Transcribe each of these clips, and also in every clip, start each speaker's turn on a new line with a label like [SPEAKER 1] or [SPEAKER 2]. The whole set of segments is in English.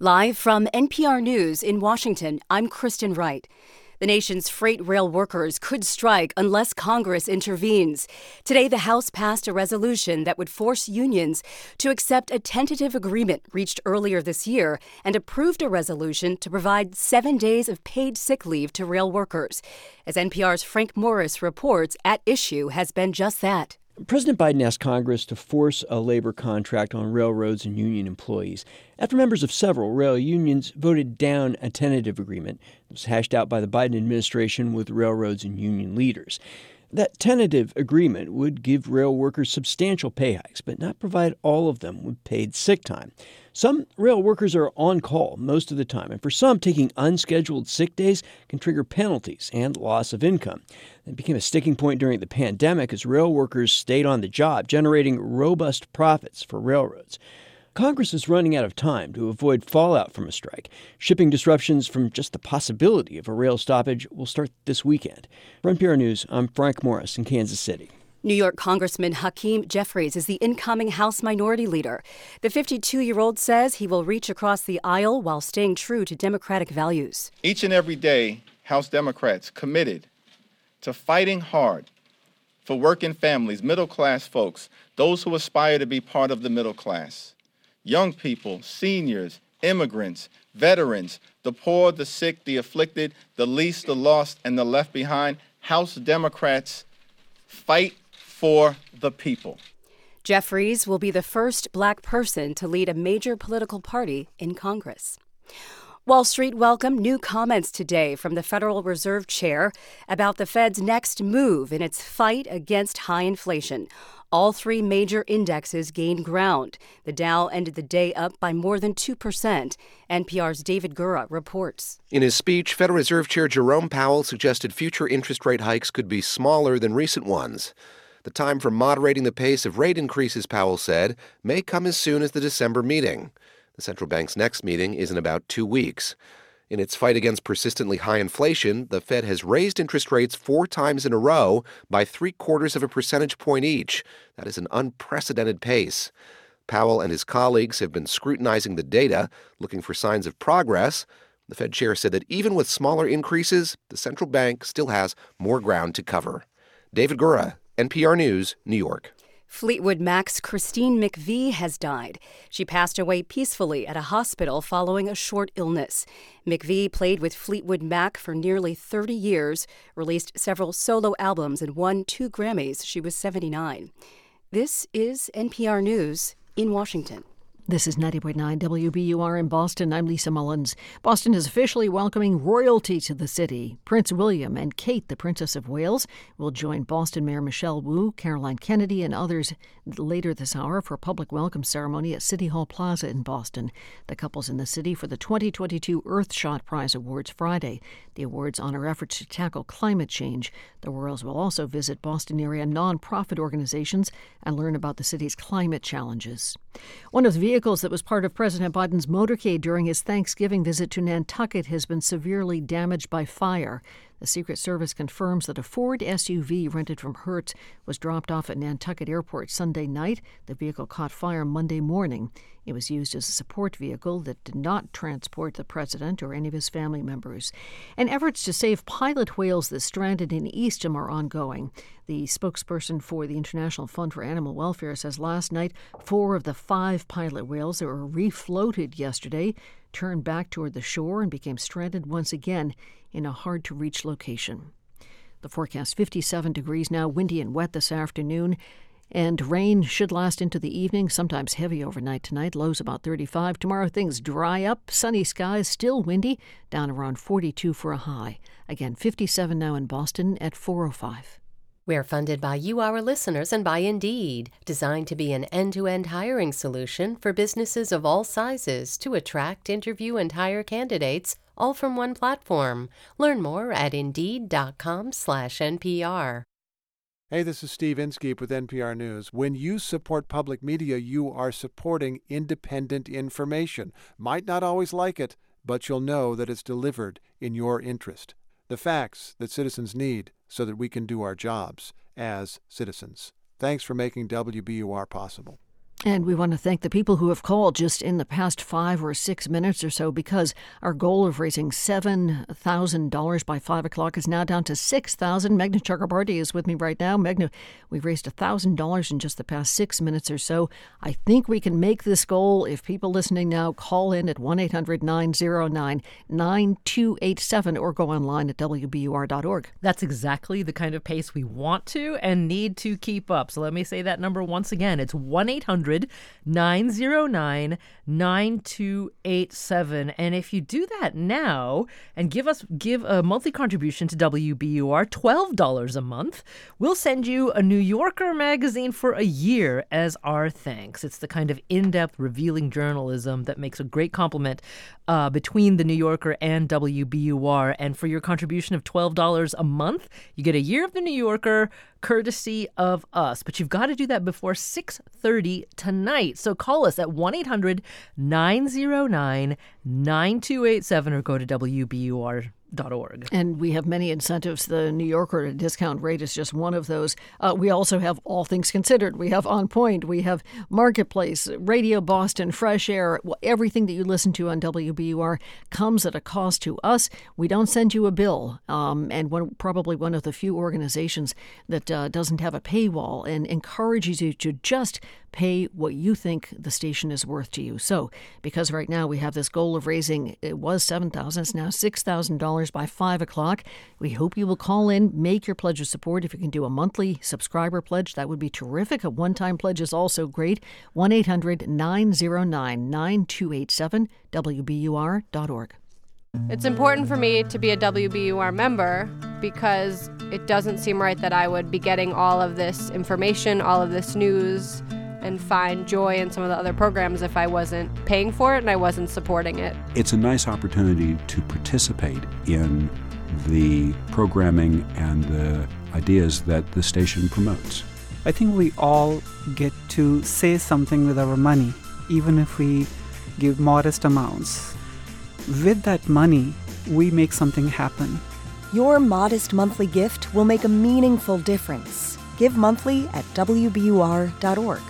[SPEAKER 1] Live from NPR News in Washington, I'm Kristen Wright. The nation's freight rail workers could strike unless Congress intervenes. Today, the House passed a resolution that would force unions to accept a tentative agreement reached earlier this year and approved a resolution to provide seven days of paid sick leave to rail workers. As NPR's Frank Morris reports, at issue has been just that.
[SPEAKER 2] President Biden asked Congress to force a labor contract on railroads and union employees after members of several rail unions voted down a tentative agreement that was hashed out by the Biden administration with railroads and union leaders. That tentative agreement would give rail workers substantial pay hikes, but not provide all of them with paid sick time. Some rail workers are on call most of the time, and for some, taking unscheduled sick days can trigger penalties and loss of income. It became a sticking point during the pandemic as rail workers stayed on the job, generating robust profits for railroads. Congress is running out of time to avoid fallout from a strike. Shipping disruptions from just the possibility of a rail stoppage will start this weekend. For NPR News, I'm Frank Morris in Kansas City.
[SPEAKER 1] New York Congressman Hakeem Jeffries is the incoming House Minority Leader. The 52 year old says he will reach across the aisle while staying true to Democratic values.
[SPEAKER 3] Each and every day, House Democrats committed to fighting hard for working families, middle class folks, those who aspire to be part of the middle class young people, seniors, immigrants, veterans, the poor, the sick, the afflicted, the least, the lost, and the left behind. House Democrats fight for the people.
[SPEAKER 1] Jeffries will be the first black person to lead a major political party in Congress. Wall Street welcomed new comments today from the Federal Reserve Chair about the Fed's next move in its fight against high inflation. All three major indexes gained ground. The Dow ended the day up by more than 2%. NPR's David Gura reports.
[SPEAKER 4] In his speech, Federal Reserve Chair Jerome Powell suggested future interest rate hikes could be smaller than recent ones. The time for moderating the pace of rate increases, Powell said, may come as soon as the December meeting. The central bank's next meeting is in about two weeks. In its fight against persistently high inflation, the Fed has raised interest rates four times in a row by three quarters of a percentage point each. That is an unprecedented pace. Powell and his colleagues have been scrutinizing the data, looking for signs of progress. The Fed chair said that even with smaller increases, the central bank still has more ground to cover. David Gura, NPR News, New York.
[SPEAKER 1] Fleetwood Mac's Christine McVie has died. She passed away peacefully at a hospital following a short illness. McVie played with Fleetwood Mac for nearly 30 years, released several solo albums, and won two Grammys. She was 79. This is NPR News in Washington.
[SPEAKER 5] This is 90.9 WBUR in Boston. I'm Lisa Mullins. Boston is officially welcoming royalty to the city. Prince William and Kate, the Princess of Wales, will join Boston Mayor Michelle Wu, Caroline Kennedy, and others later this hour for a public welcome ceremony at City Hall Plaza in Boston. The couple's in the city for the 2022 Earthshot Prize Awards Friday. The awards honor efforts to tackle climate change. The royals will also visit Boston area nonprofit organizations and learn about the city's climate challenges. One of the vehicles that was part of President Biden's motorcade during his Thanksgiving visit to Nantucket has been severely damaged by fire. The Secret Service confirms that a Ford SUV rented from Hertz was dropped off at Nantucket Airport Sunday night. The vehicle caught fire Monday morning. It was used as a support vehicle that did not transport the president or any of his family members. And efforts to save pilot whales that stranded in Eastham are ongoing. The spokesperson for the International Fund for Animal Welfare says last night four of the five pilot whales that were refloated yesterday turned back toward the shore and became stranded once again in a hard to reach location. The forecast 57 degrees now, windy and wet this afternoon. And rain should last into the evening, sometimes heavy overnight tonight. Lows about 35. Tomorrow things dry up, sunny skies, still windy, down around 42 for a high. Again, 57 now in Boston at 405.
[SPEAKER 6] We're funded by you, our listeners, and by Indeed, designed to be an end to end hiring solution for businesses of all sizes to attract, interview, and hire candidates all from one platform. Learn more at indeed.com/npr.
[SPEAKER 7] Hey, this is Steve Inskeep with NPR News. When you support public media, you are supporting independent information. Might not always like it, but you'll know that it's delivered in your interest. The facts that citizens need so that we can do our jobs as citizens. Thanks for making WBUR possible.
[SPEAKER 5] And we want to thank the people who have called just in the past five or six minutes or so because our goal of raising $7,000 by 5 o'clock is now down to 6000 Meghna Chakrabarti is with me right now. Meghna, we've raised $1,000 in just the past six minutes or so. I think we can make this goal if people listening now call in at 1 800 909 9287 or go online at WBUR.org.
[SPEAKER 8] That's exactly the kind of pace we want to and need to keep up. So let me say that number once again. It's 1 800 909 9287. And if you do that now and give us give a monthly contribution to WBUR, $12 a month, we'll send you a New Yorker magazine for a year as our thanks. It's the kind of in-depth revealing journalism that makes a great compliment uh, between the New Yorker and WBUR. And for your contribution of $12 a month, you get a year of the New Yorker courtesy of us. But you've got to do that before 6:30 tonight. So call us at 1-800-909-9287 or go to WBUR Org.
[SPEAKER 5] And we have many incentives. The New Yorker discount rate is just one of those. Uh, we also have All Things Considered. We have On Point. We have Marketplace, Radio Boston, Fresh Air. Everything that you listen to on WBUR comes at a cost to us. We don't send you a bill. Um, and one, probably one of the few organizations that uh, doesn't have a paywall and encourages you to just pay what you think the station is worth to you. So, because right now we have this goal of raising, it was seven thousand, it's now six thousand dollars by five o'clock. We hope you will call in, make your pledge of support. If you can do a monthly subscriber pledge, that would be terrific. A one-time pledge is also great. One 909 9287 WBUR.org.
[SPEAKER 9] It's important for me to be a WBUR member because it doesn't seem right that I would be getting all of this information, all of this news, and find joy in some of the other programs if I wasn't paying for it and I wasn't supporting it.
[SPEAKER 10] It's a nice opportunity to participate in the programming and the ideas that the station promotes.
[SPEAKER 11] I think we all get to say something with our money, even if we give modest amounts. With that money, we make something happen.
[SPEAKER 12] Your modest monthly gift will make a meaningful difference. Give monthly at WBUR.org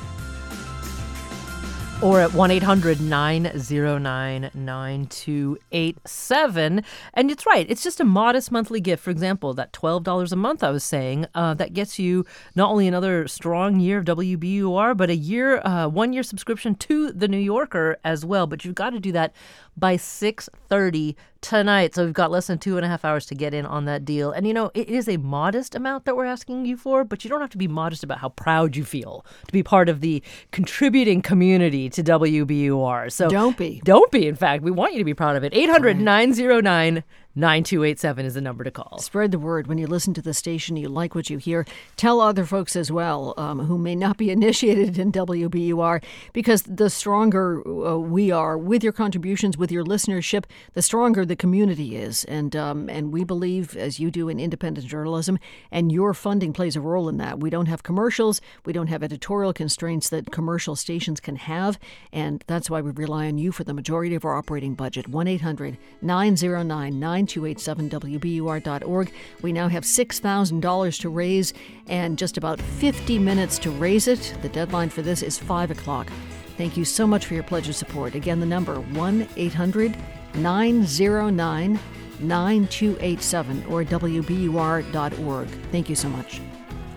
[SPEAKER 8] or at 1 800 909 9287. And it's right, it's just a modest monthly gift. For example, that $12 a month I was saying, uh, that gets you not only another strong year of WBUR, but a year, uh, one year subscription to The New Yorker as well. But you've got to do that by 6.30 tonight. So we've got less than two and a half hours to get in on that deal. And you know, it is a modest amount that we're asking you for, but you don't have to be modest about how proud you feel to be part of the contributing community to WBUR. So
[SPEAKER 5] don't be.
[SPEAKER 8] Don't be, in fact. We want you to be proud of it. 800 909 9287 is the number to call.
[SPEAKER 5] Spread the word. When you listen to the station, you like what you hear. Tell other folks as well um, who may not be initiated in WBUR because the stronger uh, we are with your contributions, with your listenership, the stronger the community is. And, um, and we believe, as you do, in independent journalism, and your funding plays a role in that. We don't have commercials, we don't have editorial constraints that commercial stations can have. And that's why we rely on you for the majority of our operating budget. 1 800 909 9287WBUR.org. We now have $6,000 to raise and just about 50 minutes to raise it. The deadline for this is 5 o'clock. Thank you so much for your pledge of support. Again, the number 1 800 909 9287 or WBUR.org. Thank you so much.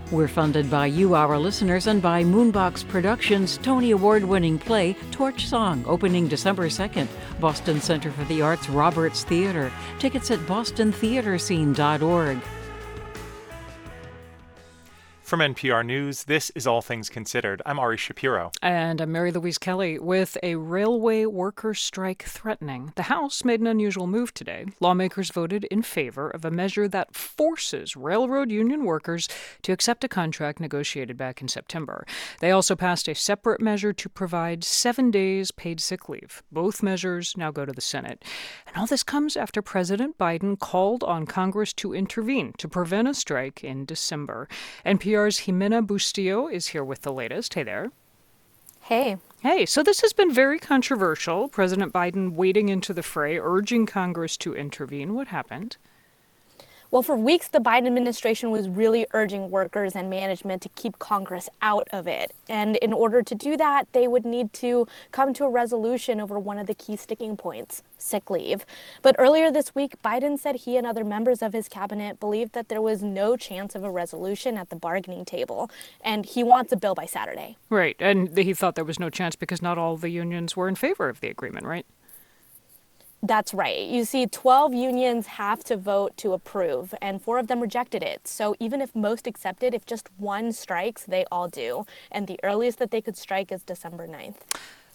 [SPEAKER 13] We're funded by you, our listeners, and by Moonbox Productions' Tony Award winning play, Torch Song, opening December 2nd. Boston Center for the Arts, Roberts Theater. Tickets at bostontheaterscene.org.
[SPEAKER 14] From NPR News, this is All Things Considered. I'm Ari Shapiro.
[SPEAKER 15] And I'm Mary Louise Kelly. With a railway worker strike threatening, the House made an unusual move today. Lawmakers voted in favor of a measure that forces railroad union workers to accept a contract negotiated back in September. They also passed a separate measure to provide seven days paid sick leave. Both measures now go to the Senate. And all this comes after President Biden called on Congress to intervene to prevent a strike in December. NPR NPR's Ximena Bustillo is here with the latest. Hey there.
[SPEAKER 16] Hey.
[SPEAKER 15] Hey, so this has been very controversial. President Biden wading into the fray, urging Congress to intervene. What happened?
[SPEAKER 17] Well, for weeks, the Biden administration was really urging workers and management to keep Congress out of it. And in order to do that, they would need to come to a resolution over one of the key sticking points sick leave. But earlier this week, Biden said he and other members of his cabinet believed that there was no chance of a resolution at the bargaining table. And he wants a bill by Saturday.
[SPEAKER 15] Right. And he thought there was no chance because not all the unions were in favor of the agreement, right?
[SPEAKER 17] That's right. You see, 12 unions have to vote to approve, and four of them rejected it. So even if most accepted, if just one strikes, they all do. And the earliest that they could strike is December 9th.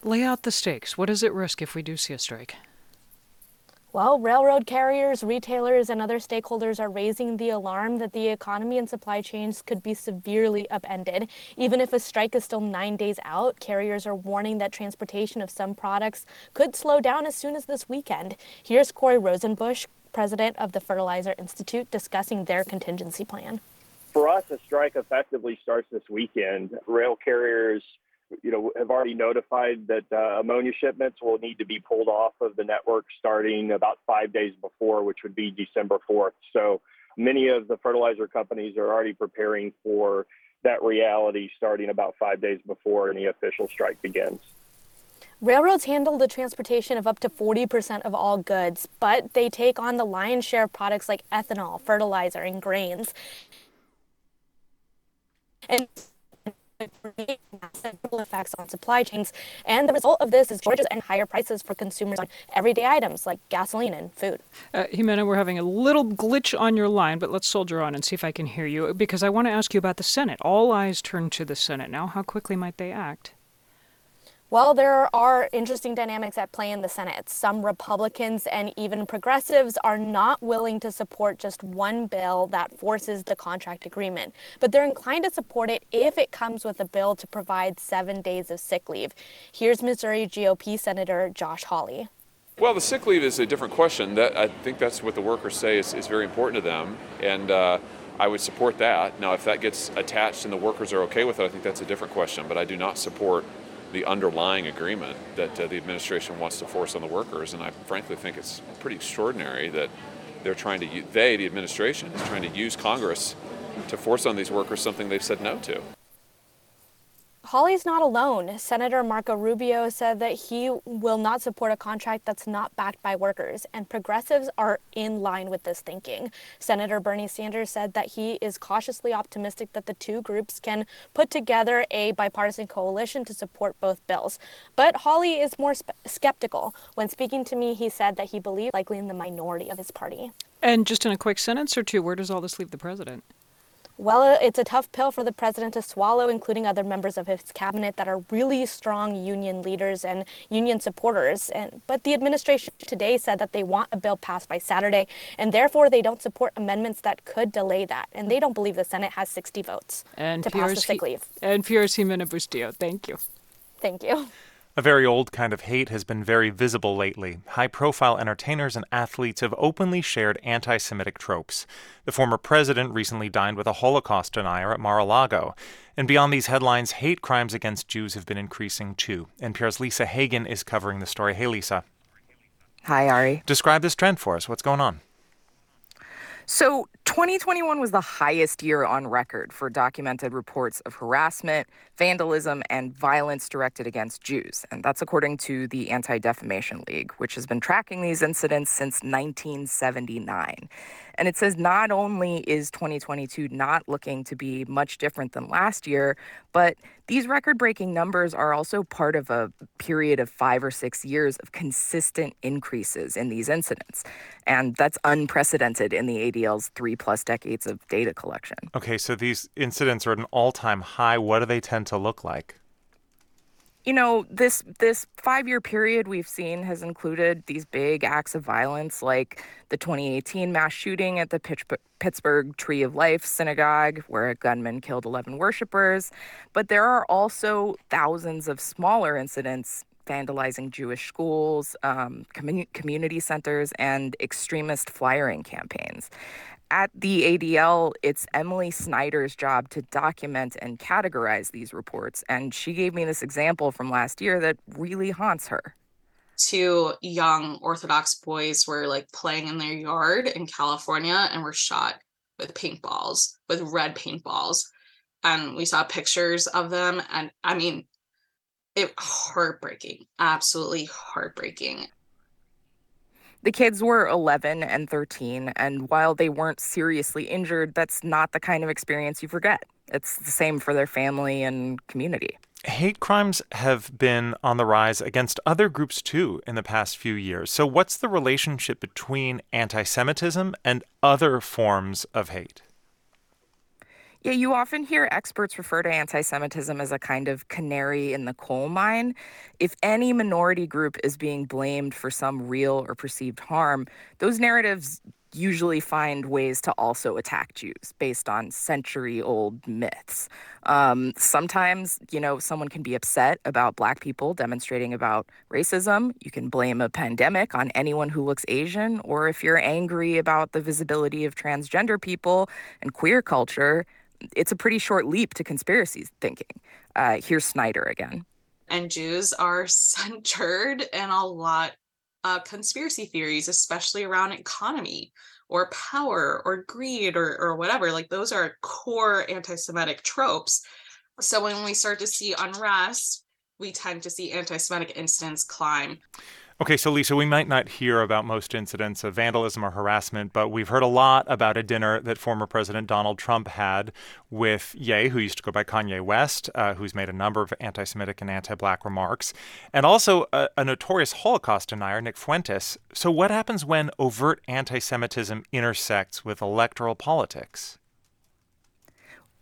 [SPEAKER 15] Lay out the stakes. What is at risk if we do see a strike?
[SPEAKER 17] Well, railroad carriers, retailers, and other stakeholders are raising the alarm that the economy and supply chains could be severely upended. Even if a strike is still nine days out, carriers are warning that transportation of some products could slow down as soon as this weekend. Here's Corey Rosenbusch, president of the Fertilizer Institute, discussing their contingency plan.
[SPEAKER 18] For us, a strike effectively starts this weekend. Rail carriers you know, have already notified that uh, ammonia shipments will need to be pulled off of the network starting about five days before, which would be December 4th. So many of the fertilizer companies are already preparing for that reality starting about five days before any official strike begins.
[SPEAKER 17] Railroads handle the transportation of up to 40% of all goods, but they take on the lion's share of products like ethanol, fertilizer, and grains. And massive effects on supply chains. And the result of this is shortages and higher prices for consumers on everyday items like gasoline and food.
[SPEAKER 15] Uh, Ximena, we're having a little glitch on your line, but let's soldier on and see if I can hear you because I want to ask you about the Senate. All eyes turn to the Senate now. How quickly might they act?
[SPEAKER 17] Well, there are interesting dynamics at play in the Senate. Some Republicans and even progressives are not willing to support just one bill that forces the contract agreement, but they're inclined to support it if it comes with a bill to provide seven days of sick leave. Here's Missouri GOP Senator Josh Hawley.
[SPEAKER 19] Well, the sick leave is a different question. That I think that's what the workers say is, is very important to them, and uh, I would support that. Now, if that gets attached and the workers are okay with it, I think that's a different question. But I do not support the underlying agreement that uh, the administration wants to force on the workers. And I frankly think it's pretty extraordinary that they're trying to, they, the administration, is trying to use Congress to force on these workers something they've said no to.
[SPEAKER 17] Hawley's not alone. Senator Marco Rubio said that he will not support a contract that's not backed by workers, and progressives are in line with this thinking. Senator Bernie Sanders said that he is cautiously optimistic that the two groups can put together a bipartisan coalition to support both bills. But Hawley is more spe- skeptical. When speaking to me, he said that he believed likely in the minority of his party.
[SPEAKER 15] And just in a quick sentence or two, where does all this leave the president?
[SPEAKER 17] Well, it's a tough pill for the president to swallow, including other members of his cabinet that are really strong union leaders and union supporters. And, but the administration today said that they want a bill passed by Saturday, and therefore they don't support amendments that could delay that. And they don't believe the Senate has 60 votes
[SPEAKER 15] and
[SPEAKER 17] to pass the sick leave.
[SPEAKER 15] And Fierce Ximena Bustillo, thank you.
[SPEAKER 17] Thank you.
[SPEAKER 20] A very old kind of hate has been very visible lately. High profile entertainers and athletes have openly shared anti Semitic tropes. The former president recently dined with a Holocaust denier at Mar a Lago. And beyond these headlines, hate crimes against Jews have been increasing too. NPR's Lisa Hagen is covering the story. Hey, Lisa.
[SPEAKER 21] Hi, Ari.
[SPEAKER 20] Describe this trend for us. What's going on?
[SPEAKER 21] So, 2021 was the highest year on record for documented reports of harassment, vandalism, and violence directed against Jews. And that's according to the Anti Defamation League, which has been tracking these incidents since 1979. And it says not only is 2022 not looking to be much different than last year, but these record breaking numbers are also part of a period of five or six years of consistent increases in these incidents. And that's unprecedented in the ADL's three plus decades of data collection.
[SPEAKER 20] Okay, so these incidents are at an all time high. What do they tend to look like?
[SPEAKER 21] you know this this five year period we've seen has included these big acts of violence like the 2018 mass shooting at the pittsburgh tree of life synagogue where a gunman killed 11 worshippers but there are also thousands of smaller incidents vandalizing jewish schools um, community centers and extremist flyering campaigns at the ADL, it's Emily Snyder's job to document and categorize these reports. And she gave me this example from last year that really haunts her.
[SPEAKER 22] two young Orthodox boys were like playing in their yard in California and were shot with paintballs, with red paintballs. And we saw pictures of them. And I mean, it heartbreaking, absolutely heartbreaking.
[SPEAKER 21] The kids were 11 and 13, and while they weren't seriously injured, that's not the kind of experience you forget. It's the same for their family and community.
[SPEAKER 20] Hate crimes have been on the rise against other groups too in the past few years. So, what's the relationship between anti Semitism and other forms of hate?
[SPEAKER 21] Yeah, you often hear experts refer to anti Semitism as a kind of canary in the coal mine. If any minority group is being blamed for some real or perceived harm, those narratives usually find ways to also attack Jews based on century old myths. Um, sometimes, you know, someone can be upset about Black people demonstrating about racism. You can blame a pandemic on anyone who looks Asian. Or if you're angry about the visibility of transgender people and queer culture, it's a pretty short leap to conspiracy thinking. Uh, here's Snyder again.
[SPEAKER 22] And Jews are centered in a lot uh, conspiracy theories, especially around economy or power or greed or, or whatever. Like those are core anti Semitic tropes. So when we start to see unrest, we tend to see anti Semitic incidents climb.
[SPEAKER 20] Okay, so Lisa, we might not hear about most incidents of vandalism or harassment, but we've heard a lot about a dinner that former President Donald Trump had with Ye, who used to go by Kanye West, uh, who's made a number of anti Semitic and anti Black remarks, and also a, a notorious Holocaust denier, Nick Fuentes. So, what happens when overt anti Semitism intersects with electoral politics?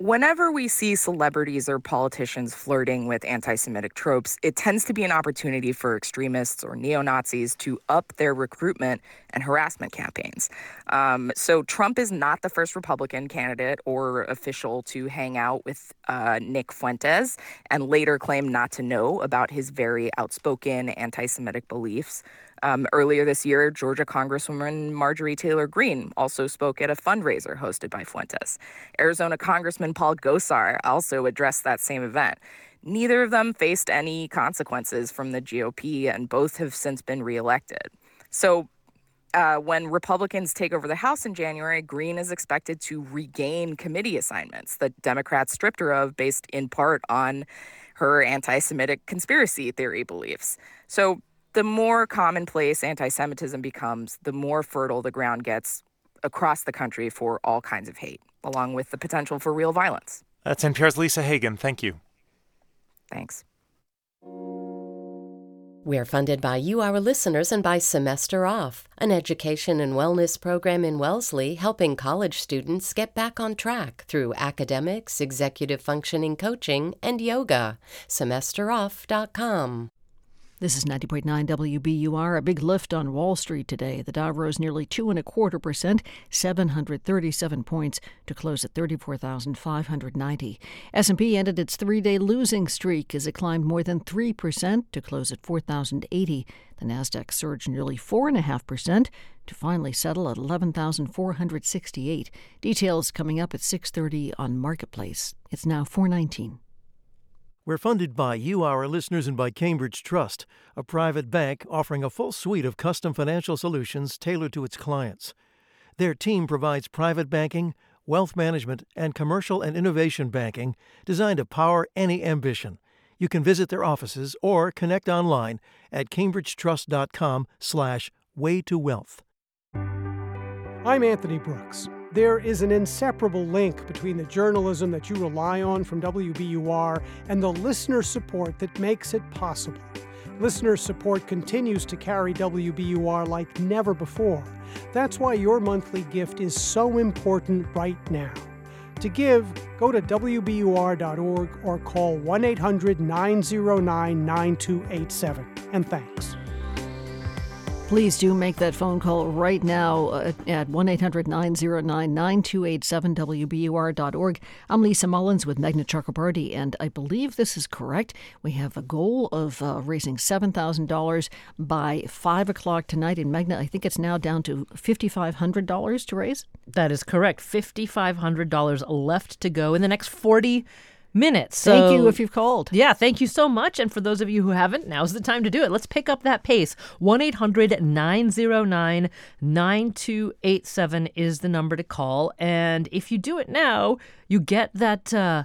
[SPEAKER 21] Whenever we see celebrities or politicians flirting with anti Semitic tropes, it tends to be an opportunity for extremists or neo Nazis to up their recruitment and harassment campaigns. Um, so, Trump is not the first Republican candidate or official to hang out with uh, Nick Fuentes and later claim not to know about his very outspoken anti Semitic beliefs. Um, earlier this year, Georgia Congresswoman Marjorie Taylor Greene also spoke at a fundraiser hosted by Fuentes. Arizona Congressman Paul Gosar also addressed that same event. Neither of them faced any consequences from the GOP, and both have since been reelected. So, uh, when Republicans take over the House in January, Greene is expected to regain committee assignments that Democrats stripped her of based in part on her anti Semitic conspiracy theory beliefs. So the more commonplace anti Semitism becomes, the more fertile the ground gets across the country for all kinds of hate, along with the potential for real violence.
[SPEAKER 20] That's NPR's Lisa Hagen. Thank you.
[SPEAKER 21] Thanks.
[SPEAKER 23] We're funded by you, our listeners, and by Semester Off, an education and wellness program in Wellesley helping college students get back on track through academics, executive functioning coaching, and yoga. SemesterOff.com.
[SPEAKER 5] This is 90.9 WBUR. A big lift on Wall Street today. The Dow rose nearly two and a quarter percent, 737 points, to close at 34,590. S&P ended its three-day losing streak as it climbed more than three percent to close at 4,080. The Nasdaq surged nearly four and a half percent to finally settle at 11,468. Details coming up at 6:30 on Marketplace. It's now 419.
[SPEAKER 24] We're funded by you, our listeners, and by Cambridge Trust, a private bank offering a full suite of custom financial solutions tailored to its clients. Their team provides private banking, wealth management, and commercial and innovation banking designed to power any ambition. You can visit their offices or connect online at cambridgetrust.com slash way to wealth.
[SPEAKER 25] I'm Anthony Brooks. There is an inseparable link between the journalism that you rely on from WBUR and the listener support that makes it possible. Listener support continues to carry WBUR like never before. That's why your monthly gift is so important right now. To give, go to WBUR.org or call 1 800 909 9287. And thanks.
[SPEAKER 5] Please do make that phone call right now uh, at 1 800 909 9287 WBUR.org. I'm Lisa Mullins with Meghna Chakrabarti, and I believe this is correct. We have a goal of uh, raising $7,000 by 5 o'clock tonight in Meghna. I think it's now down to $5,500 to raise.
[SPEAKER 8] That is correct. $5,500 left to go in the next 40 minutes.
[SPEAKER 5] Thank you if you've called.
[SPEAKER 8] Yeah, thank you so much. And for those of you who haven't, now's the time to do it. Let's pick up that pace. 1 800 909 9287 is the number to call. And if you do it now, you get that. Uh,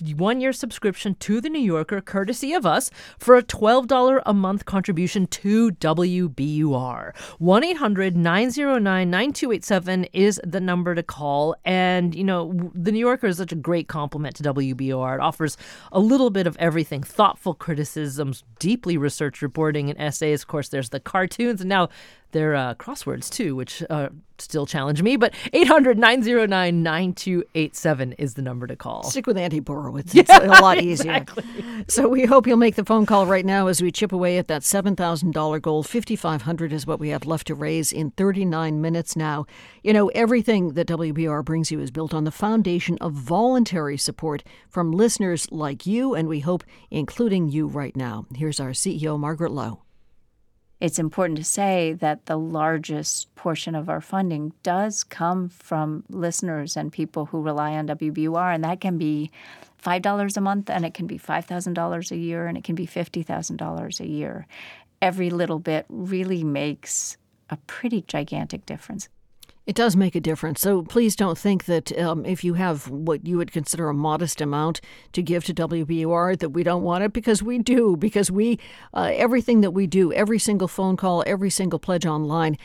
[SPEAKER 8] one year subscription to The New Yorker, courtesy of us, for a $12 a month contribution to WBUR. 1 800 909 9287 is the number to call. And, you know, The New Yorker is such a great compliment to WBUR. It offers a little bit of everything thoughtful criticisms, deeply researched reporting, and essays. Of course, there's the cartoons, and now they're uh, crosswords too, which uh, still challenge me. But 800 909 9287 is the number to call.
[SPEAKER 5] Stick with Andy Borowitz. It's a lot easier. So we hope you'll make the phone call right now as we chip away at that $7,000 goal. 5500 is what we have left to raise in 39 minutes now. You know, everything that WBR brings you is built on the foundation of voluntary support from listeners like you, and we hope including you right now. Here's our CEO, Margaret Lowe.
[SPEAKER 26] It's important to say that the largest portion of our funding does come from listeners and people who rely on WBUR, and that can be $5 a month, and it can be $5,000 a year, and it can be $50,000 a year. Every little bit really makes a pretty gigantic difference.
[SPEAKER 5] It does make a difference. So please don't think that um, if you have what you would consider a modest amount to give to WBUR that we don't want it because we do. Because we uh, everything that we do, every single phone call, every single pledge online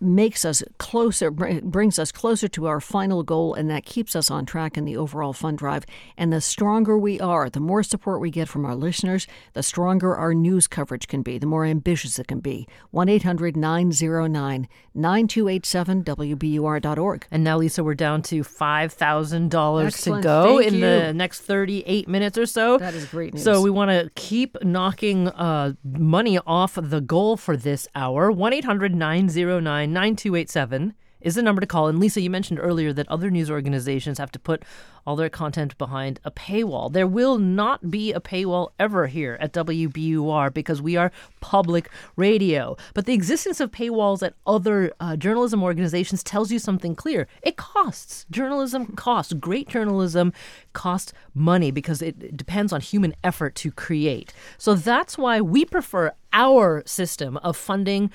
[SPEAKER 5] makes us closer, brings us closer to our final goal, and that keeps us on track in the overall fund drive. And the stronger we are, the more support we get from our listeners, the stronger our news coverage can be, the more ambitious it can be. 1 800 909 9287 WBUR.org.
[SPEAKER 8] And now, Lisa, we're down to $5,000 to go
[SPEAKER 5] Thank
[SPEAKER 8] in
[SPEAKER 5] you.
[SPEAKER 8] the next 38 minutes or so.
[SPEAKER 5] That is great news.
[SPEAKER 8] So we want to keep knocking uh, money off the goal for this hour. 1 800 909 9287 is the number to call. And Lisa, you mentioned earlier that other news organizations have to put all their content behind a paywall. There will not be a paywall ever here at WBUR because we are public radio. But the existence of paywalls at other uh, journalism organizations tells you something clear. It costs. Journalism costs. Great journalism costs money because it depends on human effort to create. So that's why we prefer our system of funding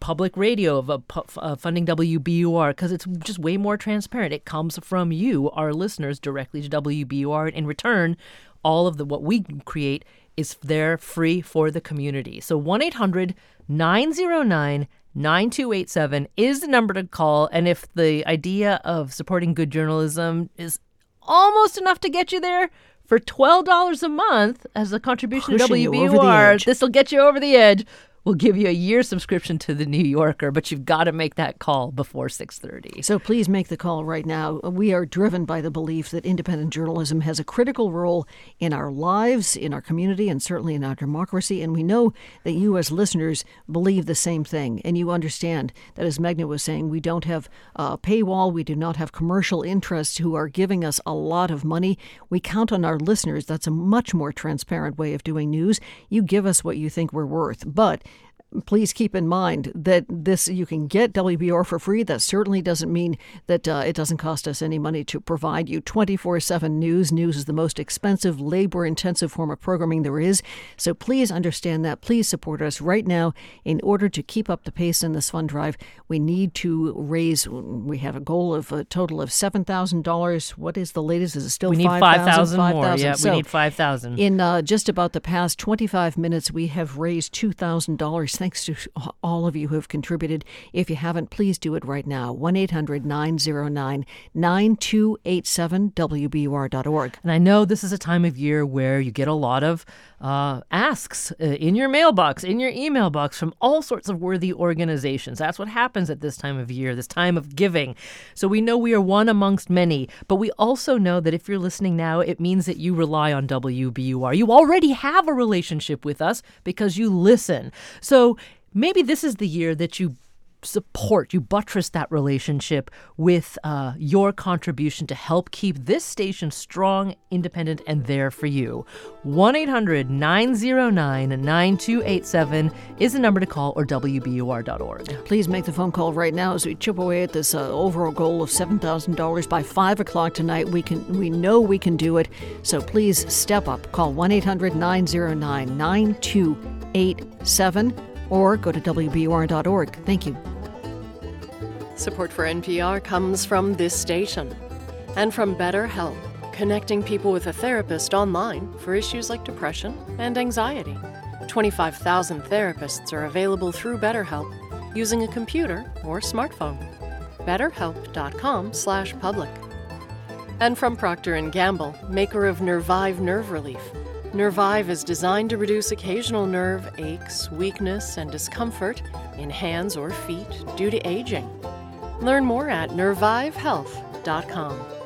[SPEAKER 8] public radio of uh, pu- uh, funding WBUR because it's just way more transparent. It comes from you, our listeners, directly to WBUR. And in return, all of the what we create is there free for the community. So 1 800 909 9287 is the number to call. And if the idea of supporting good journalism is almost enough to get you there, for $12 a month as a contribution
[SPEAKER 5] Pushing
[SPEAKER 8] to WBUR, this will get you over the edge. We'll give you a year subscription to the New Yorker, but you've got to make that call before 6:30.
[SPEAKER 5] So please make the call right now. We are driven by the belief that independent journalism has a critical role in our lives, in our community, and certainly in our democracy. And we know that you, as listeners, believe the same thing. And you understand that, as Meghna was saying, we don't have a paywall, we do not have commercial interests who are giving us a lot of money. We count on our listeners. That's a much more transparent way of doing news. You give us what you think we're worth. But please keep in mind that this you can get WBR for free. That certainly doesn't mean that uh, it doesn't cost us any money to provide you 24/7 news. News is the most expensive, labor-intensive form of programming there is. So please understand that. Please support us right now. In order to keep up the pace in this fund drive, we need to raise. We have a goal of a total of seven thousand dollars. What is the latest? Is it still
[SPEAKER 8] We need
[SPEAKER 5] 5,000?
[SPEAKER 8] 5,000 more.
[SPEAKER 5] 5,000.
[SPEAKER 8] Yeah, we need 5,000.
[SPEAKER 5] In uh, just about the past 25 minutes, we have raised $2,000 thanks to all of you who have contributed. If you haven't, please do it right now. 1 800 909 9287 WBUR.org.
[SPEAKER 8] And I know this is a time of year where you get a lot of uh, asks uh, in your mailbox, in your email box from all sorts of worthy organizations. That's what happens at this time of year, this time of giving. So we know we are one amongst many, but we also know that if you're listening now, it means that you rely on WBUR. You already have a relationship with us because you listen. So maybe this is the year that you support, you buttress that relationship with uh, your contribution to help keep this station strong, independent, and there for you. 1 800 909 9287 is the number to call or WBUR.org.
[SPEAKER 5] Please make the phone call right now as we chip away at this uh, overall goal of $7,000 by 5 o'clock tonight. We, can, we know we can do it, so please step up. Call 1 800 909 9287 or go to WBUR.org. Thank you.
[SPEAKER 27] Support for NPR comes from this station and from BetterHelp, connecting people with a therapist online for issues like depression and anxiety. 25,000 therapists are available through BetterHelp using a computer or smartphone. BetterHelp.com/public. And from Procter & Gamble, maker of Nervive Nerve Relief. Nervive is designed to reduce occasional nerve aches, weakness, and discomfort in hands or feet due to aging. Learn more at nervivehealth.com.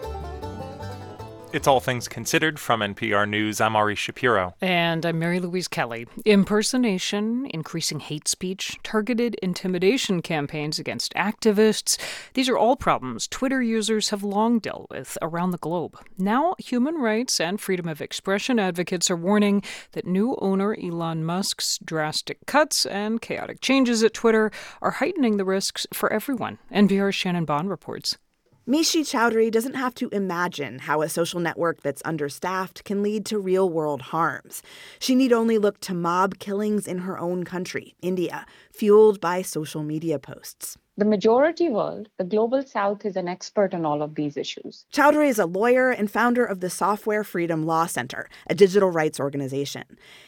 [SPEAKER 14] It's All Things Considered from NPR News. I'm Ari Shapiro.
[SPEAKER 15] And I'm Mary Louise Kelly. Impersonation, increasing hate speech, targeted intimidation campaigns against activists. These are all problems Twitter users have long dealt with around the globe. Now, human rights and freedom of expression advocates are warning that new owner Elon Musk's drastic cuts and chaotic changes at Twitter are heightening the risks for everyone. NPR's Shannon Bond reports.
[SPEAKER 28] Mishi Choudhary doesn't have to imagine how a social network that's understaffed can lead to real world harms. She need only look to mob killings in her own country, India, fueled by social media posts.
[SPEAKER 29] The majority world, the global south, is an expert on all of these issues.
[SPEAKER 28] Choudhary is a lawyer and founder of the Software Freedom Law Center, a digital rights organization.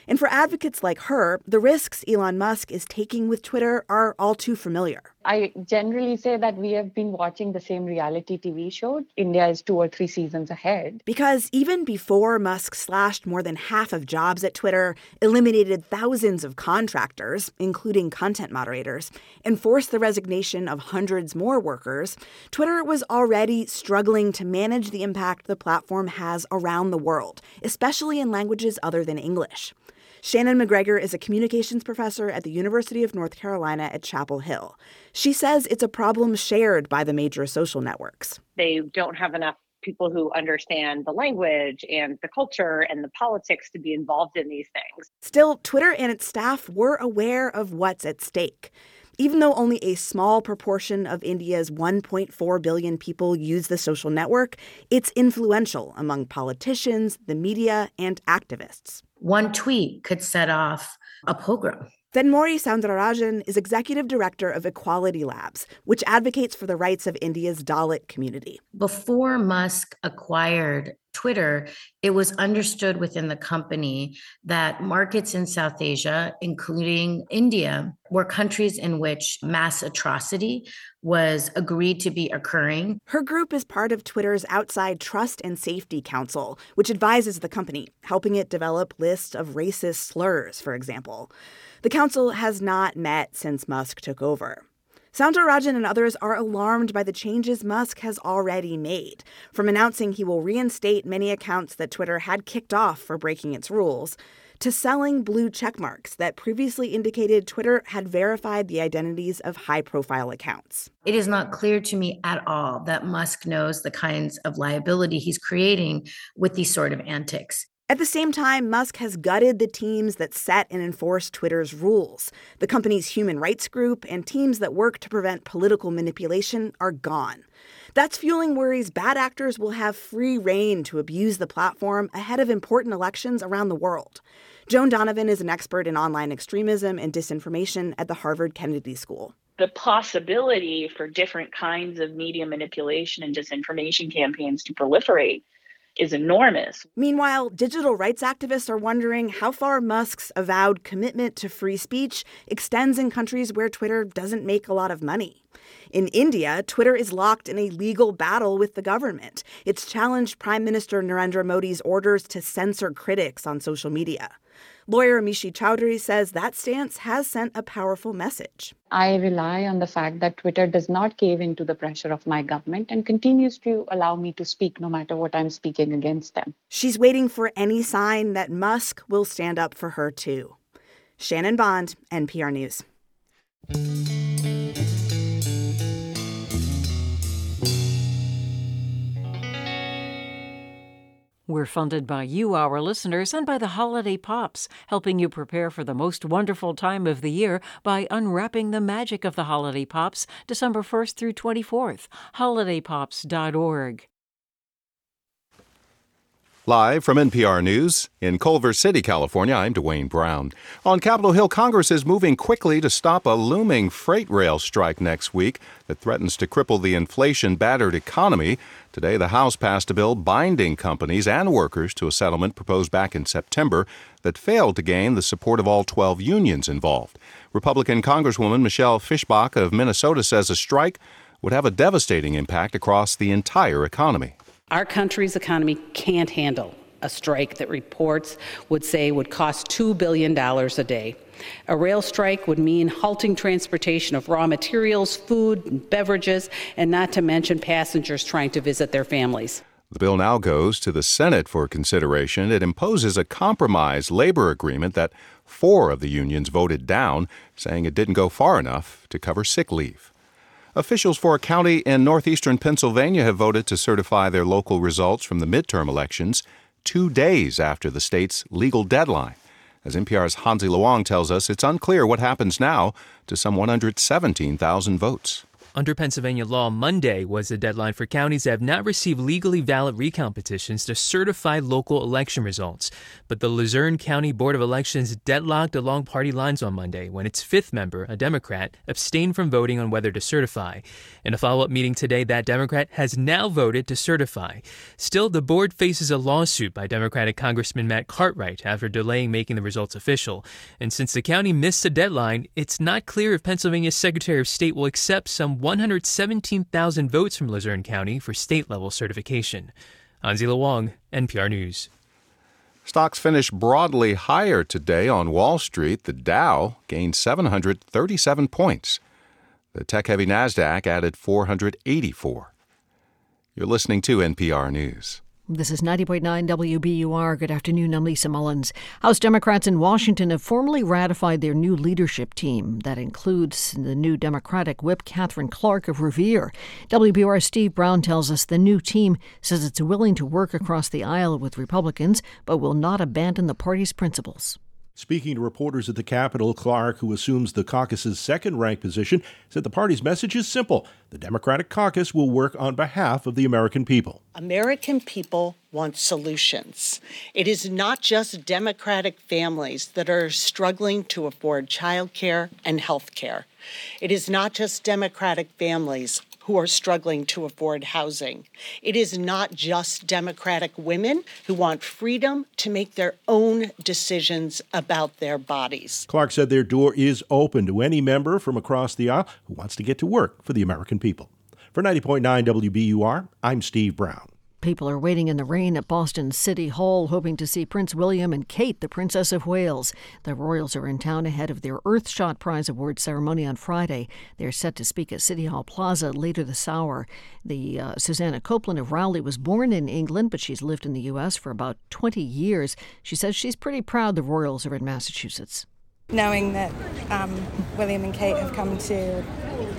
[SPEAKER 28] And for advocates like her, the risks Elon Musk is taking with Twitter are all too familiar.
[SPEAKER 29] I generally say that we have been watching the same reality TV show. India is two or three seasons ahead.
[SPEAKER 28] Because even before Musk slashed more than half of jobs at Twitter, eliminated thousands of contractors, including content moderators, and forced the resignation of hundreds more workers, Twitter was already struggling to manage the impact the platform has around the world, especially in languages other than English. Shannon McGregor is a communications professor at the University of North Carolina at Chapel Hill. She says it's a problem shared by the major social networks.
[SPEAKER 30] They don't have enough people who understand the language and the culture and the politics to be involved in these things.
[SPEAKER 28] Still, Twitter and its staff were aware of what's at stake. Even though only a small proportion of India's 1.4 billion people use the social network, it's influential among politicians, the media, and activists.
[SPEAKER 31] One tweet could set off a pogrom.
[SPEAKER 28] Thenmozhi Soundararajan is executive director of Equality Labs, which advocates for the rights of India's Dalit community.
[SPEAKER 31] Before Musk acquired Twitter, it was understood within the company that markets in South Asia, including India, were countries in which mass atrocity was agreed to be occurring.
[SPEAKER 28] Her group is part of Twitter's Outside Trust and Safety Council, which advises the company, helping it develop lists of racist slurs, for example. The council has not met since Musk took over. Soundararajan and others are alarmed by the changes Musk has already made, from announcing he will reinstate many accounts that Twitter had kicked off for breaking its rules, to selling blue checkmarks that previously indicated Twitter had verified the identities of high profile accounts.
[SPEAKER 31] It is not clear to me at all that Musk knows the kinds of liability he's creating with these sort of antics.
[SPEAKER 28] At the same time, Musk has gutted the teams that set and enforce Twitter's rules. The company's human rights group and teams that work to prevent political manipulation are gone. That's fueling worries bad actors will have free reign to abuse the platform ahead of important elections around the world. Joan Donovan is an expert in online extremism and disinformation at the Harvard Kennedy School.
[SPEAKER 32] The possibility for different kinds of media manipulation and disinformation campaigns to proliferate is enormous.
[SPEAKER 28] Meanwhile, digital rights activists are wondering how far Musk's avowed commitment to free speech extends in countries where Twitter doesn't make a lot of money. In India, Twitter is locked in a legal battle with the government. It's challenged Prime Minister Narendra Modi's orders to censor critics on social media. Lawyer Mishi Choudhary says that stance has sent a powerful message.
[SPEAKER 29] I rely on the fact that Twitter does not cave into the pressure of my government and continues to allow me to speak no matter what I'm speaking against them.
[SPEAKER 28] She's waiting for any sign that Musk will stand up for her too. Shannon Bond, NPR News.
[SPEAKER 13] We're funded by you, our listeners, and by the Holiday Pops, helping you prepare for the most wonderful time of the year by unwrapping the magic of the Holiday Pops December 1st through 24th. HolidayPops.org.
[SPEAKER 33] Live from NPR News in Culver City, California, I'm Dwane Brown. On Capitol Hill, Congress is moving quickly to stop a looming freight rail strike next week that threatens to cripple the inflation battered economy. Today, the House passed a bill binding companies and workers to a settlement proposed back in September that failed to gain the support of all 12 unions involved. Republican Congresswoman Michelle Fischbach of Minnesota says a strike would have a devastating impact across the entire economy.
[SPEAKER 34] Our country's economy can't handle a strike that reports would say would cost $2 billion a day. A rail strike would mean halting transportation of raw materials, food, and beverages, and not to mention passengers trying to visit their families.
[SPEAKER 33] The bill now goes to the Senate for consideration. It imposes a compromise labor agreement that four of the unions voted down, saying it didn't go far enough to cover sick leave. Officials for a county in northeastern Pennsylvania have voted to certify their local results from the midterm elections two days after the state's legal deadline. As NPR's Hansi Lo Wang tells us, it's unclear what happens now to some 117,000 votes.
[SPEAKER 35] Under Pennsylvania law, Monday was the deadline for counties that have not received legally valid recount petitions to certify local election results. But the Luzerne County Board of Elections deadlocked along party lines on Monday when its fifth member, a Democrat, abstained from voting on whether to certify. In a follow up meeting today, that Democrat has now voted to certify. Still, the board faces a lawsuit by Democratic Congressman Matt Cartwright after delaying making the results official. And since the county missed the deadline, it's not clear if Pennsylvania's Secretary of State will accept some 117,000 votes from Luzerne County for state level certification. Hansi Lo Wang, NPR News.
[SPEAKER 33] Stocks finished broadly higher today on Wall Street. The Dow gained 737 points. The tech heavy NASDAQ added 484. You're listening to NPR News.
[SPEAKER 5] This is 90.9 WBUR. Good afternoon. I'm Lisa Mullins. House Democrats in Washington have formally ratified their new leadership team. That includes the new Democratic whip, Katherine Clark of Revere. WBUR Steve Brown tells us the new team says it's willing to work across the aisle with Republicans, but will not abandon the party's principles.
[SPEAKER 36] Speaking to reporters at the Capitol, Clark, who assumes the caucus's second ranked position, said the party's message is simple. The Democratic caucus will work on behalf of the American people.
[SPEAKER 37] American people want solutions. It is not just Democratic families that are struggling to afford child care and health care. It is not just Democratic families who are struggling to afford housing. It is not just Democratic women who want freedom to make their own decisions about their bodies.
[SPEAKER 36] Clark said their door is open to any member from across the aisle who wants to get to work for the American people. For 90.9 WBUR, I'm Steve Brown.
[SPEAKER 5] People are waiting in the rain at Boston City Hall, hoping to see Prince William and Kate, the Princess of Wales. The royals are in town ahead of their Earthshot Prize Award ceremony on Friday. They're set to speak at City Hall Plaza later this hour. The uh, Susanna Copeland of Rowley was born in England, but she's lived in the U.S. for about 20 years. She says she's pretty proud the royals are in Massachusetts
[SPEAKER 38] knowing that um, William and Kate have come to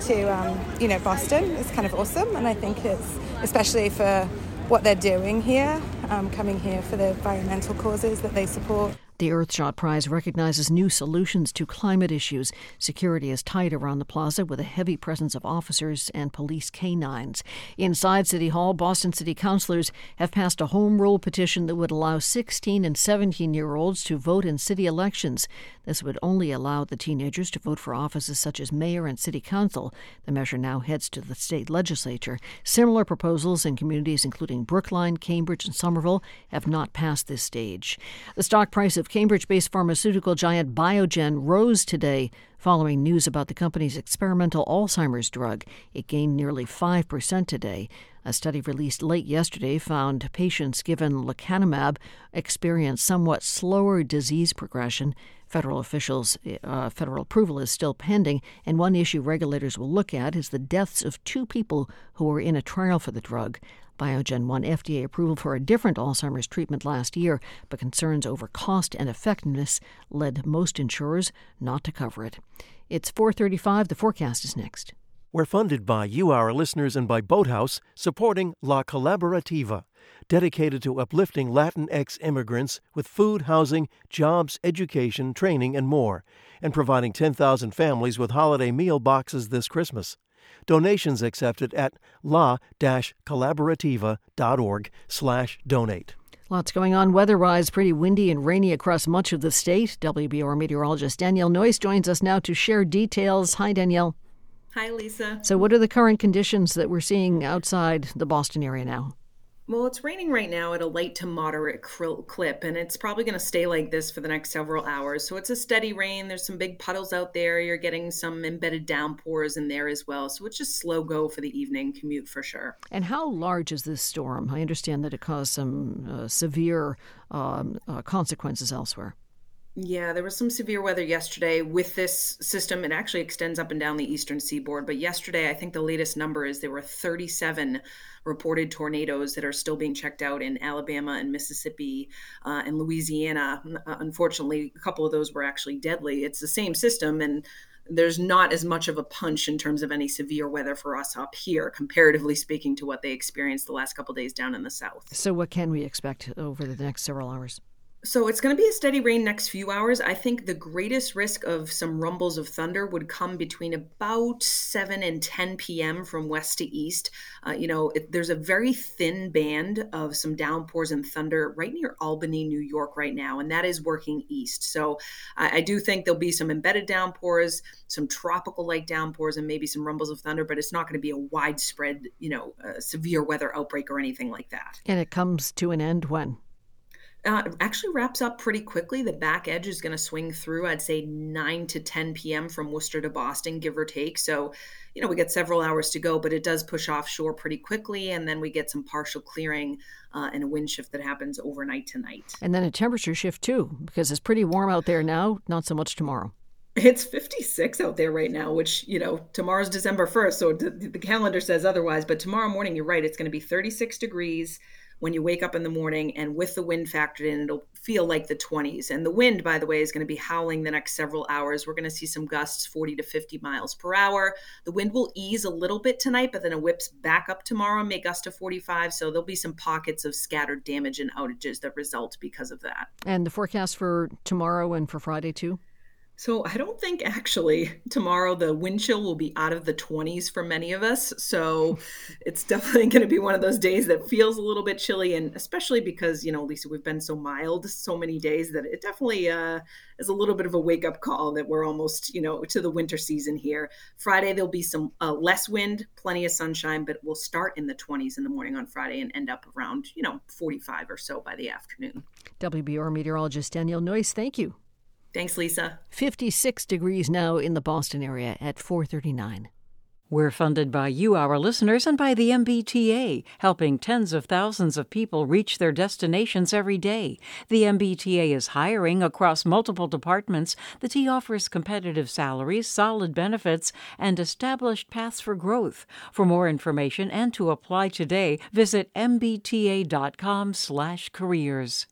[SPEAKER 38] to um, you know Boston is kind of awesome, and I think it's especially for what they're doing here, um, coming here for the environmental causes that they support.
[SPEAKER 5] The Earthshot Prize recognizes new solutions to climate issues. Security is tight around the plaza with a heavy presence of officers and police canines. Inside City Hall, Boston City councilors have passed a home rule petition that would allow 16 and 17 year olds to vote in city elections. This would only allow the teenagers to vote for offices such as mayor and city council. The measure now heads to the state legislature. Similar proposals in communities including Brookline, Cambridge, and Somerville have not passed this stage. The stock price of of Cambridge based pharmaceutical giant Biogen rose today following news about the company's experimental Alzheimer's drug. It gained nearly 5% today. A study released late yesterday found patients given lecanemab experienced somewhat slower disease progression. Federal officials, uh, federal approval is still pending, and one issue regulators will look at is the deaths of two people who were in a trial for the drug. Biogen won FDA approval for a different Alzheimer's treatment last year, but concerns over cost and effectiveness led most insurers not to cover it. It's 435. The forecast is next.
[SPEAKER 24] We're funded by you, our listeners, and by Boathouse, supporting La Collaborativa. dedicated to uplifting Latinx immigrants with food, housing, jobs, education, training, and more, and providing 10,000 families with holiday meal boxes this Christmas. Donations accepted at la-collaborativa.org slash donate.
[SPEAKER 5] Lots going on weather-wise. Pretty windy and rainy across much of the state. WBR meteorologist Danielle Noyes joins us now to share details. Hi, Danielle.
[SPEAKER 39] Hi, Lisa.
[SPEAKER 5] So, what are the current conditions that we're seeing outside the Boston area now?
[SPEAKER 39] Well, it's raining right now at a light to moderate clip, and it's probably going to stay like this for the next several hours. So it's a steady rain. There's some big puddles out there. You're getting some embedded downpours in there as well. So it's just slow go for the evening commute for sure.
[SPEAKER 5] And how large is this storm? I understand that it caused some uh, severe um, uh, consequences elsewhere.
[SPEAKER 39] Yeah, there was some severe weather yesterday with this system. It actually extends up and down the eastern seaboard. But yesterday, I think the latest number is there were 37 reported tornadoes that are still being checked out in Alabama and Mississippi uh, and Louisiana. Uh, unfortunately, a couple of those were actually deadly. It's the same system, and there's not as much of a punch in terms of any severe weather for us up here, comparatively speaking to what they experienced the last couple days down in the south.
[SPEAKER 5] So, what can we expect over the next several hours?
[SPEAKER 39] So it's going to be a steady rain next few hours. I think the greatest risk of some rumbles of thunder would come between about 7 and 10 p.m. from west to east. Uh, you know, it, there's a very thin band of some downpours and thunder right near Albany, New York, right now, and that is working east. So I, I do think there'll be some embedded downpours, some tropical like downpours, and maybe some rumbles of thunder, but it's not going to be a widespread, you know, uh, severe weather outbreak or anything like that.
[SPEAKER 5] And it comes to an end when?
[SPEAKER 39] Uh, actually wraps up pretty quickly. The back edge is going to swing through, I'd say 9 to 10 p.m. from Worcester to Boston, give or take. So, you know, we get several hours to go, but it does push offshore pretty quickly. And then we get some partial clearing uh, and a wind shift that happens overnight tonight.
[SPEAKER 5] And then a temperature shift too, because it's pretty warm out there now, not so much tomorrow.
[SPEAKER 39] It's 56 out there right now, which, you know, tomorrow's December 1st. So the calendar says otherwise. But tomorrow morning, you're right, it's going to be 36 degrees when you wake up in the morning and with the wind factored in it'll feel like the 20s and the wind by the way is going to be howling the next several hours. We're going to see some gusts 40 to 50 miles per hour. The wind will ease a little bit tonight but then it whips back up tomorrow and may gust to 45 so there'll be some pockets of scattered damage and outages that result because of that.
[SPEAKER 5] And the forecast for tomorrow and for friday too
[SPEAKER 39] so I don't think actually tomorrow the wind chill will be out of the 20s for many of us. So it's definitely going to be one of those days that feels a little bit chilly, and especially because you know, Lisa, we've been so mild so many days that it definitely uh, is a little bit of a wake up call that we're almost you know to the winter season here. Friday there'll be some uh, less wind, plenty of sunshine, but we'll start in the 20s in the morning on Friday and end up around you know 45 or so by the afternoon.
[SPEAKER 5] WBR meteorologist Danielle Noyes, thank you.
[SPEAKER 39] Thanks, Lisa.
[SPEAKER 5] 56 degrees now in the Boston area at 439.
[SPEAKER 13] We're funded by you, our listeners, and by the MBTA, helping tens of thousands of people reach their destinations every day. The MBTA is hiring across multiple departments. The T offers competitive salaries, solid benefits, and established paths for growth. For more information and to apply today, visit mbta.com/careers.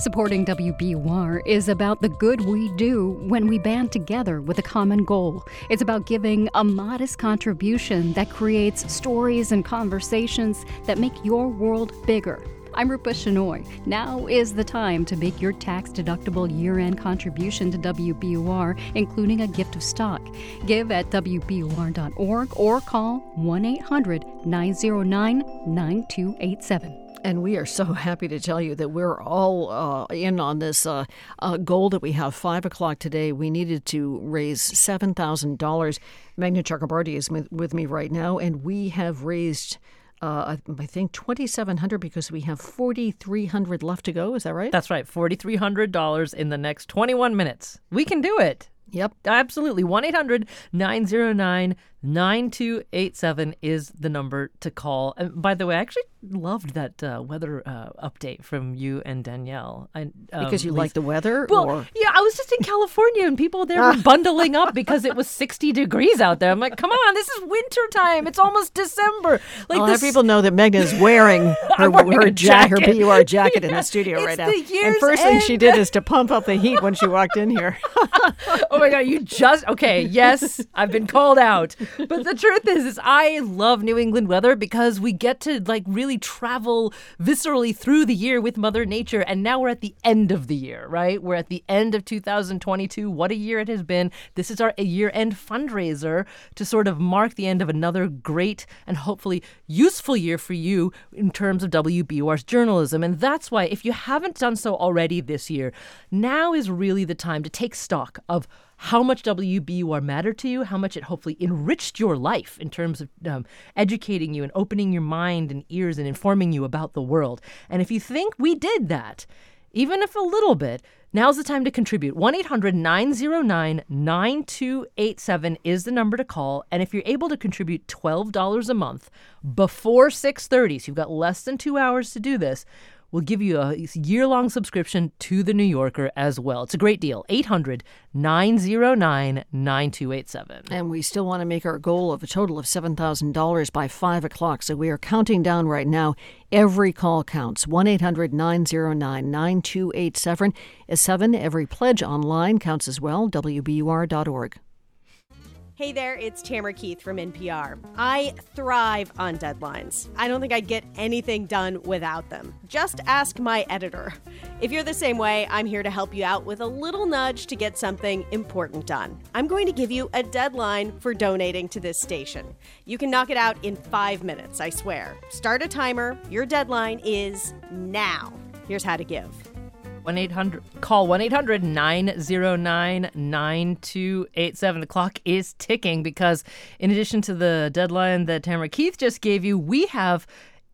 [SPEAKER 40] Supporting WBUR is about the good we do when we band together with a common goal. It's about giving a modest contribution that creates stories and conversations that make your world bigger. I'm Rupa Shenoy. Now is the time to make your tax deductible year end contribution to WBUR, including a gift of stock. Give at WBUR.org or call 1 800 909 9287.
[SPEAKER 5] And we are so happy to tell you that we're all uh, in on this uh, uh, goal that we have. Five o'clock today, we needed to raise seven thousand dollars. Meghna Chakrabarti is with me right now, and we have raised. Uh, I think twenty seven hundred because we have forty three hundred left to go. Is that right?
[SPEAKER 8] That's right. Forty three hundred dollars in the next twenty one minutes. We can do it.
[SPEAKER 5] Yep.
[SPEAKER 8] Absolutely. 1 800 909 9287 is the number to call. And by the way, I actually loved that uh, weather uh, update from you and Danielle. I,
[SPEAKER 5] um, because you like the weather?
[SPEAKER 8] Well,
[SPEAKER 5] or?
[SPEAKER 8] yeah, I was just in California and people there were bundling up because it was 60 degrees out there. I'm like, come on, this is winter time. It's almost December. Like
[SPEAKER 5] I'll have people know that Meghna is wearing her,
[SPEAKER 8] wearing
[SPEAKER 5] her,
[SPEAKER 8] jacket.
[SPEAKER 5] her BUR jacket in the studio right now.
[SPEAKER 8] The
[SPEAKER 5] and first
[SPEAKER 8] end.
[SPEAKER 5] thing she did is to pump up the heat when she walked in here.
[SPEAKER 8] Oh my god, you just okay, yes, I've been called out. But the truth is is I love New England weather because we get to like really travel viscerally through the year with Mother Nature and now we're at the end of the year, right? We're at the end of 2022. What a year it has been. This is our year-end fundraiser to sort of mark the end of another great and hopefully useful year for you in terms of WBUR's journalism. And that's why if you haven't done so already this year, now is really the time to take stock of how much WBUR mattered to you, how much it hopefully enriched your life in terms of um, educating you and opening your mind and ears and informing you about the world. And if you think we did that, even if a little bit, now's the time to contribute. 1 800 909 9287 is the number to call. And if you're able to contribute $12 a month before 630, so you've got less than two hours to do this, we'll give you a year long subscription to The New Yorker as well. It's a great deal. 800 909 9287.
[SPEAKER 5] And we still want to make our goal of a total of $7,000 by 5 o'clock. So we are counting down right now. Every call counts. 1 800 909 9287 is 7. Every pledge online counts as well. WBUR.org.
[SPEAKER 41] Hey there, it's Tamara Keith from NPR. I thrive on deadlines. I don't think I'd get anything done without them. Just ask my editor. If you're the same way, I'm here to help you out with a little nudge to get something important done. I'm going to give you a deadline for donating to this station. You can knock it out in five minutes, I swear. Start a timer. Your deadline is now. Here's how to give.
[SPEAKER 8] 1-800 call 1-800-909-9287 the clock is ticking because in addition to the deadline that tamara keith just gave you we have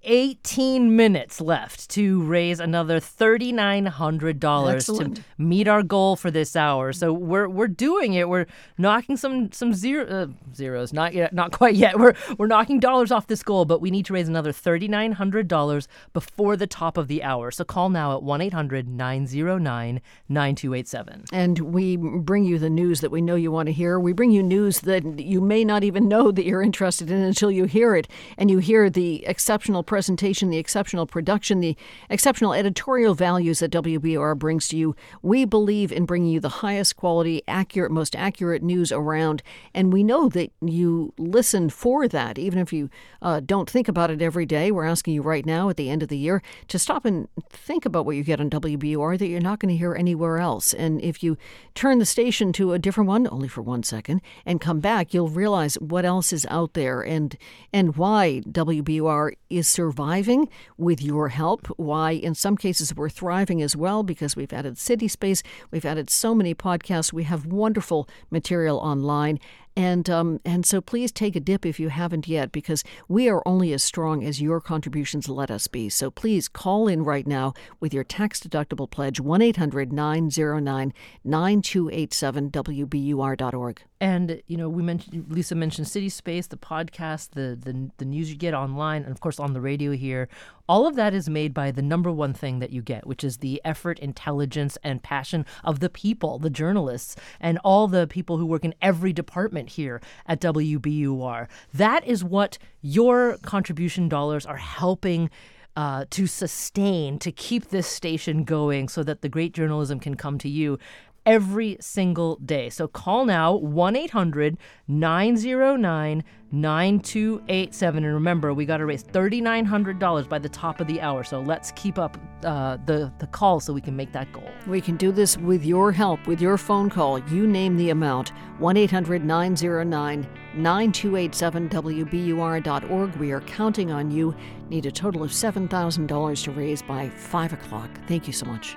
[SPEAKER 8] 18 minutes left to raise another $3900 to meet our goal for this hour. So we're we're doing it. We're knocking some some zero, uh, zeros. Not yet not quite yet. We're we're knocking dollars off this goal but we need to raise another $3900 before the top of the hour. So call now at 1-800-909-9287
[SPEAKER 5] And we bring you the news that we know you want to hear. We bring you news that you may not even know that you're interested in until you hear it. And you hear the exceptional presentation, the exceptional production, the exceptional editorial values that WBUR brings to you. We believe in bringing you the highest quality, accurate, most accurate news around. And we know that you listen for that, even if you uh, don't think about it every day. We're asking you right now at the end of the year to stop and think about what you get on WBUR that you're not going to hear anywhere else. And if you turn the station to a different one, only for one second, and come back, you'll realize what else is out there and and why WBUR is surviving with your help. Why, in some cases, we're thriving as well because we've added City Space, we've added so many podcasts, we have wonderful material online. And um, and so please take a dip if you haven't yet, because we are only as strong as your contributions let us be. So please call in right now with your tax deductible pledge 1 800 909 9287 WBUR.org.
[SPEAKER 8] And you know, we mentioned Lisa mentioned City Space, the podcast, the, the the news you get online, and of course on the radio here. All of that is made by the number one thing that you get, which is the effort, intelligence, and passion of the people, the journalists, and all the people who work in every department here at WBUR. That is what your contribution dollars are helping uh, to sustain, to keep this station going so that the great journalism can come to you every single day. So call now 1 800 909 9287. And remember, we got to raise $3,900 by the top of the hour. So let's keep up uh, the, the call so we can make that goal.
[SPEAKER 5] We can do this with your help, with your phone call. You name the amount 1 800 909 9287 WBUR.org. We are counting on you. Need a total of $7,000 to raise by 5 o'clock. Thank you so much.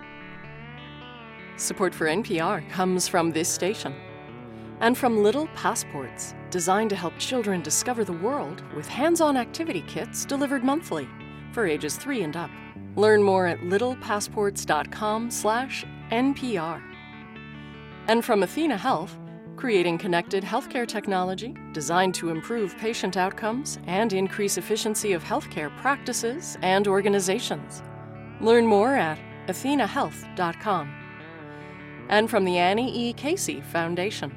[SPEAKER 27] Support for NPR comes from this station and from Little Passports, designed to help children discover the world with hands on activity kits delivered monthly for ages 3 and up. Learn more at littlepassports.com/slash NPR. And from Athena Health, creating connected healthcare technology designed to improve patient outcomes and increase efficiency of healthcare practices and organizations. Learn more at athenahealth.com and from the Annie E. Casey Foundation.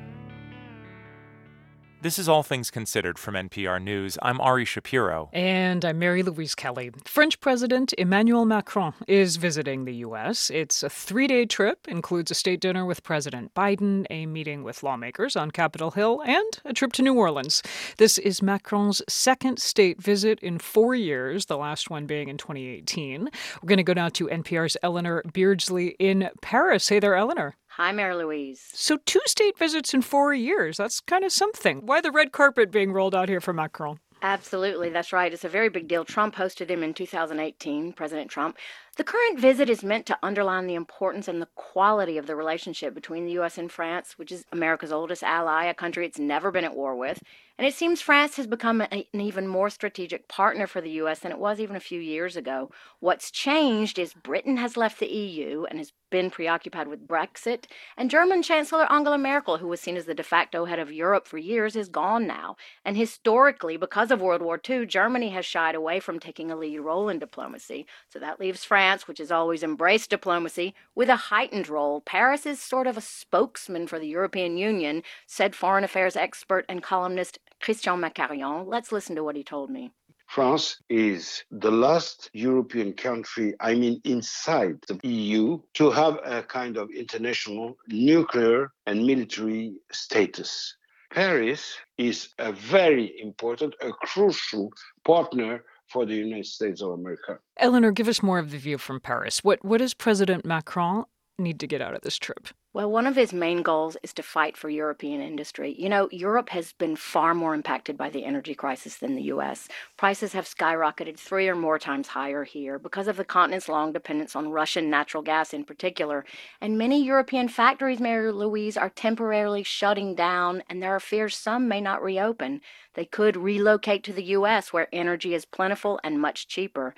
[SPEAKER 42] This is All Things Considered from NPR News. I'm Ari Shapiro.
[SPEAKER 15] And I'm Mary Louise Kelly. French President Emmanuel Macron is visiting the U.S. It's a three day trip, includes a state dinner with President Biden, a meeting with lawmakers on Capitol Hill, and a trip to New Orleans. This is Macron's second state visit in four years, the last one being in 2018. We're going to go now to NPR's Eleanor Beardsley in Paris. Hey there, Eleanor.
[SPEAKER 43] Hi, Mary Louise.
[SPEAKER 15] So, two state visits in four years. That's kind of something. Why the red carpet being rolled out here for Macron?
[SPEAKER 43] Absolutely, that's right. It's a very big deal. Trump hosted him in 2018, President Trump. The current visit is meant to underline the importance and the quality of the relationship between the U.S. and France, which is America's oldest ally, a country it's never been at war with. And it seems France has become an even more strategic partner for the U.S. than it was even a few years ago. What's changed is Britain has left the EU and has been preoccupied with Brexit, and German Chancellor Angela Merkel, who was seen as the de facto head of Europe for years, is gone now. And historically, because of World War II, Germany has shied away from taking a lead role in diplomacy. So that leaves France France, which has always embraced diplomacy, with a heightened role. Paris is sort of a spokesman for the European Union, said foreign affairs expert and columnist Christian Makarian. Let's listen to what he told me.
[SPEAKER 44] France is the last European country, I mean inside the EU, to have a kind of international nuclear and military status. Paris is a very important, a crucial partner for the United States of America.
[SPEAKER 15] Eleanor, give us more of the view from Paris. What what does President Macron need to get out of this trip?
[SPEAKER 43] Well, one of his main goals is to fight for European industry. You know, Europe has been far more impacted by the energy crisis than the US. Prices have skyrocketed three or more times higher here because of the continent's long dependence on Russian natural gas in particular. And many European factories, Mary Louise, are temporarily shutting down, and there are fears some may not reopen. They could relocate to the US where energy is plentiful and much cheaper.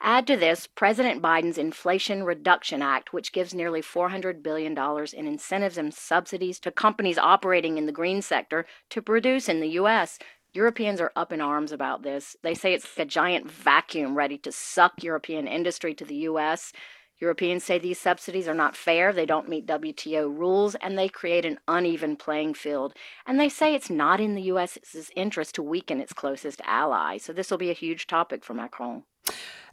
[SPEAKER 43] Add to this President Biden's Inflation Reduction Act, which gives nearly $400 billion in incentives and subsidies to companies operating in the green sector to produce in the U.S. Europeans are up in arms about this. They say it's like a giant vacuum ready to suck European industry to the U.S. Europeans say these subsidies are not fair, they don't meet WTO rules, and they create an uneven playing field. And they say it's not in the U.S.'s interest to weaken its closest ally. So this will be a huge topic for Macron.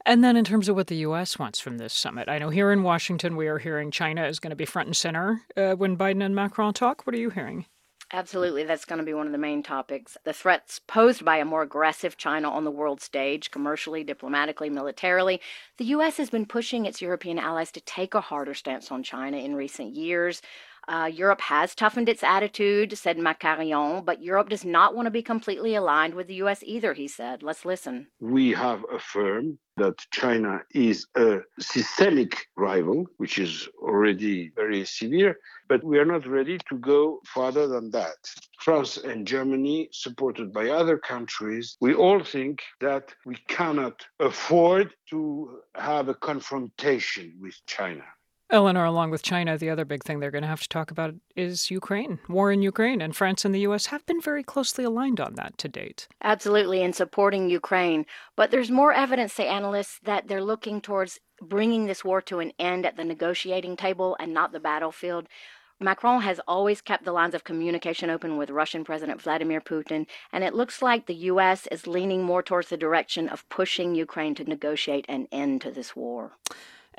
[SPEAKER 15] And then, in terms of what the U.S. wants from this summit, I know here in Washington we are hearing China is going to be front and center uh, when Biden and Macron talk. What are you hearing?
[SPEAKER 43] Absolutely, that's going to be one of the main topics. The threats posed by a more aggressive China on the world stage, commercially, diplomatically, militarily. The U.S. has been pushing its European allies to take a harder stance on China in recent years. Uh, Europe has toughened its attitude, said Makarian, but Europe does not want to be completely aligned with the U.S. either, he said. Let's listen.
[SPEAKER 44] We have affirmed that China is a systemic rival, which is already very severe, but we are not ready to go further than that. France and Germany, supported by other countries, we all think that we cannot afford to have a confrontation with China.
[SPEAKER 15] Eleanor, along with China, the other big thing they're going to have to talk about is Ukraine, war in Ukraine. And France and the U.S. have been very closely aligned on that to date.
[SPEAKER 43] Absolutely, in supporting Ukraine. But there's more evidence, say analysts, that they're looking towards bringing this war to an end at the negotiating table and not the battlefield. Macron has always kept the lines of communication open with Russian President Vladimir Putin, and it looks like the U.S. is leaning more towards the direction of pushing Ukraine to negotiate an end to this war.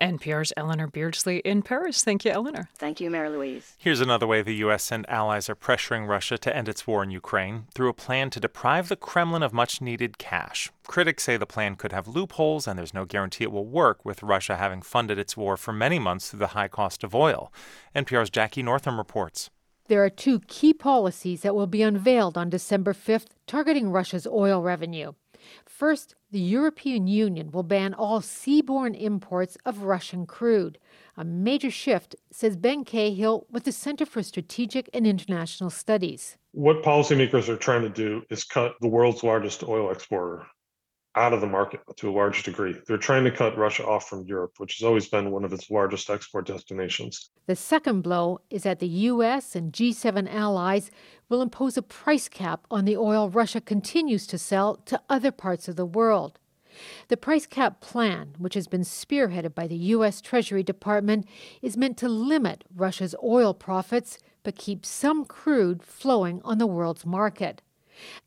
[SPEAKER 15] NPR's Eleanor Beardsley in Paris. Thank you, Eleanor.
[SPEAKER 43] Thank you, Mary Louise.
[SPEAKER 42] Here's another way the U.S. and allies are pressuring Russia to end its war in Ukraine through a plan to deprive the Kremlin of much needed cash. Critics say the plan could have loopholes, and there's no guarantee it will work, with Russia having funded its war for many months through the high cost of oil. NPR's Jackie Northam reports.
[SPEAKER 45] There are two key policies that will be unveiled on December 5th targeting Russia's oil revenue. First, the European Union will ban all seaborne imports of Russian crude, a major shift, says Ben Cahill with the Center for Strategic and International Studies.
[SPEAKER 46] What policymakers are trying to do is cut the world's largest oil exporter out of the market to a large degree. They're trying to cut Russia off from Europe, which has always been one of its largest export destinations.
[SPEAKER 45] The second blow is that the U.S. and G7 allies will impose a price cap on the oil Russia continues to sell to other parts of the world. The price cap plan, which has been spearheaded by the U.S. Treasury Department, is meant to limit Russia's oil profits but keep some crude flowing on the world's market.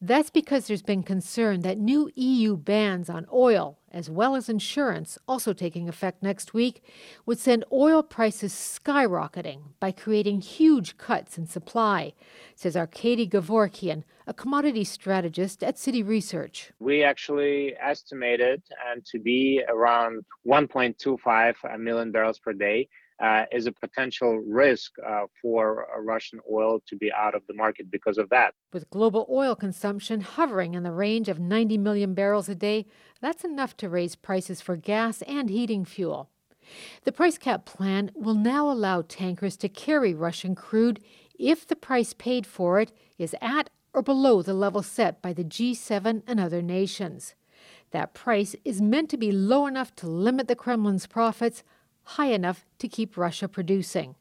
[SPEAKER 45] That's because there's been concern that new EU bans on oil, as well as insurance, also taking effect next week, would send oil prices skyrocketing by creating huge cuts in supply, says Arkady Gevorkyan, a commodity strategist at Citi Research.
[SPEAKER 47] We actually estimated and to be around 1.25 million barrels per day uh, is a potential risk uh, for Russian oil to be out of the market because of that.
[SPEAKER 45] With global oil consumption hovering in the range of 90 million barrels a day, that's enough to raise prices for gas and heating fuel. The price cap plan will now allow tankers to carry Russian crude if the price paid for it is at or below the level set by the G7 and other nations. That price is meant to be low enough to limit the Kremlin's profits high enough to keep Russia producing.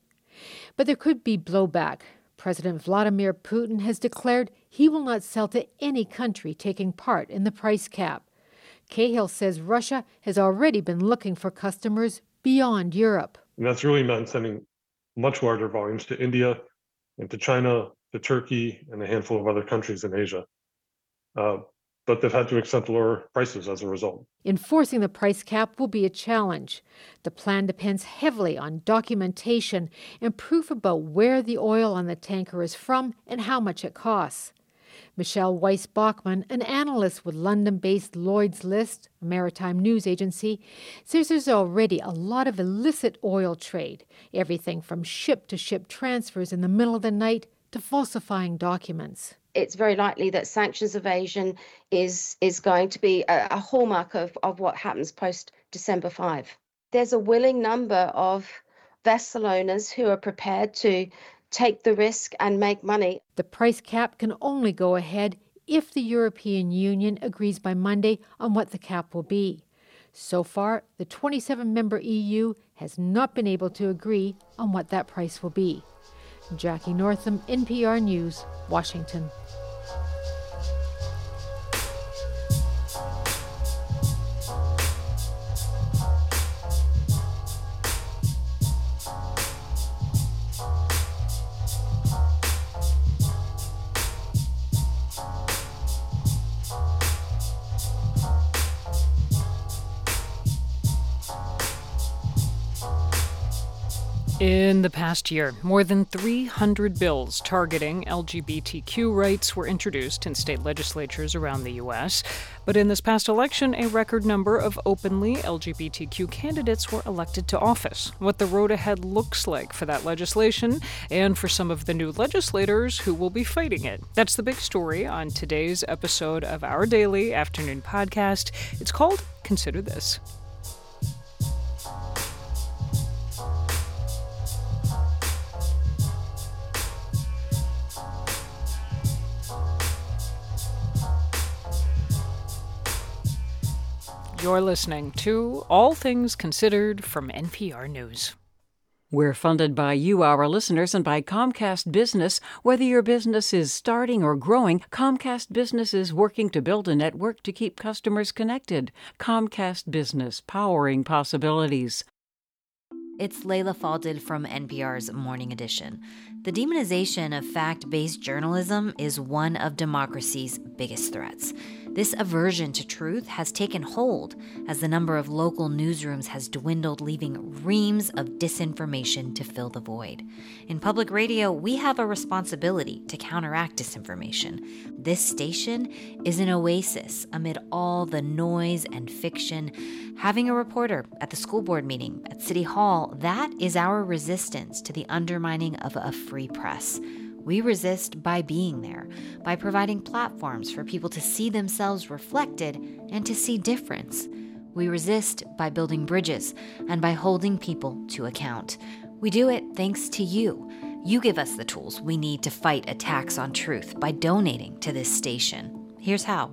[SPEAKER 45] But there could be blowback. President Vladimir Putin has declared he will not sell to any country taking part in the price cap. Cahill says Russia has already been looking for customers beyond Europe.
[SPEAKER 46] And that's really meant sending much larger volumes to India and to China, to Turkey, and a handful of other countries in Asia. Uh, but they've had to accept lower prices as a result.
[SPEAKER 45] Enforcing the price cap will be a challenge. The plan depends heavily on documentation and proof about where the oil on the tanker is from and how much it costs. Michelle Wiese Bockmann, an analyst with London based Lloyd's List, a maritime news agency, says there's already a lot of illicit oil trade, everything from ship to ship transfers in the middle of the night to falsifying documents
[SPEAKER 48] it's very likely that sanctions evasion is is going to be a, a hallmark of, of what happens post December 5. There's a willing number of vessel owners who are prepared to take the risk and make money.
[SPEAKER 45] The price cap can only go ahead if the European Union agrees by Monday on what the cap will be. So far, the 27 member EU has not been able to agree on what that price will be. Jackie Northam, NPR News, Washington.
[SPEAKER 15] In the past year, more than 300 bills targeting LGBTQ rights were introduced in state legislatures around the U.S. But in this past election, a record number of openly LGBTQ candidates were elected to office. What the road ahead looks like for that legislation and for some of the new legislators who will be fighting it. That's the big story on today's episode of our daily afternoon podcast. It's called Consider This. You're listening to All Things Considered from NPR News.
[SPEAKER 13] We're funded by you, our listeners, and by Comcast Business. Whether your business is starting or growing, Comcast Business is working to build a network to keep customers connected. Comcast Business, powering possibilities.
[SPEAKER 49] It's Leila Fadel from NPR's Morning Edition. The demonization of fact based journalism is one of democracy's biggest threats. This aversion to truth has taken hold as the number of local newsrooms has dwindled, leaving reams of disinformation to fill the void. In public radio, we have a responsibility to counteract disinformation. This station is an oasis amid all the noise and fiction. Having a reporter at the school board meeting at City Hall, that is our resistance to the undermining of a free press. We resist by being there, by providing platforms for people to see themselves reflected and to see difference. We resist by building bridges and by holding people to account. We do it thanks to you. You give us the tools we need to fight attacks on truth by donating to this station. Here's how.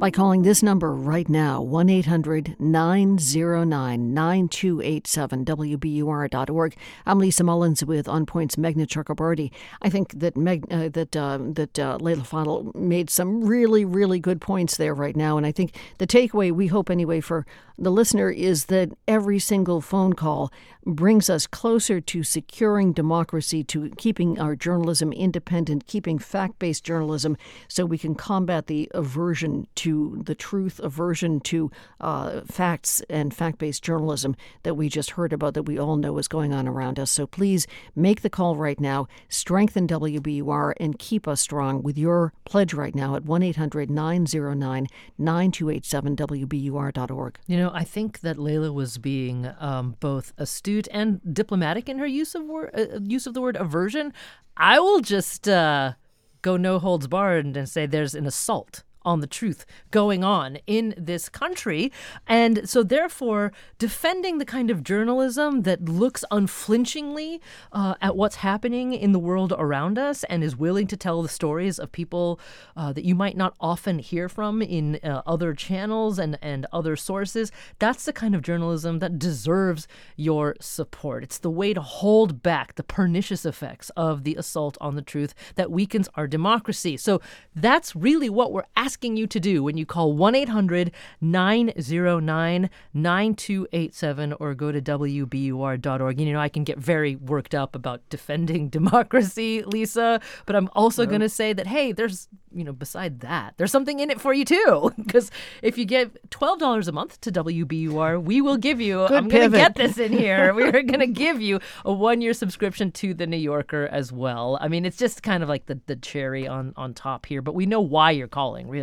[SPEAKER 5] By calling this number right now 1 800 909 9287 WBUR.org. I'm Lisa Mullins with On Point's Meghna Chakrabarti. I think that Meg, uh, that uh, that uh, Leila Fadel made some really, really good points there right now. And I think the takeaway, we hope anyway, for the listener is that every single phone call brings us closer to securing democracy, to keeping our journalism independent, keeping fact based journalism so we can combat the aversion to the truth, aversion to uh, facts and fact based journalism that we just heard about, that we all know is going on around us. So please make the call right now, strengthen WBUR, and keep us strong with your pledge right now at 1 800 909 9287 WBUR.org.
[SPEAKER 8] You know, I think that Leila was being um, both astute and diplomatic in her use of word, uh, use of the word aversion. I will just uh, go no holds barred and say there's an assault on the truth going on in this country. And so, therefore, defending the kind of journalism that looks unflinchingly uh, at what's happening in the world around us and is willing to tell the stories of people uh, that you might not often hear from in uh, other channels and, and other sources, that's the kind of journalism that deserves your support. It's the way to hold back the pernicious effects of the assault on the truth that weakens our democracy. So, that's really what we're asking asking you to do when you call 1 800 909 9287 or go to WBUR.org. You know, I can get very worked up about defending democracy, Lisa, but I'm also going to say that, hey, there's, you know, beside that, there's something in it for you too. Because if you give $12 a month to WBUR, we will give you,
[SPEAKER 5] Good
[SPEAKER 8] I'm going to get this in here. We're going to give you a one year subscription to The New Yorker as well. I mean, it's just kind of like the, the cherry on, on top here, but we know why you're calling, really.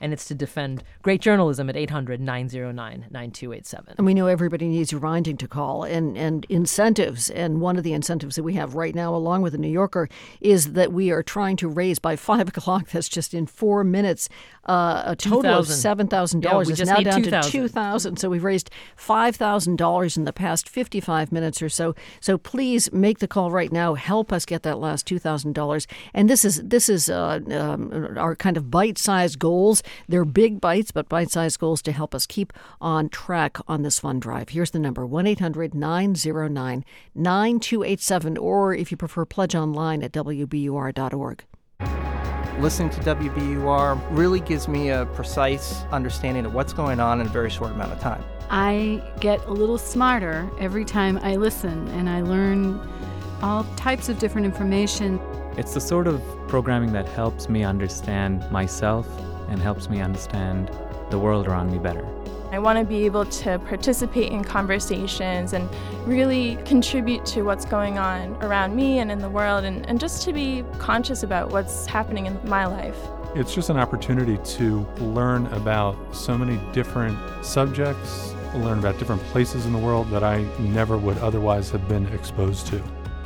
[SPEAKER 8] And it's to defend great journalism at 800 909 9287.
[SPEAKER 5] And we know everybody needs reminding to call and, and incentives. And one of the incentives that we have right now, along with the New Yorker, is that we are trying to raise by five o'clock, that's just in four minutes, uh, a total of
[SPEAKER 8] 2,000.
[SPEAKER 5] $7,000.
[SPEAKER 8] Yeah,
[SPEAKER 5] it's now down to
[SPEAKER 8] 2,000.
[SPEAKER 5] 2000 So we've raised $5,000 in the past 55 minutes or so. So please make the call right now. Help us get that last $2,000. And this is, this is uh, um, our kind of bite sized goals. They're big bites, but bite sized goals to help us keep on track on this fund drive. Here's the number 1 800 909 9287, or if you prefer, pledge online at WBUR.org.
[SPEAKER 50] Listening to WBUR really gives me a precise understanding of what's going on in a very short amount of time.
[SPEAKER 51] I get a little smarter every time I listen, and I learn all types of different information.
[SPEAKER 52] It's the sort of programming that helps me understand myself and helps me understand the world around me better.
[SPEAKER 53] I want to be able to participate in conversations and really contribute to what's going on around me and in the world, and, and just to be conscious about what's happening in my life.
[SPEAKER 54] It's just an opportunity to learn about so many different subjects, learn about different places in the world that I never would otherwise have been exposed to.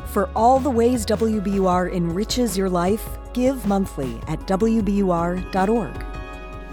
[SPEAKER 55] For all the ways WBUR enriches your life, give monthly at WBUR.org.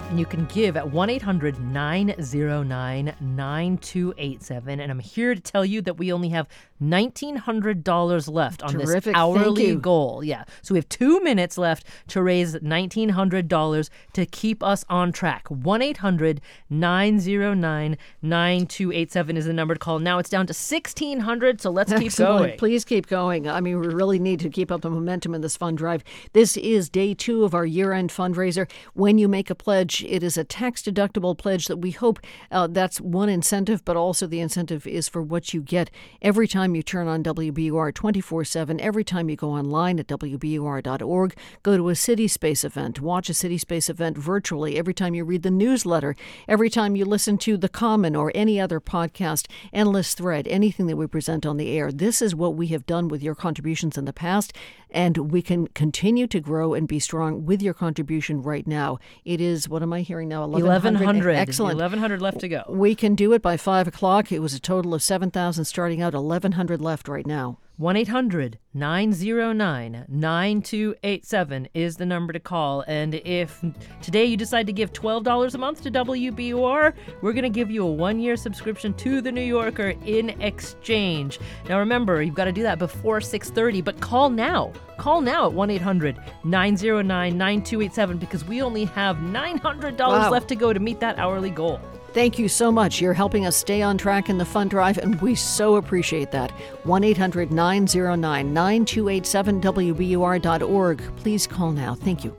[SPEAKER 8] And you can give at 1 800 909 9287. And I'm here to tell you that we only have $1,900 left on
[SPEAKER 5] Terrific.
[SPEAKER 8] this hourly goal. Yeah. So we have two minutes left to raise $1,900 to keep us on track. 1 800 909 9287 is the number to call. Now it's down to 1600 so let's keep going.
[SPEAKER 5] Please keep going. I mean, we really need to keep up the momentum in this fund drive. This is day two of our year end fundraiser. When you make a pledge, it is a tax deductible pledge that we hope uh, that's one incentive, but also the incentive is for what you get every time you turn on WBUR 24 7, every time you go online at WBUR.org, go to a City Space event, watch a City Space event virtually, every time you read the newsletter, every time you listen to The Common or any other podcast, Endless Thread, anything that we present on the air. This is what we have done with your contributions in the past, and we can continue to grow and be strong with your contribution right now. It is, what am I hearing now?
[SPEAKER 8] 1100.
[SPEAKER 5] Excellent.
[SPEAKER 8] 1100 left to go.
[SPEAKER 5] We can do it by 5 o'clock. It was a total of 7,000 starting out, 1,100 left right now.
[SPEAKER 8] 1 800 909 9287 is the number to call. And if today you decide to give $12 a month to WBUR, we're going to give you a one year subscription to The New Yorker in exchange. Now remember, you've got to do that before 6:30, but call now. Call now at 1 800 909 9287 because we only have $900
[SPEAKER 5] Wow.
[SPEAKER 8] left to go to meet that hourly goal.
[SPEAKER 5] Thank you so much. You're helping us stay on track in the fund drive, and we so appreciate that. 1 800 909 9287 WBUR.org. Please call now. Thank you.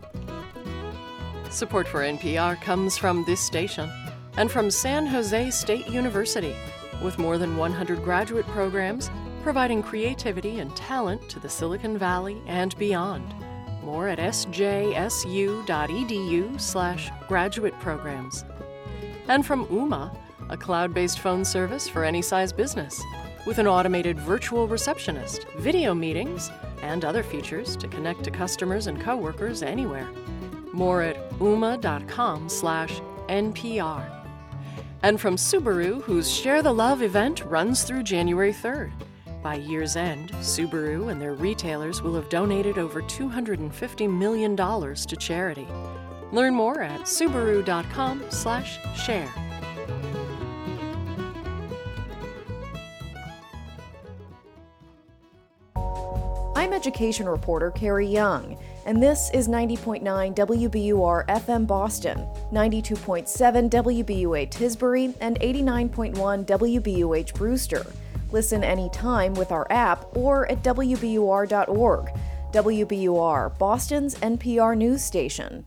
[SPEAKER 27] Support for NPR comes from this station and from San Jose State University, with more than 100 graduate programs providing creativity and talent to the Silicon Valley and beyond. More at sjsu.edu/slash graduate programs. And from Ooma, a cloud based phone service for any size business, with an automated virtual receptionist, video meetings, and other features to connect to customers and coworkers anywhere. More at ooma.com/slash NPR. And from Subaru, whose Share the Love event runs through January 3rd. By year's end, Subaru and their retailers will have donated over $250 million to charity. Learn more at subaru.com/share.
[SPEAKER 56] I'm education reporter Carrie Jung, and this is 90.9 WBUR FM Boston, 92.7 WBUA Tisbury, and 89.1 WBUH Brewster. Listen anytime with our app or at WBUR.org. WBUR, Boston's NPR news station.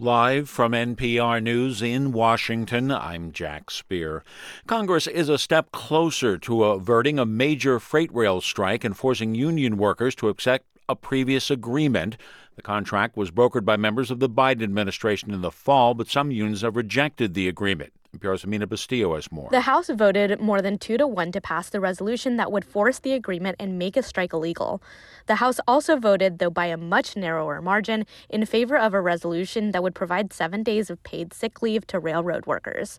[SPEAKER 57] Live from NPR News in Washington, I'm Jack Spear. Congress is a step closer to averting a major freight rail strike and forcing union workers to accept a previous agreement. The contract was brokered by members of the Biden administration in the fall, but some unions have rejected the agreement. NPR's Ximena Bustillo has more.
[SPEAKER 17] The House voted more than two to one to pass the resolution that would force the agreement and make a strike illegal. The House also voted, though by a much narrower margin, in favor of a resolution that would provide seven days of paid sick leave to railroad workers.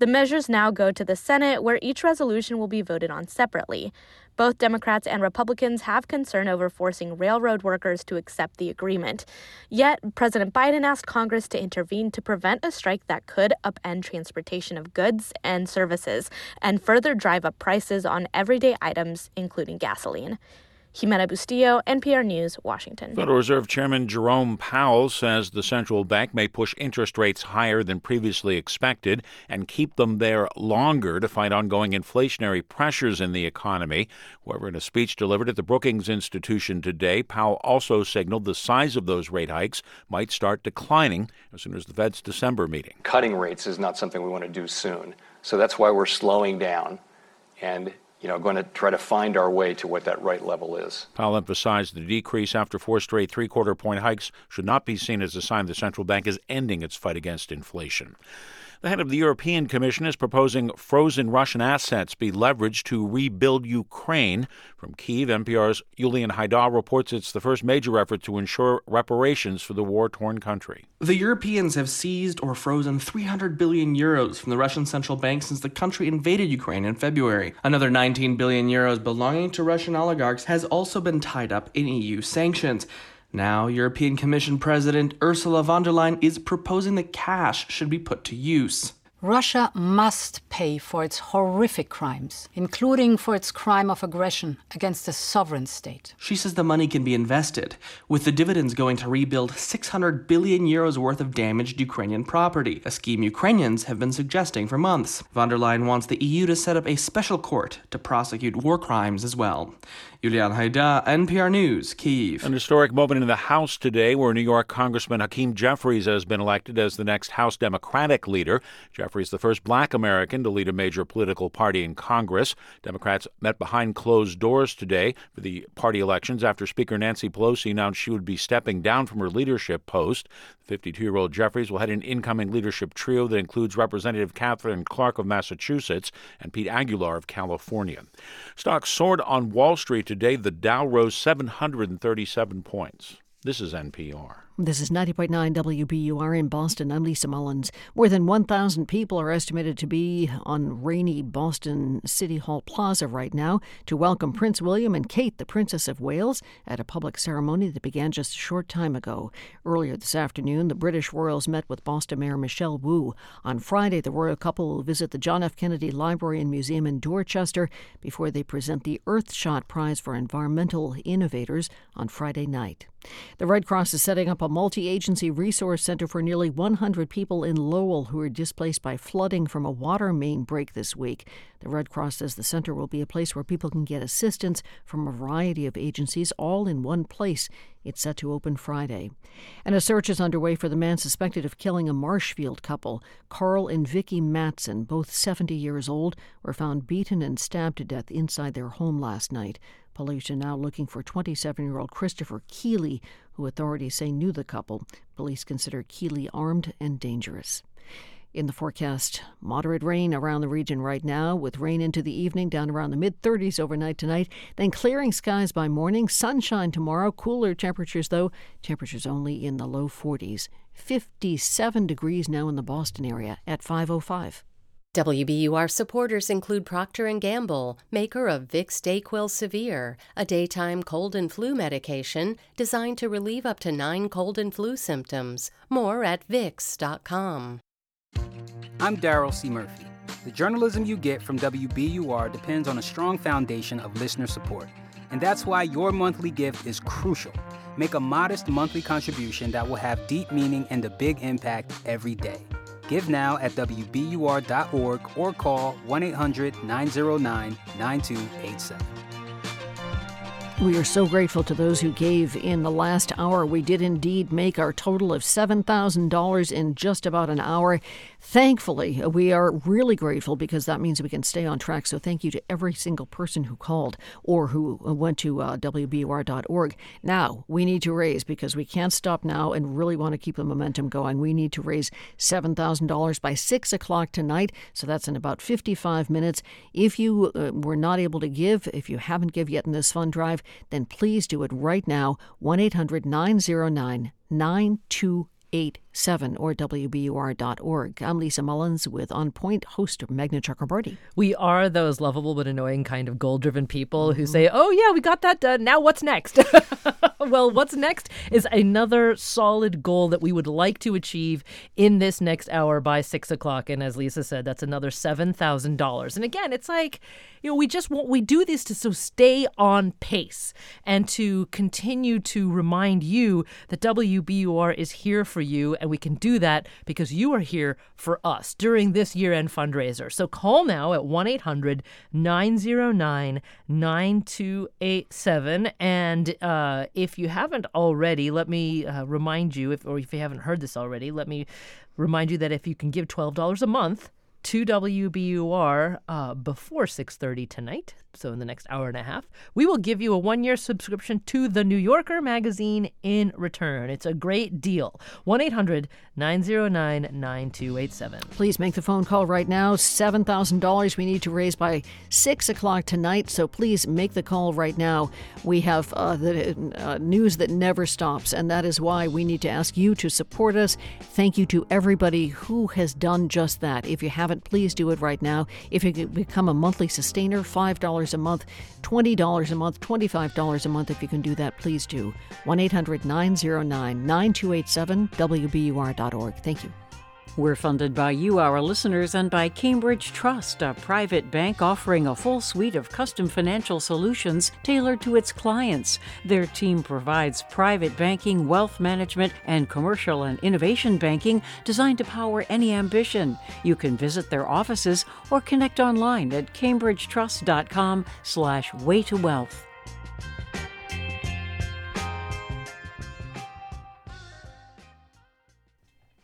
[SPEAKER 17] The measures now go to the Senate, where each resolution will be voted on separately. Both Democrats and Republicans have concern over forcing railroad workers to accept the agreement. Yet, President Biden asked Congress to intervene to prevent a strike that could upend transportation of goods and services and further drive up prices on everyday items, including gasoline. Ximena Bustillo, NPR News, Washington.
[SPEAKER 57] Federal Reserve Chairman Jerome Powell says the central bank may push interest rates higher than previously expected and keep them there longer to fight ongoing inflationary pressures in the economy. However, in a speech delivered at the Brookings Institution today, Powell also signaled the size of those rate hikes might start declining as soon as the Fed's December meeting.
[SPEAKER 58] Cutting rates is not something we want to do soon. So that's why we're slowing down and you know, going to try to find our way to what that right level is.
[SPEAKER 57] Powell emphasized the decrease after four straight three quarter point hikes should not be seen as a sign the central bank is ending its fight against inflation. The head of the European Commission is proposing frozen Russian assets be leveraged to rebuild Ukraine. From Kiev, NPR's Julian Hayda reports it's the first major effort to ensure reparations for the war torn country.
[SPEAKER 59] The Europeans have seized or frozen 300 billion euros from the Russian central bank since the country invaded Ukraine in February. Another 19 billion euros belonging to Russian oligarchs has also been tied up in EU sanctions. Now, European Commission President Ursula von der Leyen is proposing that cash should be put to use.
[SPEAKER 60] Russia must pay for its horrific crimes, including for its crime of aggression against a sovereign state.
[SPEAKER 59] She says the money can be invested, with the dividends going to rebuild 600 billion euros worth of damaged Ukrainian property, a scheme Ukrainians have been suggesting for months. Von der Leyen wants the EU to set up a special court to prosecute war crimes as well. Julian Hayda, NPR News, Kiev.
[SPEAKER 57] An historic moment in the House today where New York Congressman Hakeem Jeffries has been elected as the next House Democratic leader. Jeffries, is the first black American to lead a major political party in Congress. Democrats met behind closed doors today for the party elections after Speaker Nancy Pelosi announced she would be stepping down from her leadership post. 52 year old Jeffries will head an incoming leadership trio that includes Representative Katherine Clark of Massachusetts and Pete Aguilar of California. Stocks soared on Wall Street. Today, the Dow rose 737 points. This is NPR.
[SPEAKER 5] This is 90.9 WBUR in Boston. I'm Lisa Mullins. More than 1,000 people are estimated to be on rainy Boston City Hall Plaza right now to welcome Prince William and Kate, the Princess of Wales, at a public ceremony that began just a short time ago. Earlier this afternoon, the British royals met with Boston Mayor Michelle Wu. On Friday, the royal couple will visit the John F. Kennedy Library and Museum in Dorchester before they present the Earthshot Prize for Environmental Innovators on Friday night. The Red Cross is setting up a multi agency resource center for nearly 100 people in Lowell who were displaced by flooding from a water main break this week. The Red Cross says the center will be a place where people can get assistance from a variety of agencies all in one place. It's set to open Friday. And a search is underway for the man suspected of killing a Marshfield couple. Carl and Vicky Matson, both 70 years old, were found beaten and stabbed to death inside their home last night. Police are now looking for 27 year old Christopher Keeley, who authorities say knew the couple. Police consider Keeley armed and dangerous. In the forecast, moderate rain around the region right now, with rain into the evening down around the mid 30s overnight tonight, then clearing skies by morning, sunshine tomorrow, cooler temperatures though, temperatures only in the low 40s. 57 degrees now in the Boston area at 505.
[SPEAKER 61] WBUR supporters include Procter & Gamble, maker of Vicks DayQuil Severe, a daytime cold and flu medication designed to relieve up to 9 cold and flu symptoms. More at vicks.com.
[SPEAKER 62] I'm Darryl C. Murphy. The journalism you get from WBUR depends on a strong foundation of listener support, and that's why your monthly gift is crucial. Make a modest monthly contribution that will have deep meaning and a big impact every day. Give now at WBUR.org or call 1 800 909 9287.
[SPEAKER 5] We are so grateful to those who gave in the last hour. We did indeed make our total of $7,000 in just about an hour. Thankfully, we are really grateful because that means we can stay on track. So, thank you to every single person who called or who went to uh, WBUR.org. Now, we need to raise because we can't stop now and really want to keep the momentum going. We need to raise $7,000 by 6 o'clock tonight. So, that's in about 55 minutes. If you uh, were not able to give, if you haven't given yet in this fund drive, then please do it right now. 1 800 909 9287 or WBUR.org. I'm Lisa Mullins with On Point host Meghna Chakrabarti.
[SPEAKER 8] We are those lovable but annoying kind of goal driven people mm-hmm. who say, oh, yeah, we got that done. Now what's next? well, what's next is another solid goal that we would like to achieve in this next hour by six o'clock. And as Lisa said, that's another $7,000. And again, it's like, you know, we just want, we do this to so stay on pace and to continue to remind you that WBUR is here for you. And we can do that because you are here for us during this year end fundraiser. So call now at 1 800 909 9287. And uh, if you haven't already, let me uh, remind you, if, or if you haven't heard this already, let me remind you that if you can give $12 a month, to WBUR uh, before 6:30 tonight, so in the next hour and a half, we will give you a one-year subscription to the New Yorker magazine in return. It's a great deal. 1-800-909-9287.
[SPEAKER 5] Please make the phone call right now. $7,000 we need to raise by 6 o'clock tonight, so please make the call right now. We have uh, the uh, news that never stops, and that is why we need to ask you to support us. Thank you to everybody who has done just that. If you haven't, please do it right now. If you become a monthly sustainer, $5 a month, $20 a month, $25 a month. If you can do that, please do. 1 800 909 9287, WBUR.org. Thank you.
[SPEAKER 13] We're funded by you, our listeners, and by Cambridge Trust, a private bank offering a full suite of custom financial solutions tailored to its clients. Their team provides private banking, wealth management, and commercial and innovation banking designed to power any ambition. You can visit their offices or connect online at cambridgetrust.com slash way to wealth.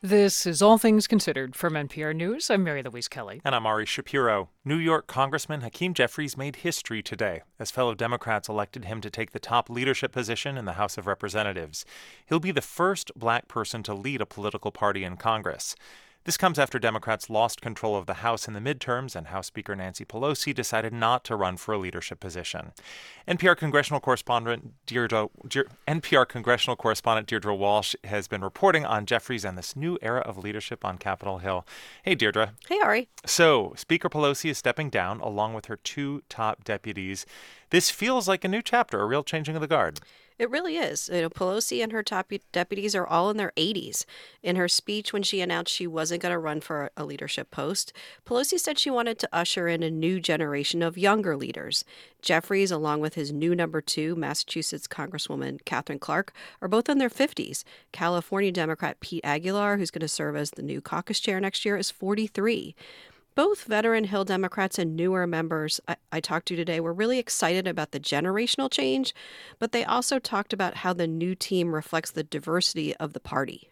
[SPEAKER 15] This is All Things Considered from NPR News. I'm Mary Louise Kelly.
[SPEAKER 20] And I'm Ari Shapiro. New York Congressman Hakeem Jeffries made history today as fellow Democrats elected him to take the top leadership position in the House of Representatives. He'll be the first black person to lead a political party in Congress. This comes after Democrats lost control of the House in the midterms and House Speaker Nancy Pelosi decided not to run for a leadership position. NPR congressional correspondent Deirdre, NPR congressional correspondent Deirdre Walsh has been reporting on Jeffries and this new era of leadership on Capitol Hill. Hey Deirdre.
[SPEAKER 63] Hey Ari.
[SPEAKER 20] So, Speaker Pelosi is stepping down along with her two top deputies. This feels like a new chapter, a real changing of the guard.
[SPEAKER 63] It really is. You know, Pelosi and her top deputies are all in their 80s. In her speech when she announced she wasn't going to run for a leadership post, Pelosi said she wanted to usher in a new generation of younger leaders. Jeffries, along with his new number two, Massachusetts Congresswoman Katherine Clark, are both in their 50s. California Democrat Pete Aguilar, who's going to serve as the new caucus chair next year, is 43 both veteran Hill Democrats and newer members I, I, talked to today were really excited about the generational change, but they also talked about how the new team reflects the diversity of the party.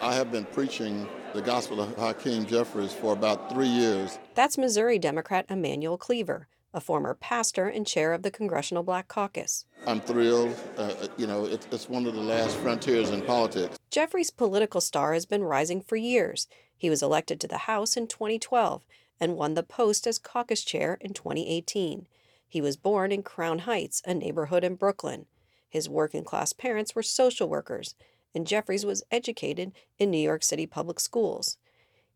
[SPEAKER 64] I have been preaching the gospel of Hakeem Jeffries for about three years.
[SPEAKER 63] That's Missouri Democrat Emanuel Cleaver, a former pastor and chair of the Congressional Black Caucus.
[SPEAKER 64] I'm thrilled. Uh, you know, it, it's one of the last frontiers in politics.
[SPEAKER 63] Jeffries' political star has been rising for years. He was elected to the House in 2012 and won the post as caucus chair in 2018. He was born in Crown Heights, a neighborhood in Brooklyn. His working class parents were social workers, and Jeffries was educated in New York City public schools.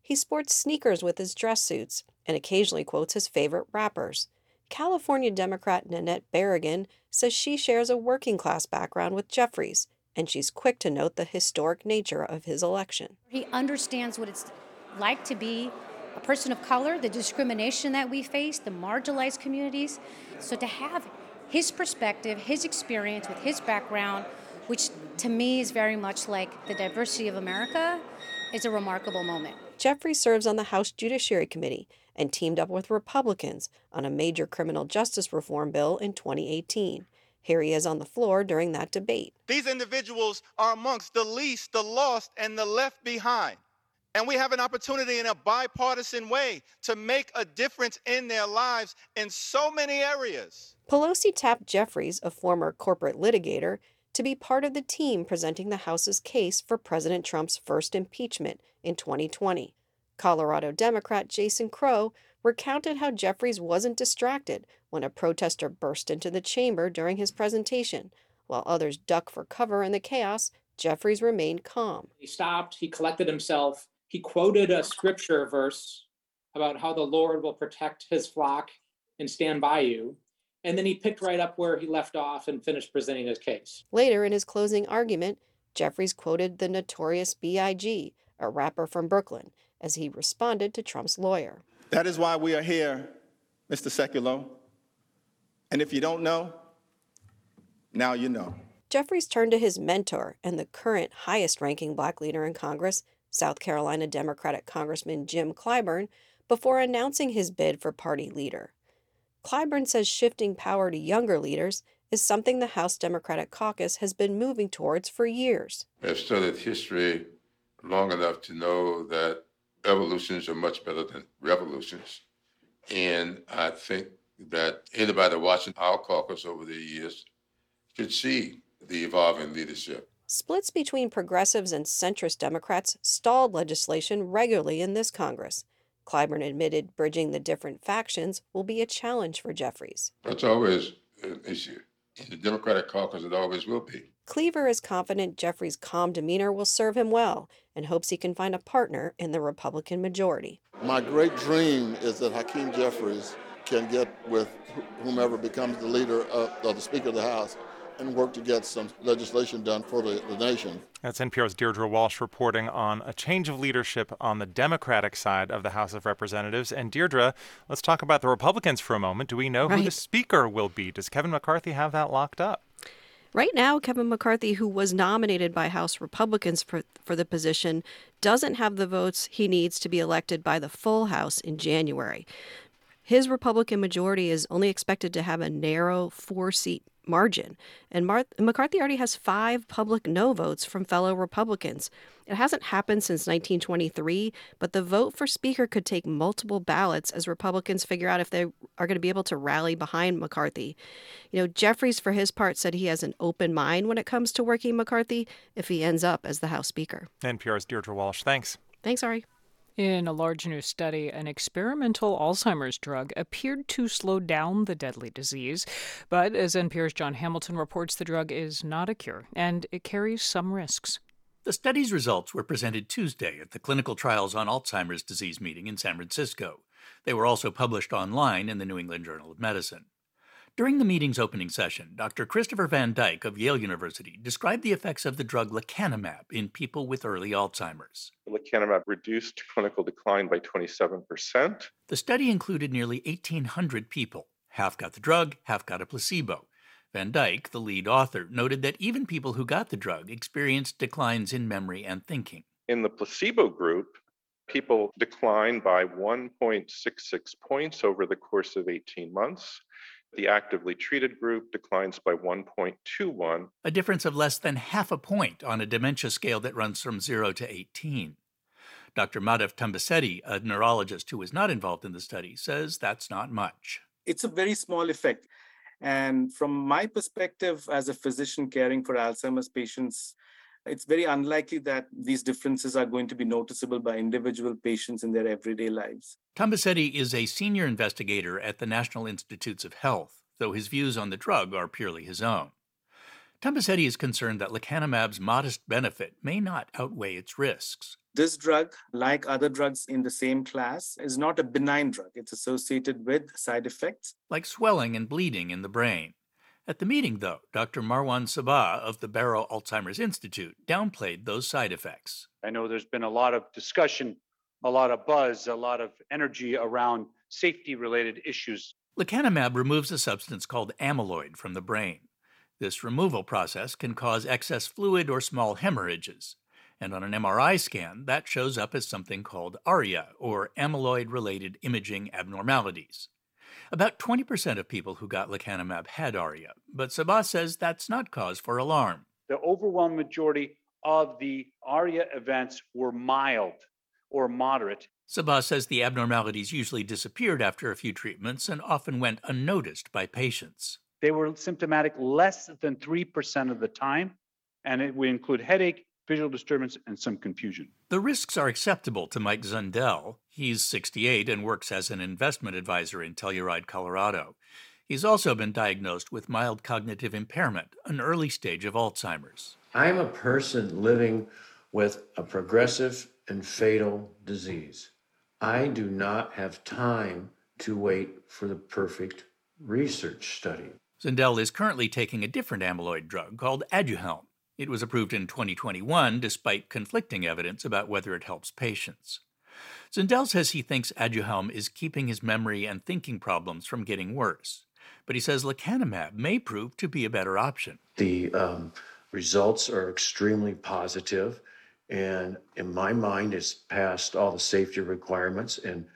[SPEAKER 63] He sports sneakers with his dress suits and occasionally quotes his favorite rappers. California Democrat Nanette Barragán says she shares a working class background with Jeffries, and she's quick to note the historic nature of his election.
[SPEAKER 65] He understands what it's like to be a person of color, the discrimination that we face, the marginalized communities. So to have his perspective, his experience with his background, which to me is very much like the diversity of America, is a remarkable moment.
[SPEAKER 63] Jeffries serves on the House Judiciary Committee and teamed up with Republicans on a major criminal justice reform bill in 2018. Here he is on the floor during that debate.
[SPEAKER 66] These individuals are amongst the least, the lost, and the left behind. And we have an opportunity in a bipartisan way to make a difference in their lives in so many areas.
[SPEAKER 63] Pelosi tapped Jeffries, a former corporate litigator, to be part of the team presenting the House's case for President Trump's first impeachment in 2020. Colorado Democrat Jason Crow recounted how Jeffries wasn't distracted when a protester burst into the chamber during his presentation. While others ducked for cover in the chaos, Jeffries remained calm.
[SPEAKER 67] He stopped, he collected himself, he quoted a scripture verse about how the Lord will protect his flock and stand by you. And then he picked right up where he left off and finished presenting his case.
[SPEAKER 63] Later in his closing argument, Jeffries quoted the notorious B.I.G., a rapper from Brooklyn, as he responded to Trump's lawyer.
[SPEAKER 66] That is why we are here, Mr. Sekulow. And if you don't know, now you know.
[SPEAKER 63] Jeffries turned to his mentor and the current highest ranking black leader in Congress, South Carolina Democratic Congressman Jim Clyburn, before announcing his bid for party leader. Clyburn says shifting power to younger leaders is something the House Democratic Caucus has been moving towards for years.
[SPEAKER 68] I've studied history long enough to know that evolutions are much better than revolutions. And I think that anybody watching our caucus over the years should see the evolving leadership.
[SPEAKER 63] Splits between progressives and centrist Democrats stalled legislation regularly in this Congress. Clyburn admitted bridging the different factions will be a challenge for Jeffries.
[SPEAKER 68] That's always an issue. In the Democratic caucus, it always will be.
[SPEAKER 63] Cleaver is confident Jeffries' calm demeanor will serve him well and hopes he can find a partner in the Republican majority.
[SPEAKER 64] My great dream is that Hakeem Jeffries can get with whomever becomes the leader of, of the Speaker of the House and work to get some legislation done for the, the nation.
[SPEAKER 20] That's NPR's Deirdre Walsh reporting on a change of leadership on the Democratic side of the House of Representatives. And Deirdre, let's talk about the Republicans for a moment. Do we know right. who the Speaker will be? Does Kevin McCarthy have that locked up?
[SPEAKER 63] Right now, Kevin McCarthy, who was nominated by House Republicans for, for the position, doesn't have the votes he needs to be elected by the full House in January. His Republican majority is only expected to have a narrow four seat margin. And Mar- McCarthy already has five public no votes from fellow Republicans. It hasn't happened since 1923, but the vote for Speaker could take multiple ballots as Republicans figure out if they are going to be able to rally behind McCarthy. You know, Jeffries, for his part, said he has an open mind when it comes to working McCarthy if he ends up as the House Speaker.
[SPEAKER 20] NPR's Deirdre Walsh. Thanks.
[SPEAKER 63] Thanks, Ari.
[SPEAKER 15] In a large new study, an experimental Alzheimer's drug appeared to slow down the deadly disease. But as NPR's Jon Hamilton reports, the drug is not a cure and it carries some risks.
[SPEAKER 69] The study's results were presented Tuesday at the Clinical Trials on Alzheimer's Disease meeting in San Francisco. They were also published online in the New England Journal of Medicine. During the meeting's opening session, Dr. Christopher Van Dyck of Yale University described the effects of the drug lecanemab in people with early Alzheimer's.
[SPEAKER 70] Lecanemab reduced clinical decline by 27%.
[SPEAKER 69] The study included nearly 1,800 people. Half got the drug, half got a placebo. Van Dyck, the lead author, noted that even people who got the drug experienced declines in memory and thinking.
[SPEAKER 70] In the placebo group, people declined by 1.66 points over the course of 18 months. The actively treated group declines by 1.21.
[SPEAKER 69] A difference of less than half a point on a dementia scale that runs from 0 to 18. Dr. Madhav Thambisetty, a neurologist who was not involved in the study, says that's not much.
[SPEAKER 71] It's a very small effect. And from my perspective, as a physician caring for Alzheimer's patients, it's very unlikely that these differences are going to be noticeable by individual patients in their everyday lives.
[SPEAKER 69] Thambisetty is a senior investigator at the National Institutes of Health, though his views on the drug are purely his own. Thambisetty is concerned that lecanemab's modest benefit may not outweigh its risks.
[SPEAKER 71] This drug, like other drugs in the same class, is not a benign drug. It's associated with side effects
[SPEAKER 69] like swelling and bleeding in the brain. At the meeting, though, Dr. Marwan Sabbagh of the Barrow Alzheimer's Institute downplayed those side effects.
[SPEAKER 72] I know there's been a lot of discussion, a lot of buzz, a lot of energy around safety related issues.
[SPEAKER 69] Lecanemab removes a substance called amyloid from the brain. This removal process can cause excess fluid or small hemorrhages. And on an MRI scan, that shows up as something called ARIA, or amyloid related imaging abnormalities. About 20% of people who got lecanemab had ARIA, but Sabbagh says that's not cause for alarm.
[SPEAKER 72] The overwhelming majority of the ARIA events were mild or moderate.
[SPEAKER 69] Sabbagh says the abnormalities usually disappeared after a few treatments and often went unnoticed by patients.
[SPEAKER 72] They were symptomatic less than 3% of the time, and it would include headache, visual disturbance, and some confusion.
[SPEAKER 69] The risks are acceptable to Mike Zundel. He's 68 and works as an investment advisor in Telluride, Colorado. He's also been diagnosed with mild cognitive impairment, an early stage of Alzheimer's.
[SPEAKER 73] I'm a person living with a progressive and fatal disease. I do not have time to wait for the perfect research study.
[SPEAKER 69] Zundel is currently taking a different amyloid drug called Aduhelm. It was approved in 2021 despite conflicting evidence about whether it helps patients. Zundel says he thinks Aduhelm is keeping his memory and thinking problems from getting worse, but he says lecanemab may prove to be a better option.
[SPEAKER 73] The um, results are extremely positive, and in my mind, it's passed all the safety requirements, and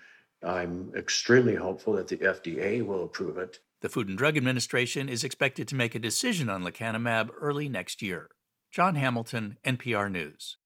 [SPEAKER 73] I'm extremely hopeful that the FDA will approve it.
[SPEAKER 69] The Food and Drug Administration is expected to make a decision on lecanemab early next year. Jon Hamilton, NPR News.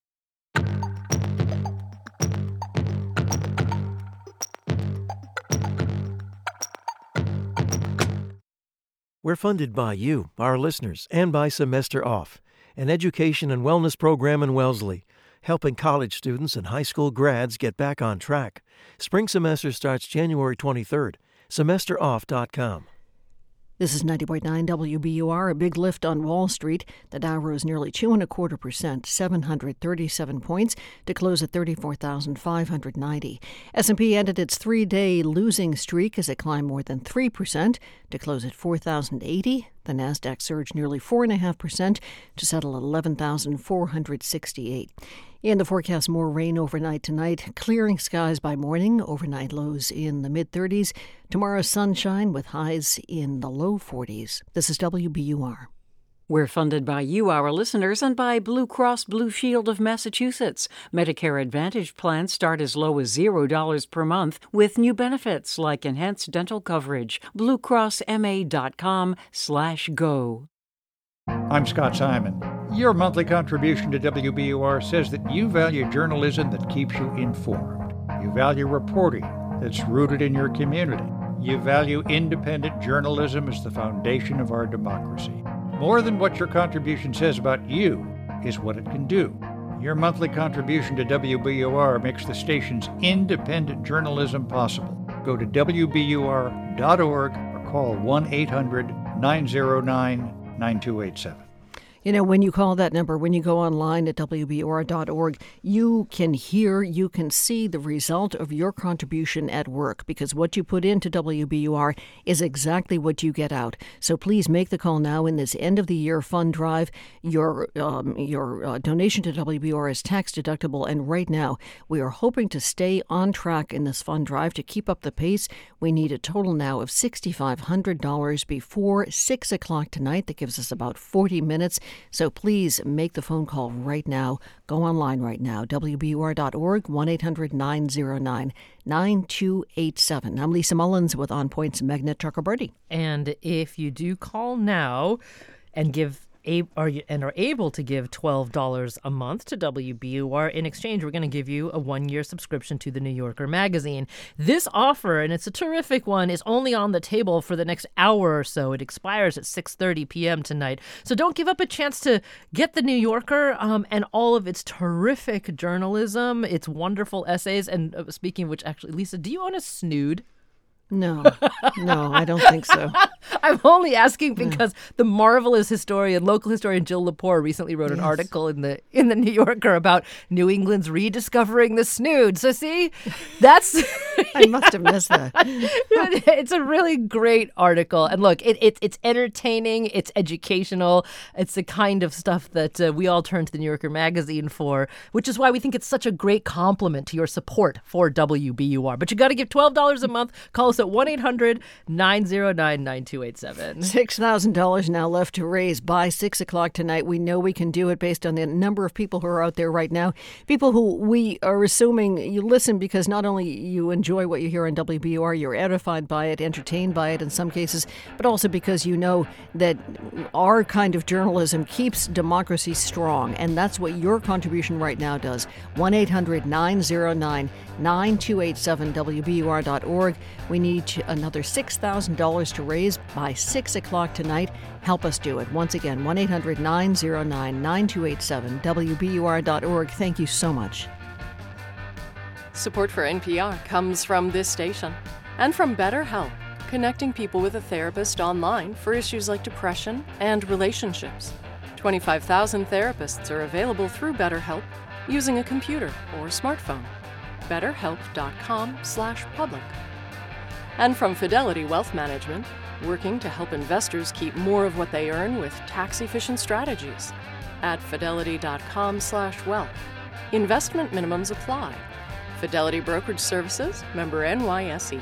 [SPEAKER 74] We're funded by you, our listeners, and by Semester Off, an education and wellness program in Wellesley, helping college students and high school grads get back on track. Spring semester starts January 23rd. SemesterOff.com.
[SPEAKER 5] This is 90.9 WBUR, a big lift on Wall Street. The Dow rose nearly two and a quarter percent, 737 points, to close at 34,590. S&P ended its three-day losing streak as it climbed more than 3% to close at 4,080. The Nasdaq surged nearly 4.5% to settle at 11,468. In the forecast, more rain overnight tonight, clearing skies by morning, overnight lows in the mid 30s. Tomorrow, sunshine with highs in the low 40s. This is WBUR.
[SPEAKER 13] We're funded by you, our listeners, and by Blue Cross Blue Shield of Massachusetts. Medicare Advantage plans start as low as $0 per month with new benefits like enhanced dental coverage. BlueCrossMA.com slash go.
[SPEAKER 75] I'm Scott Simon. Your monthly contribution to WBUR says that you value journalism that keeps you informed. You value reporting that's rooted in your community. You value independent journalism as the foundation of our democracy. More than what your contribution says about you is what it can do. Your monthly contribution to WBUR makes the station's independent journalism possible. Go to WBUR.org or call 1 800 909 9287.
[SPEAKER 5] You know, when you call that number, when you go online at WBUR.org, you can hear, you can see the result of your contribution at work because what you put into WBUR is exactly what you get out. So please make the call now in this end of the year fund drive. Your, um, your uh, donation to WBUR is tax deductible, and right now we are hoping to stay on track in this fund drive to keep up the pace. We need a total now of $6,500 before 6 o'clock tonight. That gives us about 40 minutes. So please make the phone call right now. Go online right now, WBUR.org, 1 800 909 9287. I'm Lisa Mullins with On Point's Meghna Chakrabarti.
[SPEAKER 8] And if you do call now and give are and are able to give $12 a month to WBUR. In exchange, we're going to give you a one year subscription to the New Yorker magazine. This offer, and it's a terrific one, is only on the table for the next hour or so. It expires at 6.30 p.m. tonight. So don't give up a chance to get the New Yorker um, and all of its terrific journalism, its wonderful essays. And uh, speaking of which, actually, Lisa, do you own a snood?
[SPEAKER 5] No, no, I don't think so.
[SPEAKER 8] I'm only asking because no. the marvelous historian, local historian Jill Lepore, recently wrote yes. an article in the in the New Yorker about New England's rediscovering the snood. So see, that's
[SPEAKER 5] I must have missed that.
[SPEAKER 8] it's a really great article, and look, it, it it's entertaining, it's educational, it's the kind of stuff that uh, we all turn to the New Yorker magazine for, which is why we think it's such a great compliment to your support for WBUR. But you got to give twelve dollars a month. Call us at 1 800 909 9287.
[SPEAKER 5] $6,000 now left to raise by 6 o'clock tonight. We know we can do it based on the number of people who are out there right now. People who we are assuming you listen because not only you enjoy what you hear on WBUR, you're edified by it, entertained by it in some cases, but also because you know that our kind of journalism keeps democracy strong. And that's what your contribution right now does. 1 800 909 9287 WBUR.org. We need another $6,000 to raise by 6 o'clock tonight. Help us do it. Once again, 1 800 909 9287, WBUR.org. Thank you so much.
[SPEAKER 76] Support for NPR comes from this station and from BetterHelp, connecting people with a therapist online for issues like depression and relationships. 25,000 therapists are available through BetterHelp using a computer or smartphone. BetterHelp.com/public and from Fidelity Wealth Management, working to help investors keep more of what they earn with tax-efficient strategies. At fidelity.com/wealth. Investment minimums apply. Fidelity Brokerage Services, member NYSE.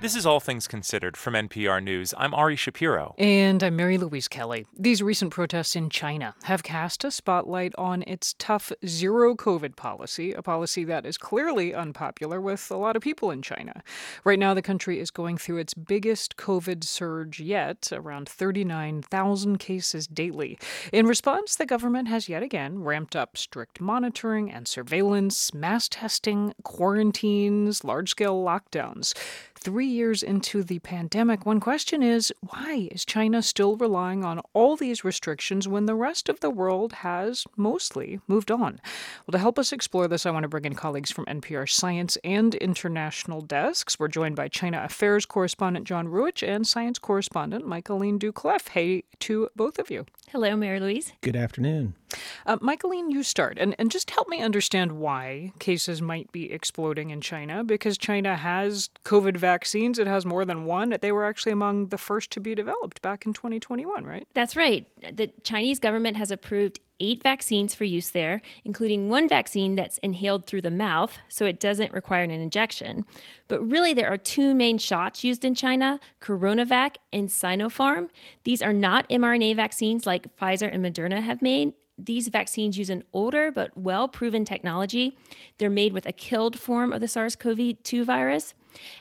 [SPEAKER 20] This is All Things Considered from NPR News. I'm Ari Shapiro.
[SPEAKER 15] And I'm Mary Louise Kelly. These recent protests in China have cast a spotlight on its tough zero COVID policy, a policy that is clearly unpopular with a lot of people in China. Right now, the country is going through its biggest COVID surge yet, around 39,000 cases daily. In response, the government has yet again ramped up strict monitoring and surveillance, mass testing, quarantines, large scale lockdowns three years into the pandemic, one question is why is China still relying on all these restrictions when the rest of the world has mostly moved on? Well, to help us explore this, I want to bring in colleagues from NPR Science and International desks. We're joined by China Affairs correspondent John Ruwitch and science correspondent Michaeleen Doucleff. Hey to both of you.
[SPEAKER 77] Hello, Mary Louise.
[SPEAKER 78] Good afternoon.
[SPEAKER 15] Uh, Michaeleen, you start. And, and just help me understand why cases might be exploding in China, because China has COVID vaccines. It has more than one. They were actually among the first to be developed back in 2021, right?
[SPEAKER 77] That's right. The Chinese government has approved eight vaccines for use there, including one vaccine that's inhaled through the mouth, so it doesn't require an injection. But really, there are two main shots used in China Coronavac and Sinopharm. These are not mRNA vaccines like Pfizer and Moderna have made. These vaccines use an older but well proven technology. They're made with a killed form of the SARS CoV 2 virus.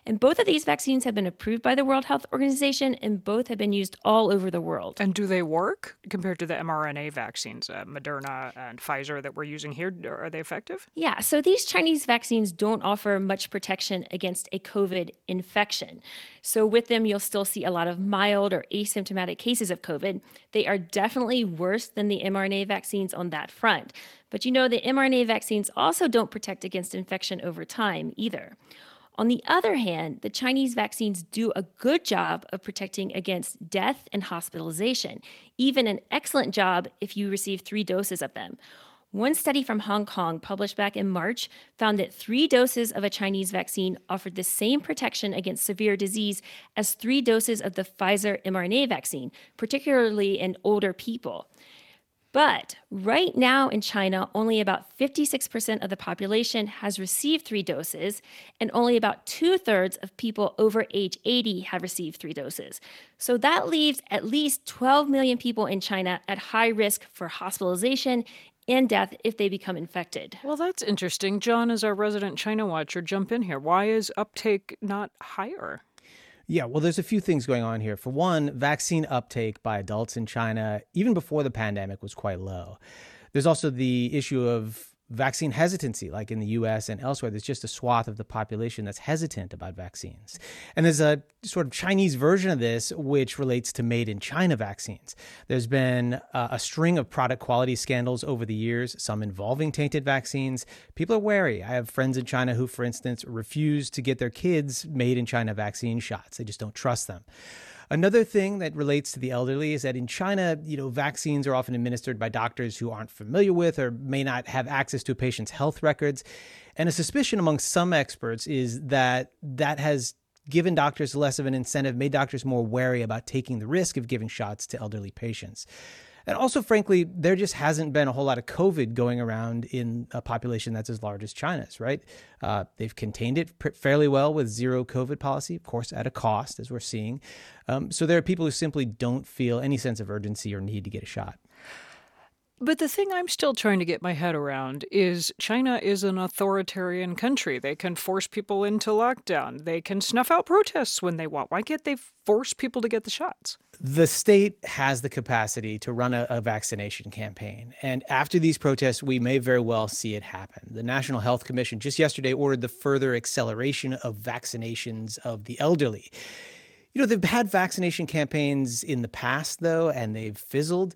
[SPEAKER 77] And both of these vaccines have been approved by the World Health Organization and both have been used all over the world.
[SPEAKER 15] And do they work compared to the mRNA vaccines, uh, Moderna and Pfizer that we're using here? Are they effective?
[SPEAKER 77] Yeah, so these Chinese vaccines don't offer much protection against a COVID infection. So, with them, you'll still see a lot of mild or asymptomatic cases of COVID. They are definitely worse than the mRNA vaccines on that front. But you know, the mRNA vaccines also don't protect against infection over time either. On the other hand, the Chinese vaccines do a good job of protecting against death and hospitalization, even an excellent job if you receive three doses of them. One study from Hong Kong, published back in March, found that three doses of a Chinese vaccine offered the same protection against severe disease as three doses of the Pfizer mRNA vaccine, particularly in older people. But right now in China, only about 56% of the population has received three doses, and only about two thirds of people over age 80 have received three doses. So that leaves at least 12 million people in China at high risk for hospitalization and death if they become infected.
[SPEAKER 15] Well, that's interesting. John, as our resident China watcher, jump in here. Why is uptake not higher?
[SPEAKER 79] Yeah, well, there's a few things going on here. For one, vaccine uptake by adults in China, even before the pandemic, was quite low. There's also the issue of vaccine hesitancy, like in the US and elsewhere. There's just a swath of the population that's hesitant about vaccines. And there's a sort of Chinese version of this, which relates to made in China vaccines. There's been uh, a string of product quality scandals over the years, some involving tainted vaccines. People are wary. I have friends in China who, for instance, refuse to get their kids made in China vaccine shots, they just don't trust them. Another thing that relates to the elderly is that in China, you know, vaccines are often administered by doctors who aren't familiar with or may not have access to a patient's health records. And a suspicion among some experts is that that has given doctors less of an incentive, made doctors more wary about taking the risk of giving shots to elderly patients. And also, frankly, there just hasn't been a whole lot of COVID going around in a population that's as large as China's, right? Uh, they've contained it fairly well with zero COVID policy, of course, at a cost, as we're seeing. Um, so there are people who simply don't feel any sense of urgency or need to get a shot.
[SPEAKER 15] But the thing I'm still trying to get my head around is China is an authoritarian country. They can force people into lockdown. They can snuff out protests when they want. Why can't they force people to get the shots?
[SPEAKER 79] The state has the capacity to run a, a, vaccination campaign. And after these protests, we may very well see it happen. The National Health Commission just yesterday ordered the further acceleration of vaccinations of the elderly. You know, they've had vaccination campaigns in the past, though, and they've fizzled.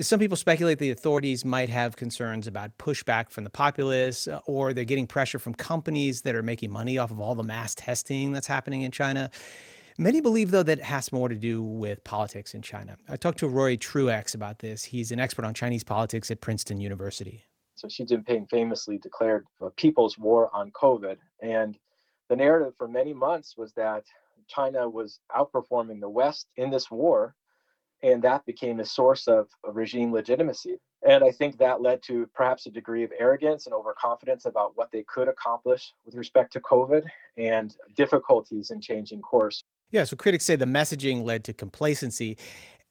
[SPEAKER 79] Some people speculate the authorities might have concerns about pushback from the populace, uh, or they're getting pressure from companies that are making money off of all the mass testing that's happening in China. Many believe, though, that it has more to do with politics in China. I talked to Rory Truex about this. He's an expert on Chinese politics at Princeton University.
[SPEAKER 80] So Xi Jinping famously declared a people's war on COVID. And the narrative for many months was that China was outperforming the West in this war and that became a source of, regime legitimacy. And I think that led to perhaps a degree of arrogance and overconfidence about what they could accomplish with respect to COVID and difficulties in changing course.
[SPEAKER 79] Yeah, so critics say the messaging led to complacency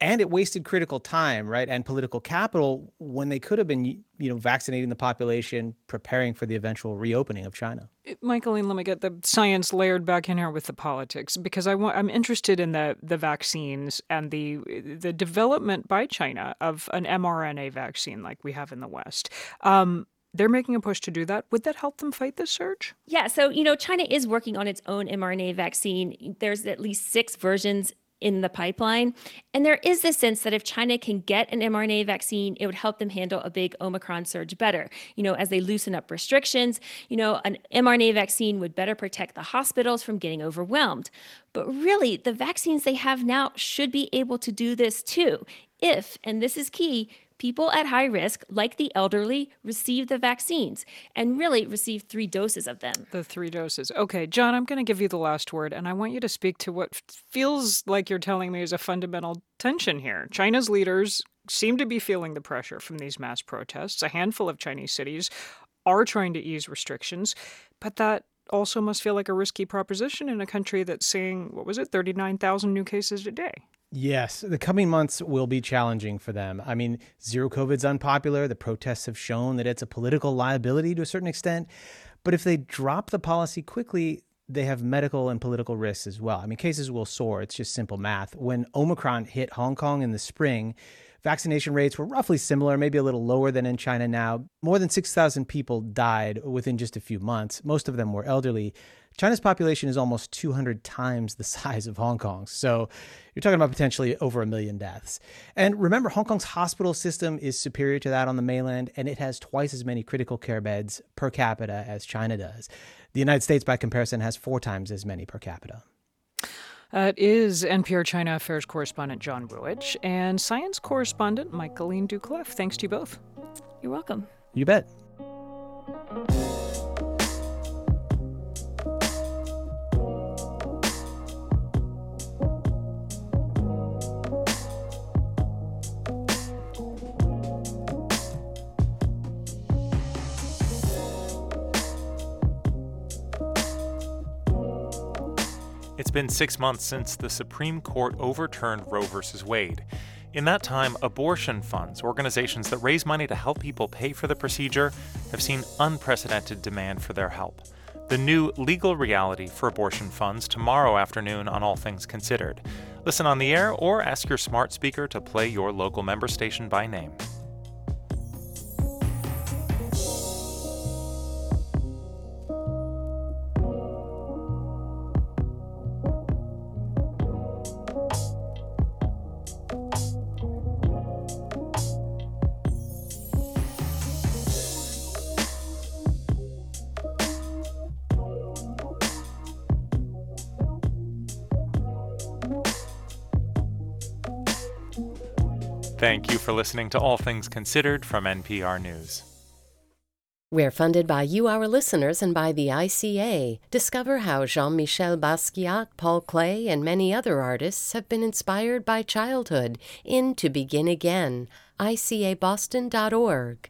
[SPEAKER 79] and it wasted critical time, right, and political capital when they could have been, you know, vaccinating the population, preparing for the eventual reopening of China.
[SPEAKER 15] Michaeleen, let me get the science layered back in here with the politics because I want, I'm interested in the the vaccines and the the development by China of an mRNA vaccine like we have in the West. Um, they're making a push to do that. Would that help them fight this surge?
[SPEAKER 77] Yeah. So, you know, China is working on its own mRNA vaccine. There's at least six versions in the pipeline. And there is this sense that if China can get an mRNA vaccine, it would help them handle a big Omicron surge better. You know, as they loosen up restrictions, you know, an mRNA vaccine would better protect the hospitals from getting overwhelmed. But really, the vaccines they have now should be able to do this too. If, and this is key, people at high risk, like the elderly, receive the vaccines and really receive three doses of them.
[SPEAKER 15] The three doses. Okay, John, I'm going to give you the last word, and I want you to speak to what feels like you're telling me is a fundamental tension here. China's leaders seem to be feeling the pressure from these mass protests. A handful of Chinese cities are trying to ease restrictions, but that also must feel like a risky proposition in a country that's seeing, what was it, 39,000 new cases a day.
[SPEAKER 79] Yes, the coming months will be challenging for them. I mean, zero COVID's unpopular. The protests have shown that it's a political liability to a certain extent. But if they drop the policy quickly, they have medical and political risks as well. I mean, cases will soar. It's just simple math. When Omicron hit Hong Kong in the spring, vaccination rates were roughly similar, maybe a little lower than in China now. More than 6,000 people died within just a few months. Most of them were elderly. China's population is almost 200 times the size of Hong Kong's. So you're talking about potentially over a million deaths. And remember, Hong Kong's hospital system is superior to that on the mainland, and it has twice as many critical care beds per capita as China does. The United States, by comparison, has four times as many per capita.
[SPEAKER 15] That is NPR China Affairs correspondent John Ruwitch and science correspondent Michaeleen Doucleff. Thanks to you both.
[SPEAKER 77] You're welcome.
[SPEAKER 79] You bet.
[SPEAKER 20] It's been six months since the Supreme Court overturned Roe v. Wade. In that time, abortion funds, organizations that raise money to help people pay for the procedure, have seen unprecedented demand for their help. The new legal reality for abortion funds tomorrow afternoon on All Things Considered. Listen on the air or ask your smart speaker to play your local member station by name. Thank you for listening to All Things Considered from NPR News.
[SPEAKER 23] We're funded by you, our listeners, and by the ICA. Discover how Jean Michel Basquiat, Paul Klee, and many other artists have been inspired by childhood in To Begin Again. ICABoston.org.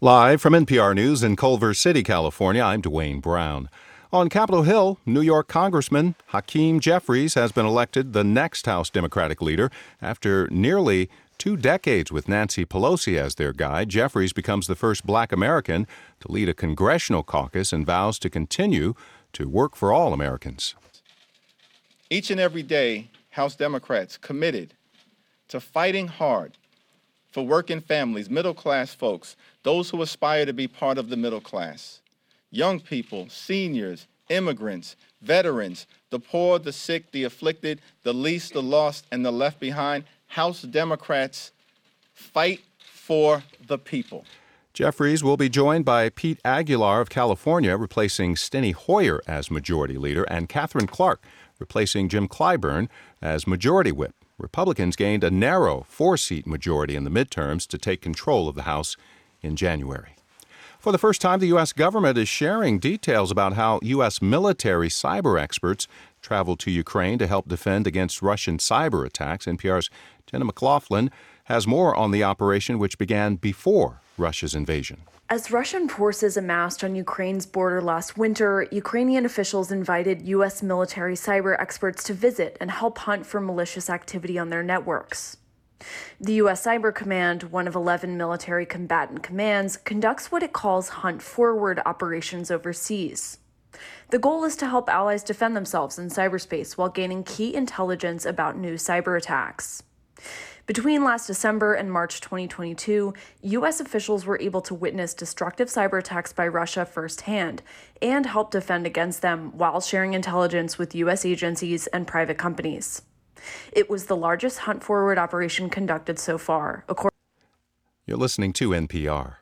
[SPEAKER 33] Live from NPR News in Culver City, California, I'm Dwane Brown. On Capitol Hill, New York Congressman Hakeem Jeffries has been elected the next House Democratic leader. After nearly two decades with Nancy Pelosi as their guide, Jeffries becomes the first black American to lead a congressional caucus and vows to continue to work for all Americans.
[SPEAKER 81] Each and every day, House Democrats committed to fighting hard for working families, middle class folks, those who aspire to be part of the middle class young people, seniors, immigrants, veterans, the poor, the sick, the afflicted, the least, the lost, and the left behind. House Democrats fight for the people.
[SPEAKER 33] Jeffries will be joined by Pete Aguilar of California, replacing Steny Hoyer as Majority Leader, and Katherine Clark, replacing Jim Clyburn as Majority Whip. Republicans gained a narrow four seat majority in the midterms to take control of the House in January. For the first time, the U.S. government is sharing details about how U.S. military cyber experts traveled to Ukraine to help defend against Russian cyber attacks. NPR's Jenna McLaughlin has more on the operation, which began before Russia's invasion.
[SPEAKER 82] As Russian forces amassed on Ukraine's border last winter, Ukrainian officials invited U.S. military cyber experts to visit and help hunt for malicious activity on their networks. The U.S. Cyber Command, one of 11 military combatant commands, conducts what it calls hunt forward operations overseas. The goal is to help allies defend themselves in cyberspace while gaining key intelligence about new cyber attacks. Between last December and March 2022, U.S. officials were able to witness destructive cyber attacks by Russia firsthand and help defend against them while sharing intelligence with U.S. agencies and private companies. It was the largest hunt forward operation conducted so far. According
[SPEAKER 33] You're listening to NPR.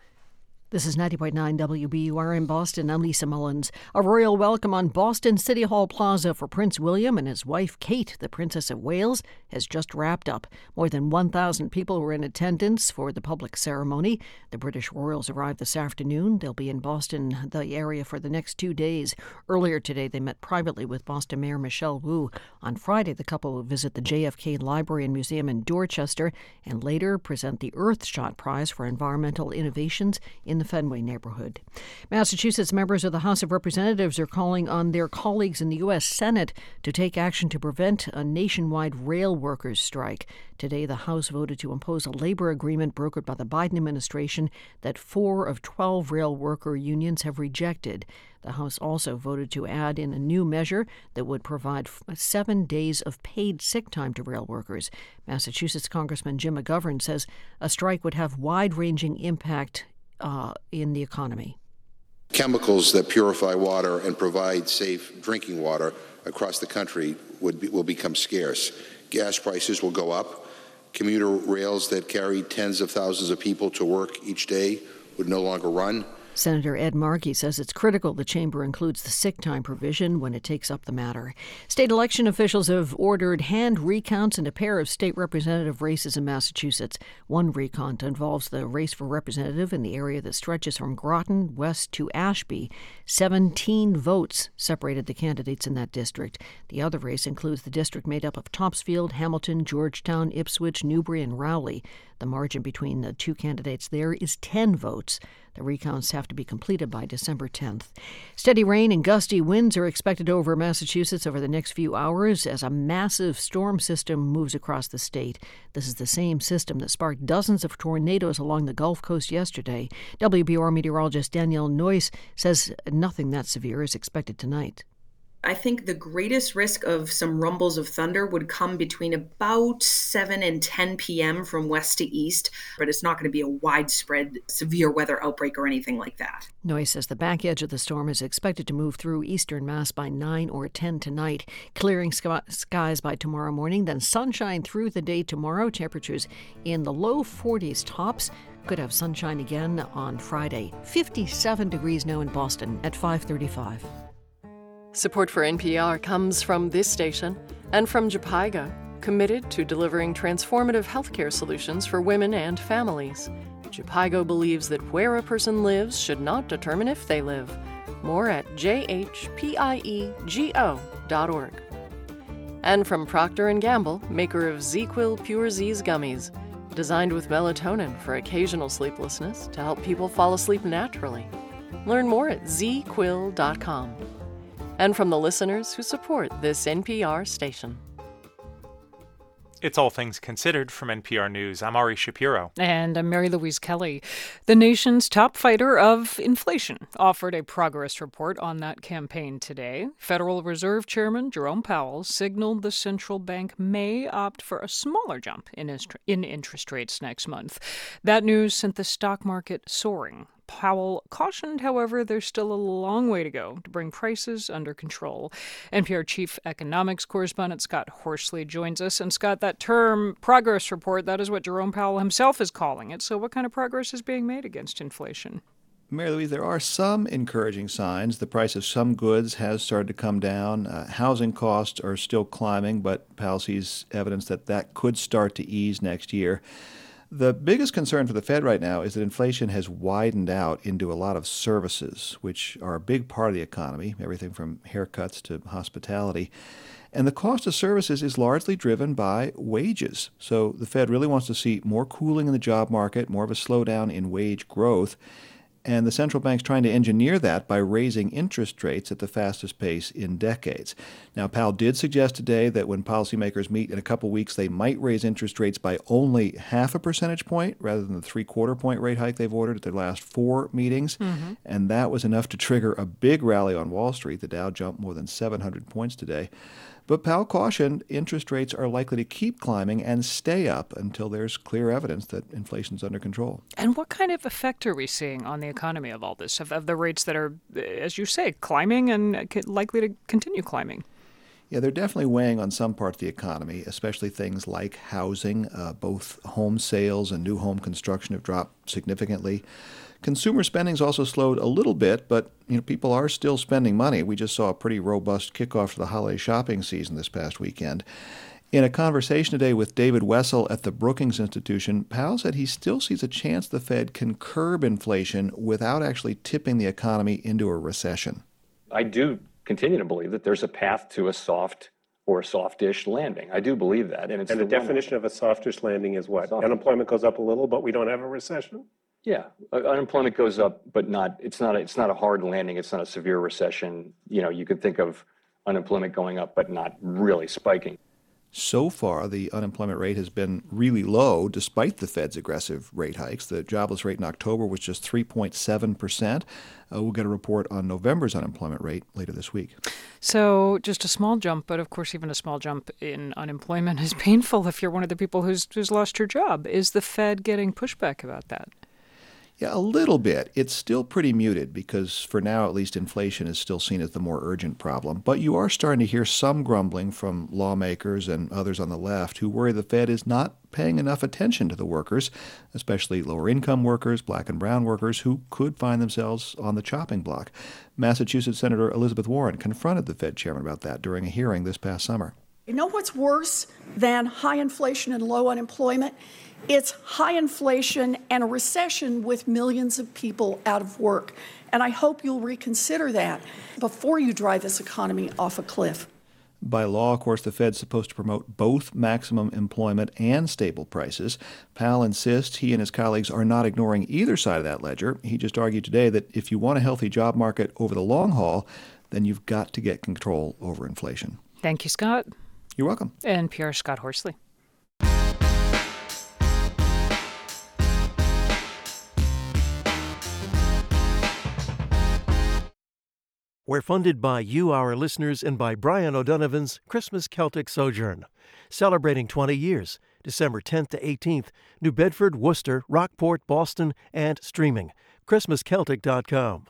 [SPEAKER 5] This is 90.9 WBUR in Boston. I'm Lisa Mullins. A royal welcome on Boston City Hall Plaza for Prince William and his wife Kate, the Princess of Wales, has just wrapped up. More than 1,000 people were in attendance for the public ceremony. The British royals arrived this afternoon. They'll be in Boston, the area, for the next two days. Earlier today, they met privately with Boston Mayor Michelle Wu. On Friday, the couple will visit the JFK Library and Museum in Dorchester and later present the Earthshot Prize for Environmental Innovations in the Fenway neighborhood. Massachusetts members of the House of Representatives are calling on their colleagues in the U.S. Senate to take action to prevent a nationwide rail workers' strike. Today, the House voted to impose a labor agreement brokered by the Biden administration that four of 12 rail worker unions have rejected. The House also voted to add in a new measure that would provide seven days of paid sick time to rail workers. Massachusetts Congressman Jim McGovern says a strike would have wide ranging impact uh, in the economy.
[SPEAKER 83] Chemicals that purify water and provide safe drinking water across the country would be, will become scarce. Gas prices will go up. Commuter rails that carry tens of thousands of people to work each day would no longer run.
[SPEAKER 5] Senator Ed Markey says it's critical the chamber includes the sick time provision when it takes up the matter. State election officials have ordered hand recounts in a pair of state representative races in Massachusetts. One recount involves the race for representative in the area that stretches from Groton west to Ashby. Seventeen votes separated the candidates in that district. The other race includes the district made up of Topsfield, Hamilton, Georgetown, Ipswich, Newbury, and Rowley. The margin between the two candidates there is 10 votes. The recounts have to be completed by December 10th. Steady rain and gusty winds are expected over Massachusetts over the next few hours as a massive storm system moves across the state. This is the same system that sparked dozens of tornadoes along the Gulf Coast yesterday. WBUR meteorologist Danielle Noyes says nothing that severe is expected tonight.
[SPEAKER 39] I think the greatest risk of some rumbles of thunder would come between about 7 and 10 p.m. from west to east, but it's not going to be a widespread severe weather outbreak or anything like that.
[SPEAKER 5] Noyes says the back edge of the storm is expected to move through eastern Mass by 9 or 10 tonight, clearing skies by tomorrow morning, then sunshine through the day tomorrow. Temperatures in the low 40s tops. Could have sunshine again on Friday. 57 degrees now in Boston at 535.
[SPEAKER 27] Support for NPR comes from this station and from Jhpiego, committed to delivering transformative healthcare solutions for women and families. Jhpiego believes that where a person lives should not determine if they live. More at jhpiego.org. And from Procter & Gamble, maker of ZzzQuil Pure Z's gummies, designed with melatonin for occasional sleeplessness to help people fall asleep naturally. Learn more at zzzquil.com and from the listeners who support this NPR station.
[SPEAKER 20] It's All Things Considered from NPR News. I'm Ari Shapiro.
[SPEAKER 15] And I'm Mary Louise Kelly. The nation's top fighter of inflation offered a progress report on that campaign today. Federal Reserve Chairman Jerome Powell signaled the central bank may opt for a smaller jump in, in interest rates next month. That news sent the stock market soaring. Powell cautioned, however, there's still a long way to go to bring prices under control. NPR chief economics correspondent Scott Horsley joins us. And Scott, that term progress report, that is what Jerome Powell himself is calling it. So, what kind of progress is being made against inflation?
[SPEAKER 84] Mary Louise, there are some encouraging signs. The price of some goods has started to come down. Uh, housing costs are still climbing, but Powell sees evidence that that could start to ease next year. The biggest concern for the Fed right now is that inflation has widened out into a lot of services, which are a big part of the economy, everything from haircuts to hospitality. And the cost of services is largely driven by wages. So the Fed really wants to see more cooling in the job market, more of a slowdown in wage growth. And the central bank's trying to engineer that by raising interest rates at the fastest pace in decades. Now, Powell did suggest today that when policymakers meet in a couple weeks, they might raise interest rates by only half a percentage point rather than the three quarter point rate hike they've ordered at their last four meetings. Mm-hmm. And that was enough to trigger a big rally on Wall Street. The Dow jumped more than 700 points today. But Powell cautioned interest rates are likely to keep climbing and stay up until there's clear evidence that inflation's under control.
[SPEAKER 15] And what kind of effect are we seeing on the economy of all this, of, of the rates that are, as you say, climbing and likely to continue climbing?
[SPEAKER 84] Yeah, they're definitely weighing on some parts of the economy, especially things like housing. Uh, both home sales and new home construction have dropped significantly. Consumer spending's also slowed a little bit, but you know people are still spending money. We just saw a pretty robust kickoff to the holiday shopping season this past weekend. In a conversation today with David Wessel at the Brookings Institution, Powell said he still sees a chance the Fed can curb inflation without actually tipping the economy into a recession.
[SPEAKER 85] I do continue to believe that there's a path to a soft or a softish landing. I do believe that.
[SPEAKER 86] And, and the, the definition of a softish landing is what? Soft. Unemployment goes up a little, but we don't have a recession?
[SPEAKER 85] Yeah, unemployment goes up, but not. It's not. A, it's not a hard landing. It's not a severe recession. You know, you could think of unemployment going up, but not really spiking.
[SPEAKER 84] So far, the unemployment rate has been really low despite the Fed's aggressive rate hikes. The jobless rate in October was just 3.7%. Uh, we'll get a report on November's unemployment rate later this week.
[SPEAKER 15] So, just a small jump, but of course, even a small jump in unemployment is painful if you're one of the people who's, who's lost your job. Is the Fed getting pushback about that?
[SPEAKER 84] Yeah, a little bit. It's still pretty muted because, for now at least, inflation is still seen as the more urgent problem. But you are starting to hear some grumbling from lawmakers and others on the left who worry the Fed is not paying enough attention to the workers, especially lower income workers, black and brown workers, who could find themselves on the chopping block. Massachusetts Senator Elizabeth Warren confronted the Fed chairman about that during a hearing this past summer.
[SPEAKER 87] You know what's worse than high inflation and low unemployment? It's high inflation and a recession with millions of people out of work. And I hope you'll reconsider that before you drive this economy off a cliff.
[SPEAKER 84] By law, of course, the Fed's supposed to promote both maximum employment and stable prices. Powell insists he and his colleagues are not ignoring either side of that ledger. He just argued today that if you want a healthy job market over the long haul, then you've got to get control over inflation.
[SPEAKER 15] Thank you, Scott.
[SPEAKER 84] You're welcome.
[SPEAKER 15] And PR Scott Horsley.
[SPEAKER 24] We're funded by you, our listeners, and by Brian O'Donovan's Christmas Celtic Sojourn. Celebrating 20 years, December 10th to 18th, New Bedford, Worcester, Rockport, Boston, and streaming. ChristmasCeltic.com.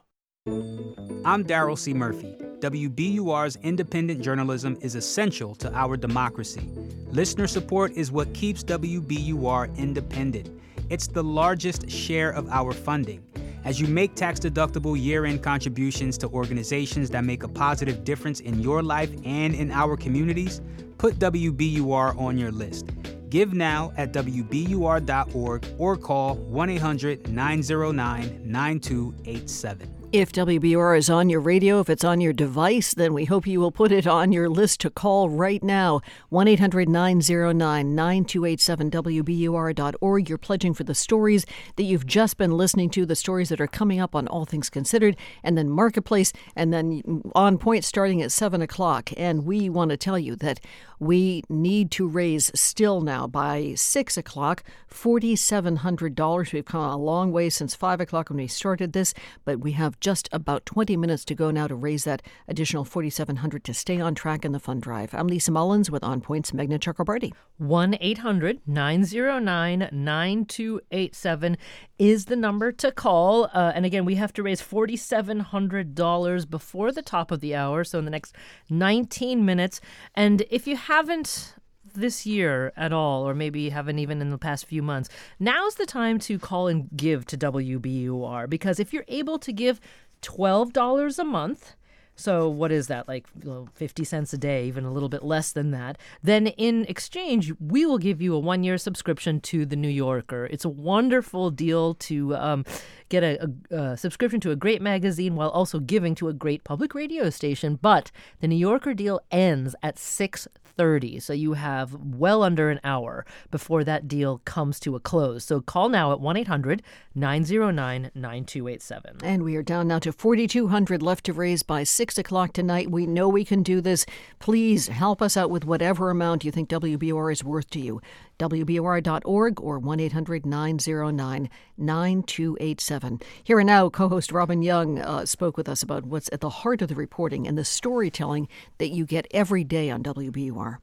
[SPEAKER 83] I'm Darryl C. Murphy. WBUR's independent journalism is essential to our democracy. Listener support is what keeps WBUR independent. It's the largest share of our funding. As you make tax deductible year end contributions to organizations that make a positive difference in your life and in our communities, put WBUR on your list. Give now at WBUR.org or call 1 800 909 9287.
[SPEAKER 5] If WBUR is on your radio, if it's on your device, then we hope you will put it on your list to call right now. 1 800 909 9287 WBUR.org. You're pledging for the stories that you've just been listening to, the stories that are coming up on All Things Considered, and then Marketplace, and then on point starting at 7 o'clock. And we want to tell you that we need to raise still now by 6 o'clock $4,700. We've come a long way since 5 o'clock when we started this, but we have just about 20 minutes to go now to raise that additional 4700 to stay on track in the fund drive. I'm Lisa Mullins with On Point's Meghna Chakrabarti.
[SPEAKER 8] 1 800 909 9287 is the number to call. Uh, and again, we have to raise $4,700 before the top of the hour, so in the next 19 minutes. And if you haven't this year at all, or maybe haven't even in the past few months, now's the time to call and give to WBUR because if you're able to give $12 a month, so what is that like you know, 50 cents a day, even a little bit less than that? Then in exchange, we will give you a one-year subscription to the New Yorker. It's a wonderful deal to um, get a, a, a, subscription to a great magazine while also giving to a great public radio station. But the New Yorker deal ends at 6 30. So you have well under an hour before that deal comes to a close. So call now at 1 800 909 9287.
[SPEAKER 5] And we are down now to 4,200 left to raise by 6 o'clock tonight. We know we can do this. Please help us out with whatever amount you think WBR is worth to you. WBUR.org or 1 800 909 9287. Here and now, co host Robin Young uh, spoke with us about what's at the heart of the reporting and the storytelling that you get every day on WBUR.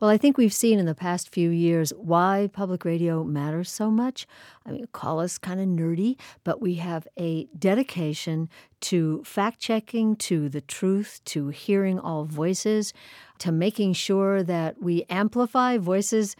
[SPEAKER 82] Well, I think we've seen in the past few years why public radio matters so much. I mean, call us kind of nerdy, but we have a dedication to fact checking, to the truth, to hearing all voices, to making sure that we amplify voices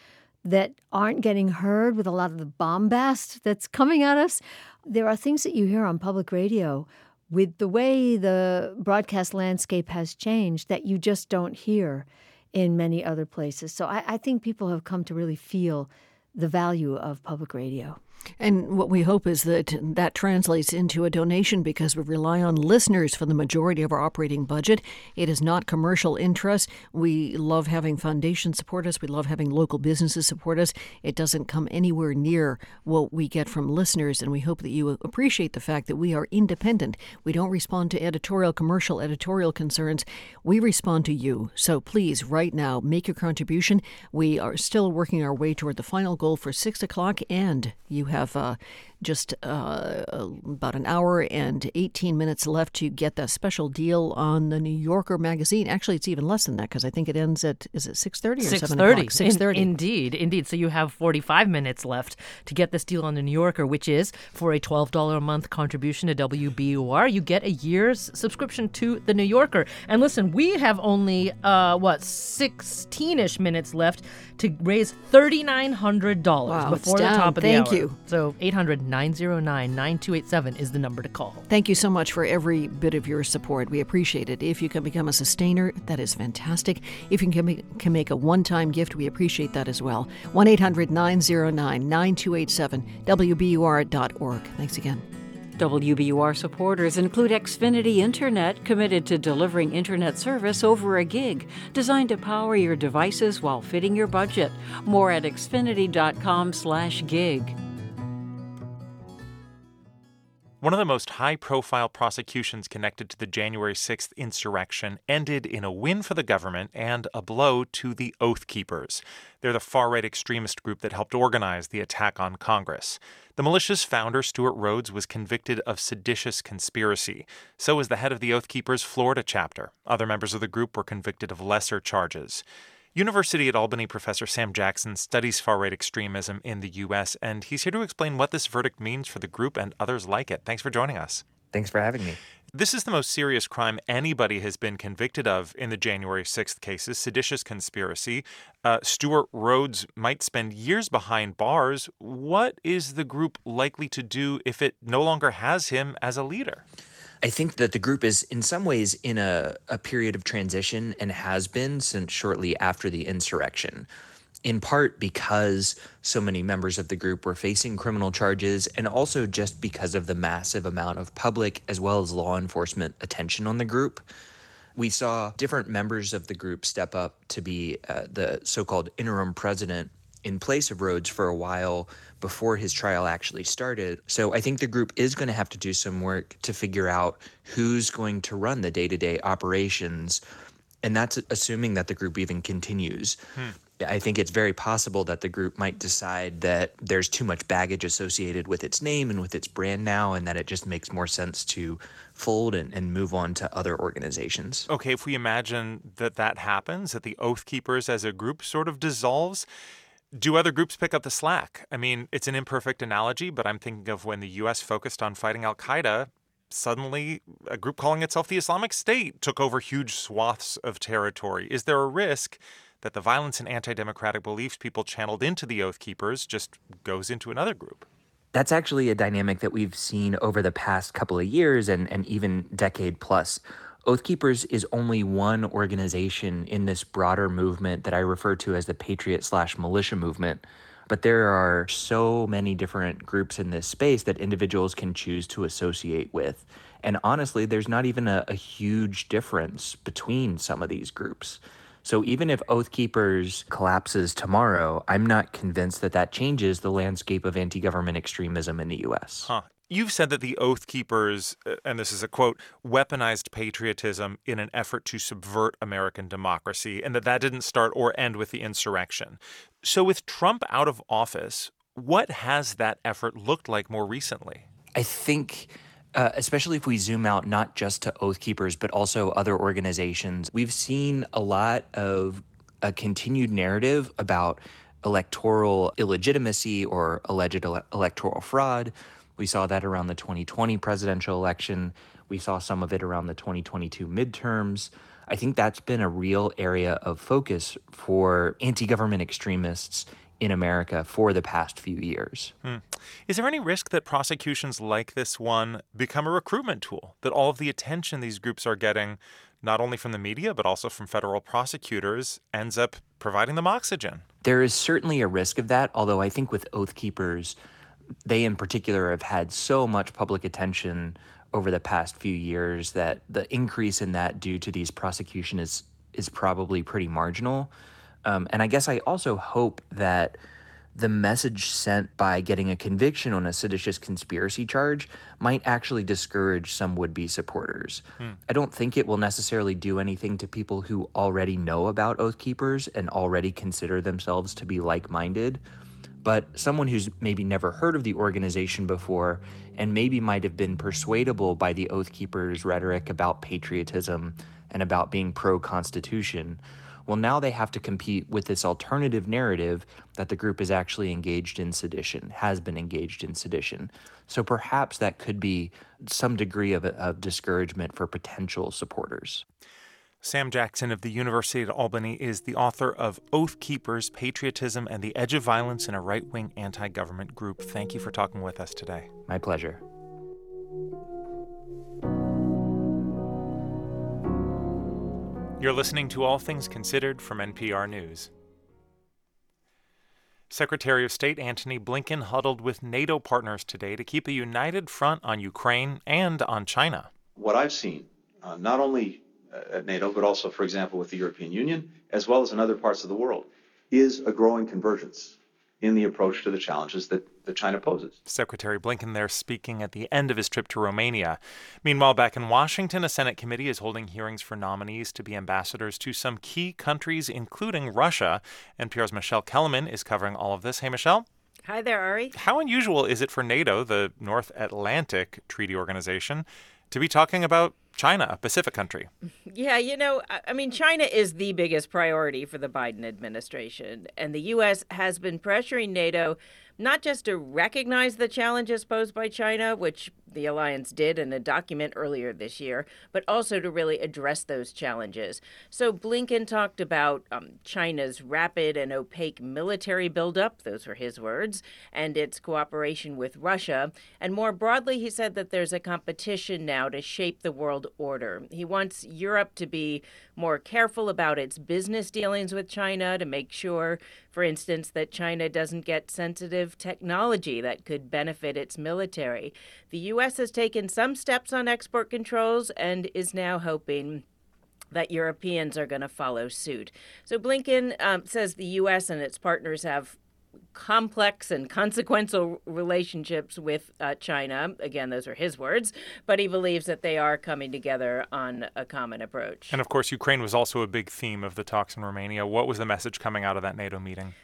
[SPEAKER 82] that aren't getting heard with a lot of the bombast that's coming at us. There are things that you hear on public radio with the way the broadcast landscape has changed that you just don't hear in many other places. So I, I think people have come to really feel the value of public radio.
[SPEAKER 5] And what we hope is that that translates into a donation because we rely on listeners for the majority of our operating budget. It is not commercial interest. We love having foundations support us. We love having local businesses support us. It doesn't come anywhere near what we get from listeners, and we hope that you appreciate the fact that we are independent. We don't respond to editorial, commercial editorial concerns. We respond to you. So please, right now, make your contribution. We are still working our way toward the final goal for six o'clock, and you have uh, just uh, about an hour and 18 minutes left to get that special deal on the New Yorker magazine. Actually, it's even less than that because I think it ends at is it 6:30 or 7 o'clock? 6:30.
[SPEAKER 8] indeed, indeed. So you have 45 minutes left to get this deal on the New Yorker, which is for a $12 a month contribution to WBUR, you get a year's subscription to the New Yorker. And listen, we have only uh, what 16ish minutes left to raise $3,900
[SPEAKER 5] wow,
[SPEAKER 8] before the top of
[SPEAKER 5] Thank
[SPEAKER 8] the hour.
[SPEAKER 5] Thank you.
[SPEAKER 8] So 800 909 9287 is the number to call.
[SPEAKER 5] Thank you so much for every bit of your support. We appreciate it. If you can become a sustainer, that is fantastic. If you can, can make a one time gift, we appreciate that as well. 1 800 909 9287, WBUR.org. Thanks again.
[SPEAKER 88] WBUR supporters include Xfinity Internet, committed to delivering internet service over a gig, designed to power your devices while fitting your budget. More at xfinity.com/gig.
[SPEAKER 20] One of the most high profile prosecutions connected to the January 6th insurrection ended in a win for the government and a blow to the Oath Keepers. They're the far right extremist group that helped organize the attack on Congress. The militia's founder, Stewart Rhodes, was convicted of seditious conspiracy. So was the head of the Oath Keepers Florida chapter. Other members of the group were convicted of lesser charges. University at Albany professor Sam Jackson studies far right extremism in the U.S., and he's here to explain what this verdict means for the group and others like it. Thanks for joining us.
[SPEAKER 81] Thanks for having me.
[SPEAKER 20] This is the most serious crime anybody has been convicted of in the January 6th cases seditious conspiracy. Uh, Stewart Rhodes might spend years behind bars. What is the group likely to do if it no longer has him as a leader?
[SPEAKER 81] I think that the group is in some ways in a, a period of transition and has been since shortly after the insurrection, in part because so many members of the group were facing criminal charges, and also just because of the massive amount of public as well as law enforcement attention on the group. We saw different members of the group step up to be uh, the so called interim president in place of Rhodes for a while before his trial actually started. So I think the group is going to have to do some work to figure out who's going to run the day to day operations. And that's assuming that the group even continues. Hmm. I think it's very possible that the group might decide that there's too much baggage associated with its name and with its brand now, and that it just makes more sense to fold and, and move on to other organizations.
[SPEAKER 20] Okay, if we imagine that that happens, that the Oath Keepers as a group sort of dissolves, do other groups pick up the slack? I mean, it's an imperfect analogy, but I'm thinking of when the U.S. focused on fighting Al Qaeda. Suddenly, a group calling itself the Islamic State took over huge swaths of territory. Is there a risk that the violence and anti democratic beliefs people channeled into the Oath Keepers just goes into another group?
[SPEAKER 81] That's actually a dynamic that we've seen over the past couple of years and, and even decade plus Oath Keepers is only one organization in this broader movement that I refer to as the patriot slash militia movement. But there are so many different groups in this space that individuals can choose to associate with. And honestly, there's not even a, a huge difference between some of these groups. So even if Oath Keepers collapses tomorrow, I'm not convinced that that changes the landscape of anti government extremism in the US.
[SPEAKER 20] Huh. You've said that the Oath Keepers, uh, and this is a quote, weaponized patriotism in an effort to subvert American democracy, and that that didn't start or end with the insurrection. So, with Trump out of office, what has that effort looked like more recently?
[SPEAKER 81] I think. Uh, especially if we zoom out not just to Oath Keepers, but also other organizations, we've seen a lot of a continued narrative about electoral illegitimacy or alleged ele- electoral fraud, we saw that around the 2020 presidential election. We saw some of it around the 2022 midterms. I think that's been a real area of focus for anti government extremists in America for the past few years.
[SPEAKER 20] Hmm. Is there any risk that prosecutions like this one become a recruitment tool? That all of the attention these groups are getting, not only from the media, but also from federal prosecutors, ends up providing them oxygen?
[SPEAKER 81] There is certainly a risk of that, although I think with Oath Keepers, they, in particular, have had so much public attention over the past few years that the increase in that due to these prosecution is is probably pretty marginal. Um, and I guess I also hope that the message sent by getting a conviction on a seditious conspiracy charge might actually discourage some would be supporters. Hmm. I don't think it will necessarily do anything to people who already know about Oath Keepers and already consider themselves to be like minded. But someone who's maybe never heard of the organization before and maybe might have been persuadable by the Oath Keepers' rhetoric about patriotism and about being pro Constitution well, now they have to compete with this alternative narrative that the group is actually engaged in sedition, has been engaged in sedition. So perhaps that could be some degree of, of discouragement for potential supporters.
[SPEAKER 20] Sam Jackson of the University of Albany is the author of Oath Keepers Patriotism and the Edge of Violence in a Right Wing Anti Government Group. Thank you for talking with us today.
[SPEAKER 81] My pleasure.
[SPEAKER 20] You're listening to All Things Considered from NPR News. Secretary of State Antony Blinken huddled with NATO partners today to keep a united front on Ukraine and on China.
[SPEAKER 89] What I've seen, uh, not only Uh, at NATO, but also, for example, with the European Union, as well as in other parts of the world, is a growing convergence in the approach to the challenges that, that China poses.
[SPEAKER 20] Secretary Blinken there speaking at the end of his trip to Romania. Meanwhile, back in Washington, a Senate committee is holding hearings for nominees to be ambassadors to some key countries, including Russia. NPR's Michele Kelemen is covering all of this. Hey, Michelle.
[SPEAKER 85] Hi there, Ari.
[SPEAKER 20] How unusual is it for NATO, the North Atlantic Treaty Organization, to be talking about China, a Pacific country.
[SPEAKER 85] Yeah, you know, I mean, China is the biggest priority for the Biden administration, and the U.S. has been pressuring NATO not just to recognize the challenges posed by China, which the alliance did in a document earlier this year, but also to really address those challenges. So Blinken talked about um, China's rapid and opaque military buildup, those were his words, and its cooperation with Russia. And more broadly, he said that there's a competition now to shape the world order. He wants Europe to be more careful about its business dealings with China to make sure, for instance, that China doesn't get sensitive technology that could benefit its military. The U.S. has taken some steps on export controls and is now hoping that Europeans are going to follow suit. So Blinken um, says the U.S. and its partners have complex and consequential relationships with uh, China. Again, those are his words, but he believes that they are coming together on a common approach.
[SPEAKER 20] And of course, Ukraine was also a big theme of the talks in Romania. What was the message coming out of that NATO meeting?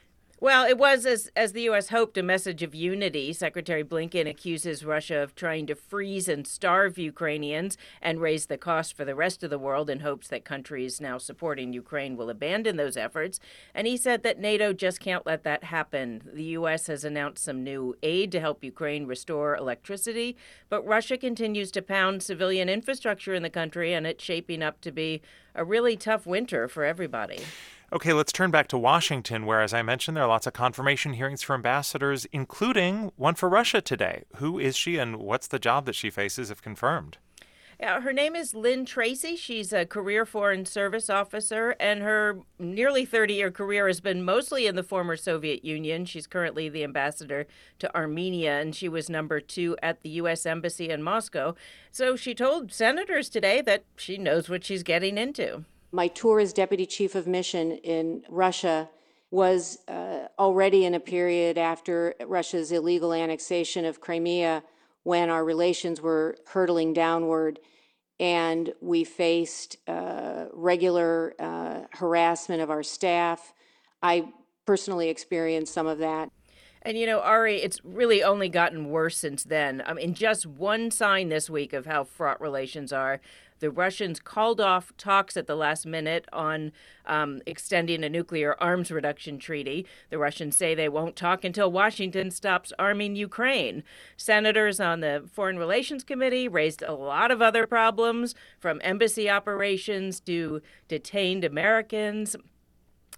[SPEAKER 85] Well, it was, as, as the U.S. hoped, a message of unity. Secretary Blinken accuses Russia of trying to freeze and starve Ukrainians and raise the cost for the rest of the world in hopes that countries now supporting Ukraine will abandon those efforts. And he said that NATO just can't let that happen. The U.S. has announced some new aid to help Ukraine restore electricity, but Russia continues to pound civilian infrastructure in the country, and it's shaping up to be a really tough winter for everybody.
[SPEAKER 20] Okay, let's turn back to Washington, where, as I mentioned, there are lots of confirmation hearings for ambassadors, including one for Russia today. Who is she and what's the job that she faces if confirmed?
[SPEAKER 85] Her name is Lynn Tracy. She's a career Foreign Service officer, and her nearly 30 year career has been mostly in the former Soviet Union. She's currently the ambassador to Armenia, and she was number two at the U.S. Embassy in Moscow. So she told senators today that she knows what she's getting into.
[SPEAKER 90] My tour as deputy chief of mission in Russia was uh, already in a period after Russia's illegal annexation of Crimea when our relations were hurtling downward and we faced uh, regular uh, harassment of our staff. I personally experienced some of that.
[SPEAKER 85] And you know, Ari, it's really only gotten worse since then. I mean, just one sign this week of how fraught relations are. The Russians called off talks at the last minute on um, extending a nuclear arms reduction treaty. The Russians say they won't talk until Washington stops arming Ukraine. Senators on the Foreign Relations Committee raised a lot of other problems, from embassy operations to detained Americans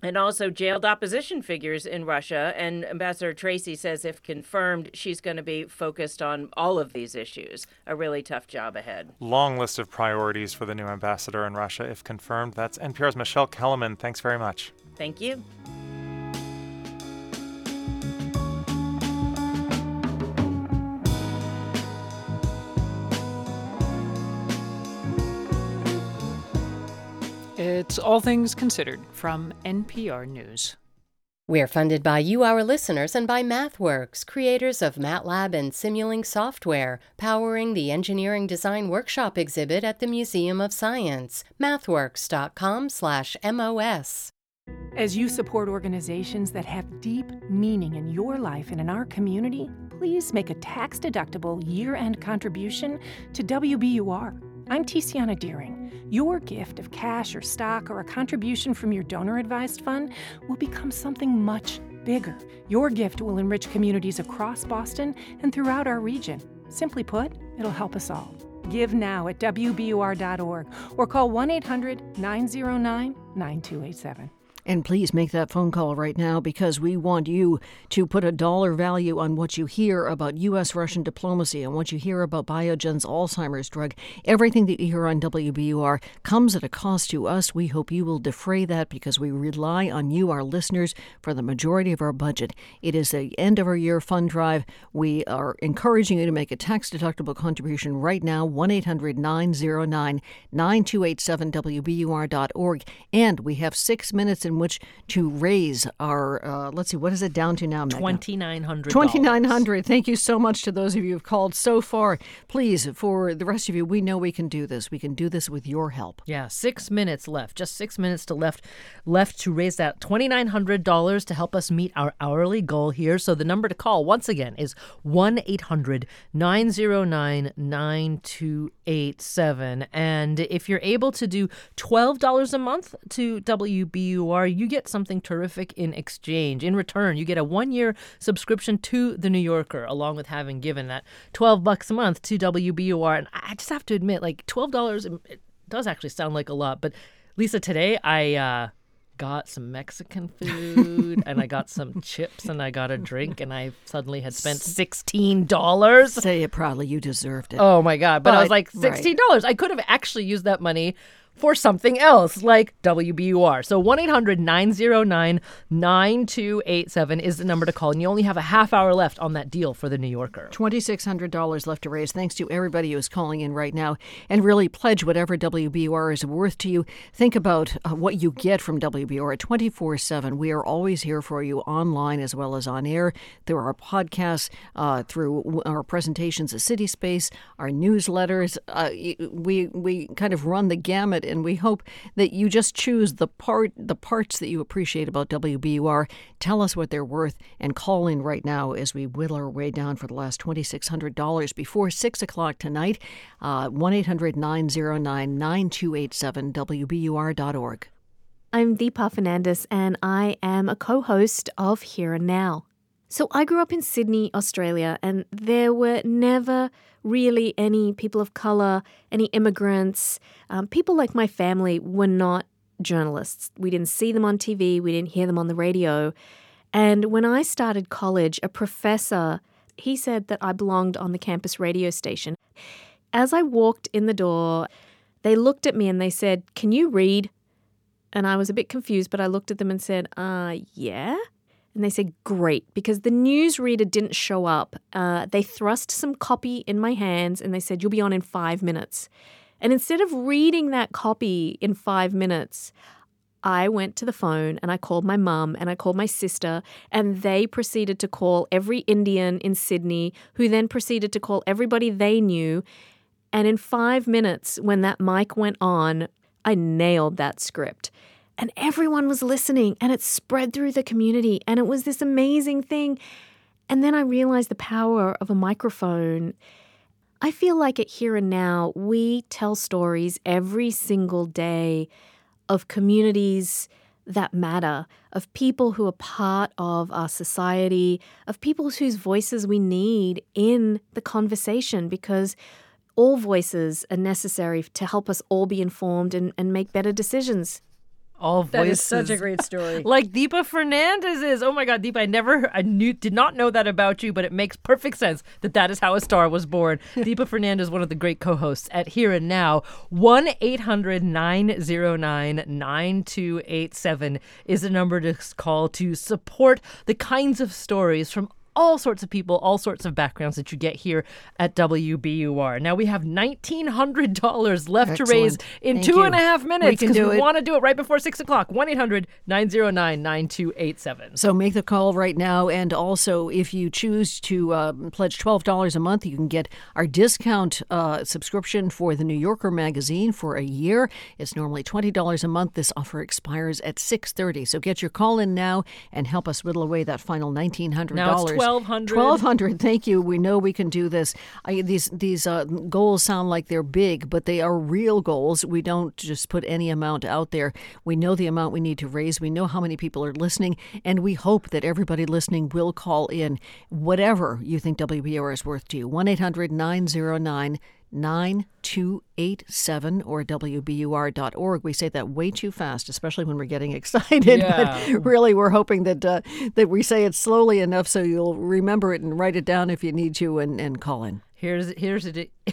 [SPEAKER 85] and also jailed opposition figures in Russia. And Ambassador Tracy says, if confirmed, she's going to be focused on all of these issues. A really tough job ahead.
[SPEAKER 20] Long list of priorities for the new ambassador in Russia, if confirmed. That's NPR's Michele Kelemen. Thanks very much.
[SPEAKER 85] Thank you.
[SPEAKER 15] It's All Things Considered from NPR News.
[SPEAKER 23] We're funded by you, our listeners, and by MathWorks, creators of MATLAB and Simulink software, powering the Engineering Design Workshop exhibit at the Museum of Science. MathWorks.com/mos.
[SPEAKER 91] As you support organizations that have deep meaning in your life and in our community, please make a tax-deductible year-end contribution to WBUR. I'm Tiziana Dearing. Your gift of cash or stock or a contribution from your donor advised fund will become something much bigger. Your gift will enrich communities across Boston and throughout our region. Simply put, it'll help us all. Give now at WBUR.org or call 1 800 909 9287.
[SPEAKER 5] And please make that phone call right now because we want you to put a dollar value on what you hear about U.S. Russian diplomacy and what you hear about Biogen's Alzheimer's drug. Everything that you hear on WBUR comes at a cost to us. We hope you will defray that because we rely on you, our listeners, for the majority of our budget. It is the end of our year fund drive. We are encouraging you to make a tax deductible contribution right now 1 800 909 9287 WBUR.org. And we have six minutes in which to raise our, uh, let's see, what is it down to now, Meghna?
[SPEAKER 8] $2,900.
[SPEAKER 5] 2900 Thank you so much to those of you who've called so far. Please, for the rest of you, we know we can do this. We can do this with your help.
[SPEAKER 8] Yeah, six minutes left. Just six minutes to left left to raise that twenty nine hundred dollars to help us meet our hourly goal here. So the number to call once again is 1 800 909 9287. And if you're able to do twelve dollars a month to WBUR, you get something terrific in exchange. In return, you get a one year subscription to the New Yorker, along with having given that twelve bucks a month to WBUR. And I just have to admit, like twelve dollars, it does actually sound like a lot, but Lisa, today I uh, got some Mexican food and I got some chips and I got a drink and I suddenly had spent sixteen dollars.
[SPEAKER 5] Say it proudly, you deserved it.
[SPEAKER 8] Oh my god! But, I was like sixteen dollars. I could have actually used that money for something else like WBUR. So 1-800-909-9287 is the number to call and you only have a half hour left on that deal for the New Yorker.
[SPEAKER 5] $2,600 left to raise. Thanks to everybody who is calling in right now and really pledge whatever WBUR is worth to you. Think about uh, what you get from WBUR 24 7. We are always here for you online as well as on air through our podcasts, uh, through our presentations at City Space, our newsletters. Uh, we, we kind of run the gamut and we hope that you just choose the part the parts that you appreciate about WBUR. Tell us what they're worth and call in right now as we whittle our way down for the last twenty six hundred dollars before six o'clock tonight. Uh, One 9287 WBUR.org.
[SPEAKER 92] I'm Deepa Fernandes, and I am a co host of Here and Now. So, I grew up in Sydney, Australia, and there were never really any people of color, any immigrants. Um, people like my family were not journalists. We didn't see them on TV, we didn't hear them on the radio. And when I started college, a professor he said that I belonged on the campus radio station. As I walked in the door, they looked at me and they said, "Can you read?" And I was a bit confused, but I looked at them and said, uh, yeah. And they said, great, because the newsreader didn't show up. Uh, they thrust some copy in my hands and they said, you'll be on in five minutes. And instead of reading that copy in five minutes, I went to the phone and I called my mum and I called my sister, and they proceeded to call every Indian in Sydney, who then proceeded to call everybody they knew. And in five minutes, when that mic went on, I nailed that script. And everyone was listening, and it spread through the community, and it was this amazing thing. And then I realized the power of a microphone. I feel like at Here and Now, we tell stories every single day of communities that matter, of people who are part of our society, of people whose voices we need in the conversation because all voices are necessary to help us all be informed and, and make better decisions.
[SPEAKER 8] All
[SPEAKER 92] That
[SPEAKER 8] voices.
[SPEAKER 92] is such a great story.
[SPEAKER 8] like Deepa Fernandes is. Oh my God, Deepa! I never, I knew, did not know that about you, but it makes perfect sense that that is how a star was born. Deepa Fernandes, one of the great co-hosts at Here and Now. One 9287 is a number to call to support the kinds of stories from all sorts of people, all sorts of backgrounds that you get here at WBUR. Now we have $1,900 left
[SPEAKER 5] Excellent.
[SPEAKER 8] to raise in
[SPEAKER 5] Thank
[SPEAKER 8] two
[SPEAKER 5] you.
[SPEAKER 8] and a half minutes because
[SPEAKER 5] do
[SPEAKER 8] we want to do it right before 6 o'clock. 1 800 909 9287.
[SPEAKER 5] So make the call right now. And also, if you choose to uh, pledge $12 a month, you can get our discount uh, subscription for the New Yorker magazine for a year. It's normally $20 a month. This offer expires at 6.30. So get your call in now and help us whittle away that final $1,900.
[SPEAKER 8] Now it's 1,200.
[SPEAKER 5] 1200 Thank you. We know we can do this. I, these these uh, goals sound like they're big, but they are real goals. We don't just put any amount out there. We know the amount we need to raise. We know how many people are listening, and we hope that everybody listening will call in whatever you think WBR is worth to you. 1 800 909 9287 or WBUR.org. We say that way too fast, especially when we're getting excited.
[SPEAKER 8] Yeah.
[SPEAKER 5] But really, we're hoping that uh, that we say it slowly enough so you'll remember it and write it down if you need to and, and call in.
[SPEAKER 8] Here's here's it.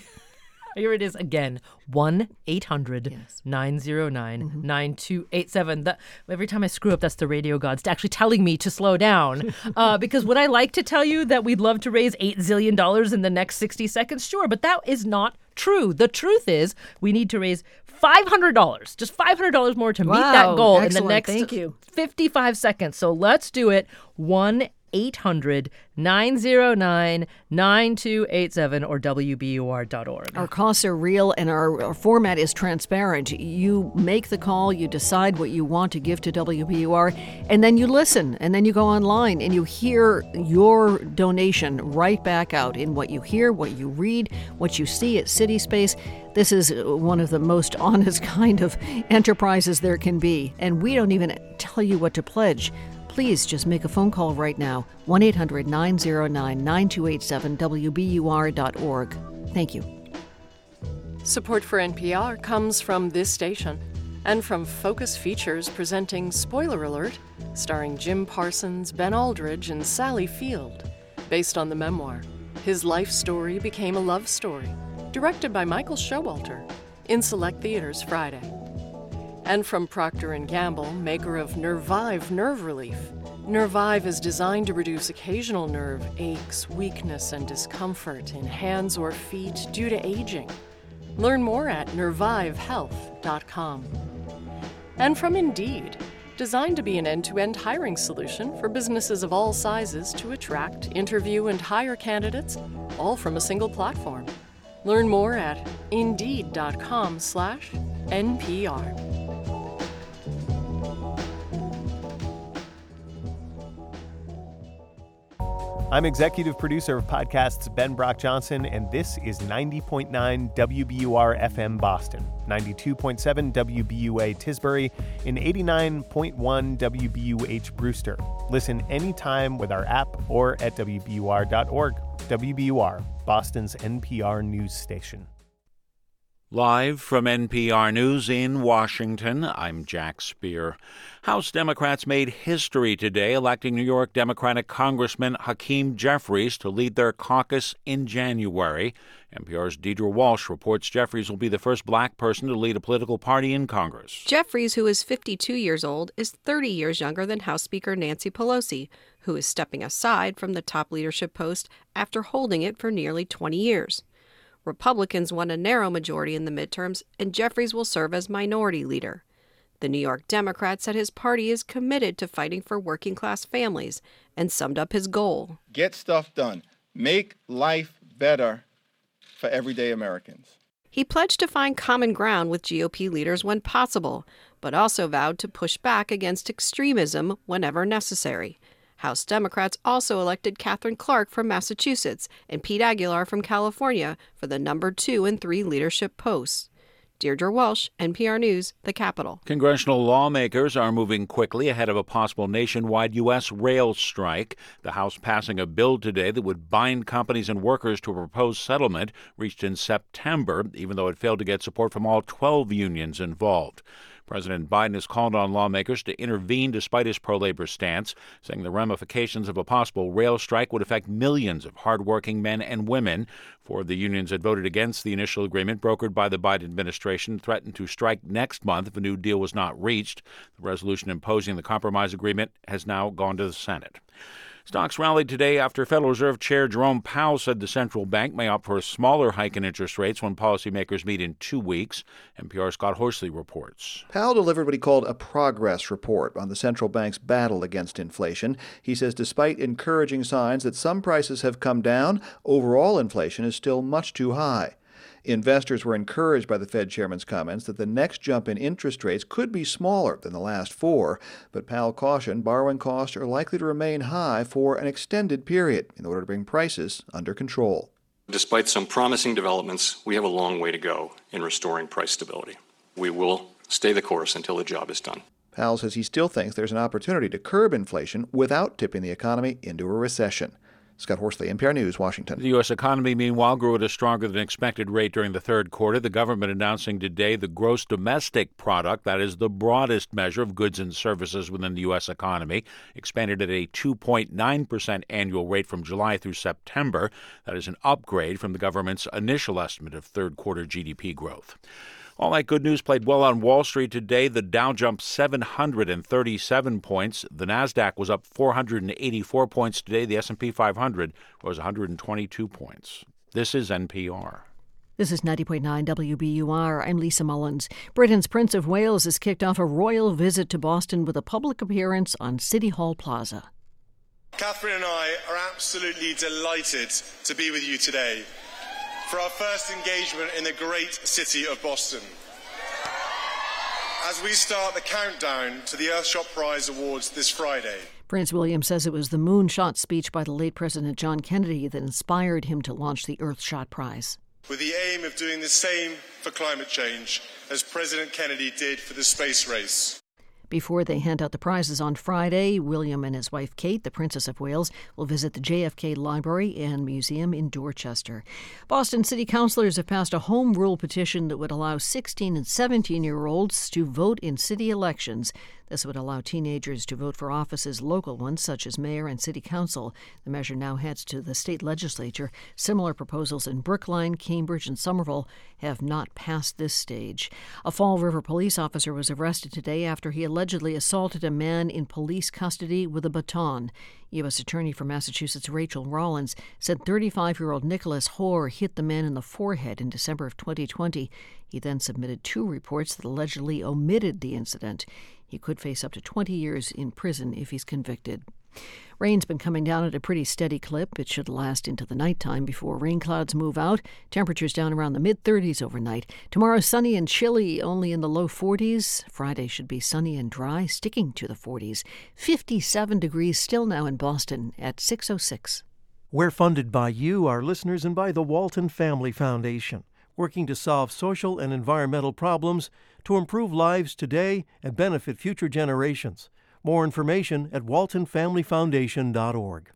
[SPEAKER 8] Here it is again 1 800 909 9287. That- Every time I screw up, that's the radio gods actually telling me to slow down. uh, because would I like to tell you that we'd love to raise $8 zillion in the next 60 seconds? Sure, but that is not true. The truth is, we need to raise $500, just $500 more to meet that goal in the next
[SPEAKER 5] Thank you.
[SPEAKER 8] 55 seconds. So let's do it. 1 800 909 9287 or WBUR.org.
[SPEAKER 5] Our costs are real and our, our format is transparent. You make the call, you decide what you want to give to WBUR, and then you listen, and then you go online and you hear your donation right back out in what you hear, what you read, what you see at City Space. This is one of the most honest kind of enterprises there can be, and we don't even tell you what to pledge. Please just make a phone call right now 1 800 909 9287 WBUR.org. Thank you.
[SPEAKER 27] Support for NPR comes from this station and from Focus Features presenting Spoiler Alert, starring Jim Parsons, Ben Aldridge, and Sally Field, based on the memoir His Life Story Became a Love Story, directed by Michael Showalter, in select theaters Friday. And from Procter & Gamble, maker of Nervive Nerve Relief. Nervive is designed to reduce occasional nerve aches, weakness, and discomfort in hands or feet due to aging. Learn more at nervivehealth.com. And from Indeed, designed to be an end to end hiring solution for businesses of all sizes to attract, interview, and hire candidates, all from a single platform. Learn more at indeed.com/slash
[SPEAKER 86] I'm executive producer of podcasts Ben Brock Johnson, and this is 90.9 WBUR FM Boston, 92.7 WBUA Tisbury, and 89.1 WBUH Brewster. Listen anytime with our app or at WBUR.org. WBUR, Boston's NPR news station.
[SPEAKER 57] Live from NPR News in Washington, I'm Jack Speer. House Democrats made history today, electing New York Democratic Congressman Hakeem Jeffries to lead their caucus in January. NPR's Deirdre Walsh reports Jeffries will be the first black person to lead a political party in Congress.
[SPEAKER 63] Jeffries, who is 52 years old, is 30 years younger than House Speaker Nancy Pelosi, who is stepping aside from the top leadership post after holding it for nearly 20 years. Republicans won a narrow majority in the midterms, and Jeffries will serve as minority leader. The New York Democrat said his party is committed to fighting for working class families and summed up his goal.
[SPEAKER 93] Get stuff done. Make life better for everyday Americans.
[SPEAKER 63] He pledged to find common ground with GOP leaders when possible, but also vowed to push back against extremism whenever necessary. House Democrats also elected Katherine Clark from Massachusetts and Pete Aguilar from California for the number two and three leadership posts. Deirdre Walsh, NPR News, The Capitol.
[SPEAKER 57] Congressional lawmakers are moving quickly ahead of a possible nationwide U.S. rail strike. The House passing a bill today that would bind companies and workers to a proposed settlement reached in September, even though it failed to get support from all 12 unions involved. President Biden has called on lawmakers to intervene despite his pro labor stance, saying the ramifications of a possible rail strike would affect millions of hardworking men and women. Four of the unions had voted against the initial agreement brokered by the Biden administration, threatened to strike next month if a new deal was not reached. The resolution imposing the compromise agreement has now gone to the Senate. Stocks rallied today after Federal Reserve Chair Jerome Powell said the central bank may opt for a smaller hike in interest rates when policymakers meet in two weeks. NPR's Scott Horsley reports.
[SPEAKER 84] Powell delivered what he called a progress report on the central bank's battle against inflation. He says despite encouraging signs that some prices have come down, overall inflation is still much too high. Investors were encouraged by the Fed chairman's comments that the next jump in interest rates could be smaller than the last four, but Powell cautioned borrowing costs are likely to remain high for an extended period in order to bring prices under control.
[SPEAKER 94] Despite some promising developments, we have a long way to go in restoring price stability. We will stay the course until the job is done.
[SPEAKER 84] Powell says he still thinks there's an opportunity to curb inflation without tipping the economy into a recession. Scott Horsley, NPR News, Washington.
[SPEAKER 57] The U.S. economy, meanwhile, grew at a stronger than expected rate during the third quarter. The government announcing today the gross domestic product, that is the broadest measure of goods and services within the U.S. economy, expanded at a 2.9% annual rate from July through September. That is an upgrade from the government's initial estimate of third quarter GDP growth. All that good news played well on Wall Street today. The Dow jumped 737 points. The Nasdaq was up 484 points today. The S&P 500 rose 122 points. This is NPR.
[SPEAKER 5] This is 90.9 WBUR. I'm Lisa Mullins. Britain's Prince of Wales has kicked off a royal visit to Boston with a public appearance on City Hall Plaza.
[SPEAKER 95] Catherine and I are absolutely delighted to be with you today for our first engagement in the great city of Boston. As we start the countdown to the Earthshot Prize Awards this Friday.
[SPEAKER 5] Prince William says it was the moonshot speech by the late President John Kennedy that inspired him to launch the Earthshot Prize.
[SPEAKER 95] With the aim of doing the same for climate change as President Kennedy did for the space race.
[SPEAKER 5] Before they hand out the prizes on Friday, William and his wife Kate, the Princess of Wales, will visit the JFK Library and Museum in Dorchester. Boston City Councilors have passed a home rule petition that would allow 16 and 17 year olds to vote in city elections. This would allow teenagers to vote for offices, local ones such as mayor and city council. The measure now heads to the state legislature. Similar proposals in Brookline, Cambridge, and Somerville have not passed this stage. A Fall River police officer was arrested today after he allegedly assaulted a man in police custody with a baton. U.S. Attorney for Massachusetts Rachael Rollins said 35 year old Nicholas Hoare hit the man in the forehead in December of 2020. He then submitted two reports that allegedly omitted the incident. He could face up to 20 years in prison if he's convicted. Rain's been coming down at a pretty steady clip. It should last into the nighttime before rain clouds move out. Temperatures down around the mid 30s overnight. Tomorrow, sunny and chilly, only in the low 40s. Friday should be sunny and dry, sticking to the 40s. 57 degrees still now in Boston at 606.
[SPEAKER 24] We're funded by you, our listeners, and by the Walton Family Foundation, working to solve social and environmental problems to improve lives today and benefit future generations. More information at waltonfamilyfoundation.org.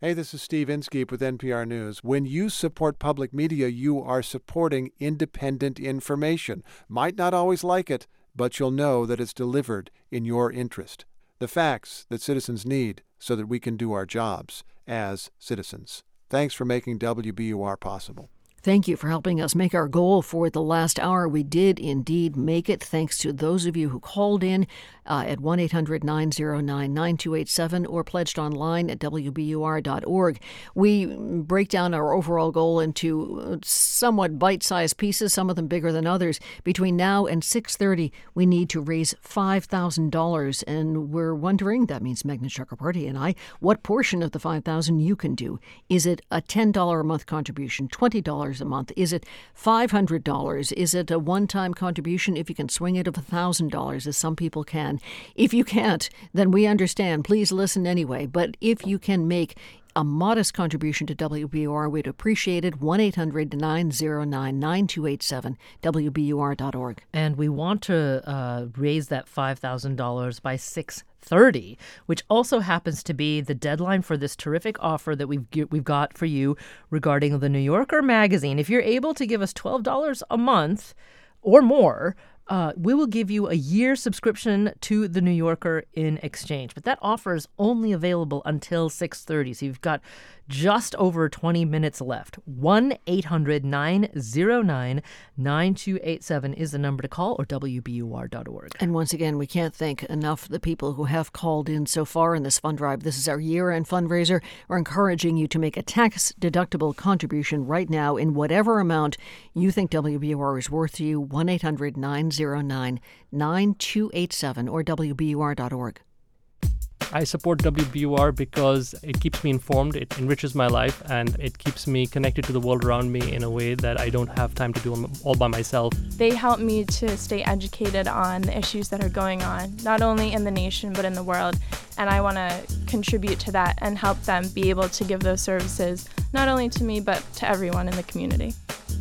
[SPEAKER 86] Hey, this is Steve Inskeep with NPR News. When you support public media, you are supporting independent information. Might not always like it, but you'll know that it's delivered in your interest. The facts that citizens need so that we can do our jobs as citizens. Thanks for making WBUR possible.
[SPEAKER 5] Thank you for helping us make our goal for the last hour. We did indeed make it, thanks to those of you who called in uh, at 1 800 909 9287 or pledged online at WBUR.org. We break down our overall goal into uh, somewhat bite sized pieces, some of them bigger than others. Between now and 6.30, we need to raise $5,000. And we're wondering, that means Meghna Chakrabarti and I, what portion of the 5000 you can do. Is it a $10 a month contribution, $20? A month? Is it $500? Is it a one time contribution if you can swing it of $1,000, as some people can? If you can't, then we understand. Please listen anyway. But if you can make a modest contribution to WBUR, we'd appreciate it. 1 800 909 9287, WBUR.org.
[SPEAKER 8] And we want to uh, raise that $5,000 by 6 30, which also happens to be the deadline for this terrific offer that we've we've got for you regarding the New Yorker magazine. If you're able to give us $12 a month or more, uh, we will give you a year subscription to the New Yorker in exchange. But that offer is only available until 6:30. So you've got Just over 20 minutes left. 1 800 909 9287 is the number to call or WBUR.org.
[SPEAKER 5] And once again, we can't thank enough the people who have called in so far in this fund drive. This is our year end fundraiser. We're encouraging you to make a tax deductible contribution right now in whatever amount you think WBUR is worth to you. 1 800 909 9287 or WBUR.org.
[SPEAKER 96] I support WBUR because it keeps me informed, it enriches my life, and it keeps me connected to the world around me in a way that I don't have time to do all by myself.
[SPEAKER 97] They help me to stay educated on the issues that are going on, not only in the nation but in the world. And I want to contribute to that and help them be able to give those services not only to me but to everyone in the community.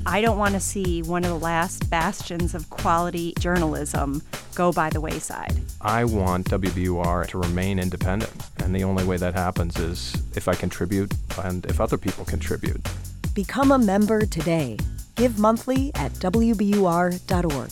[SPEAKER 98] I don't want to see one of the last bastions of quality journalism go by the wayside.
[SPEAKER 99] I want WBUR to remain independent, and the only way that happens is if I contribute and if other people contribute.
[SPEAKER 100] Become a member today. Give monthly at WBUR.org.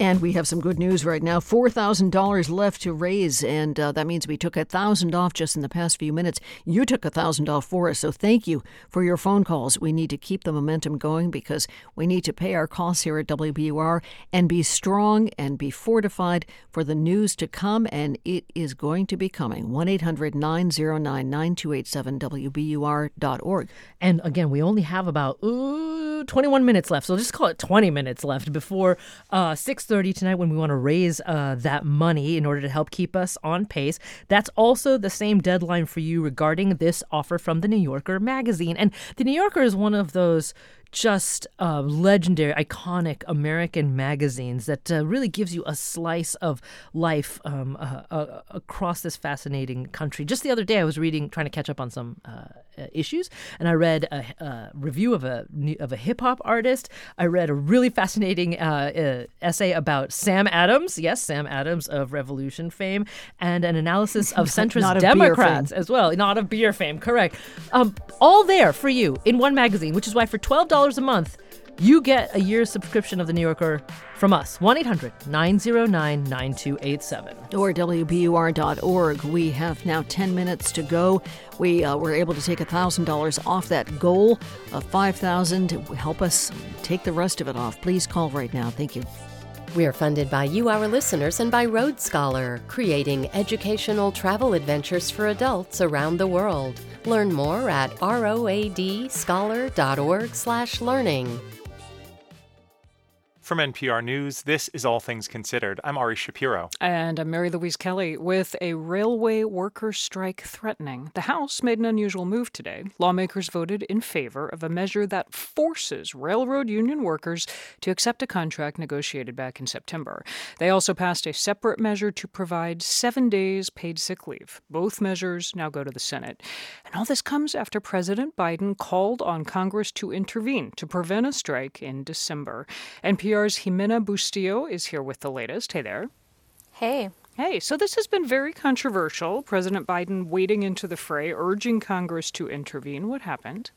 [SPEAKER 5] And we have some good news right now. $4,000 left to raise, and uh, that means we took a 1000 off just in the past few minutes. You took a 1000 off for us, so thank you for your phone calls. We need to keep the momentum going because we need to pay our costs here at WBUR and be strong and be fortified for the news to come, and it is going to be coming. 1 800 909 9287 WBUR.org.
[SPEAKER 8] And again, we only have about ooh, 21 minutes left, so just call it 20 minutes left before uh, 6 6.30 tonight when we want to raise uh, that money in order to help keep us on pace. That's also the same deadline for you regarding this offer from the New Yorker magazine. And the New Yorker is one of those just uh, legendary, iconic American magazines that uh, really gives you a slice of life um, uh, uh across this fascinating country. Just the other day, I was reading, trying to catch up on some uh, issues, and I read a, a review of a of a hip hop artist. I read a really fascinating uh, essay about Sam Adams, yes, Sam Adams of Revolution fame, and an analysis of centrist Democrats as well, not of beer fame, correct. Um, all there for you in one magazine, which is why for twelve dollars $12 a month, you get a year's subscription of The New Yorker from us. 1 800 909 9287.
[SPEAKER 5] Or WBUR.org. We have now 10 minutes to go. We uh, were able to take $1,000 off that goal of 5000 Help us take the rest of it off. Please call right now. Thank you.
[SPEAKER 23] We are funded by you, our listeners, and by Road Scholar, creating educational travel adventures for adults around the world. Learn more at roadscholar.org/learning.
[SPEAKER 20] From NPR News, this is All Things Considered. I'm Ari Shapiro.
[SPEAKER 15] And I'm Mary Louise Kelly. With a railway worker strike threatening, the House made an unusual move today. Lawmakers voted in favor of a measure that forces railroad union workers to accept a contract negotiated back in September. They also passed a separate measure to provide seven days paid sick leave. Both measures now go to the Senate. And all this comes after President Biden called on Congress to intervene to prevent a strike in December. NPR NPR's Ximena Bustillo is here with the latest. Hey there.
[SPEAKER 17] Hey.
[SPEAKER 15] Hey, so this has been very controversial. President Biden wading into the fray, urging Congress to intervene. What happened?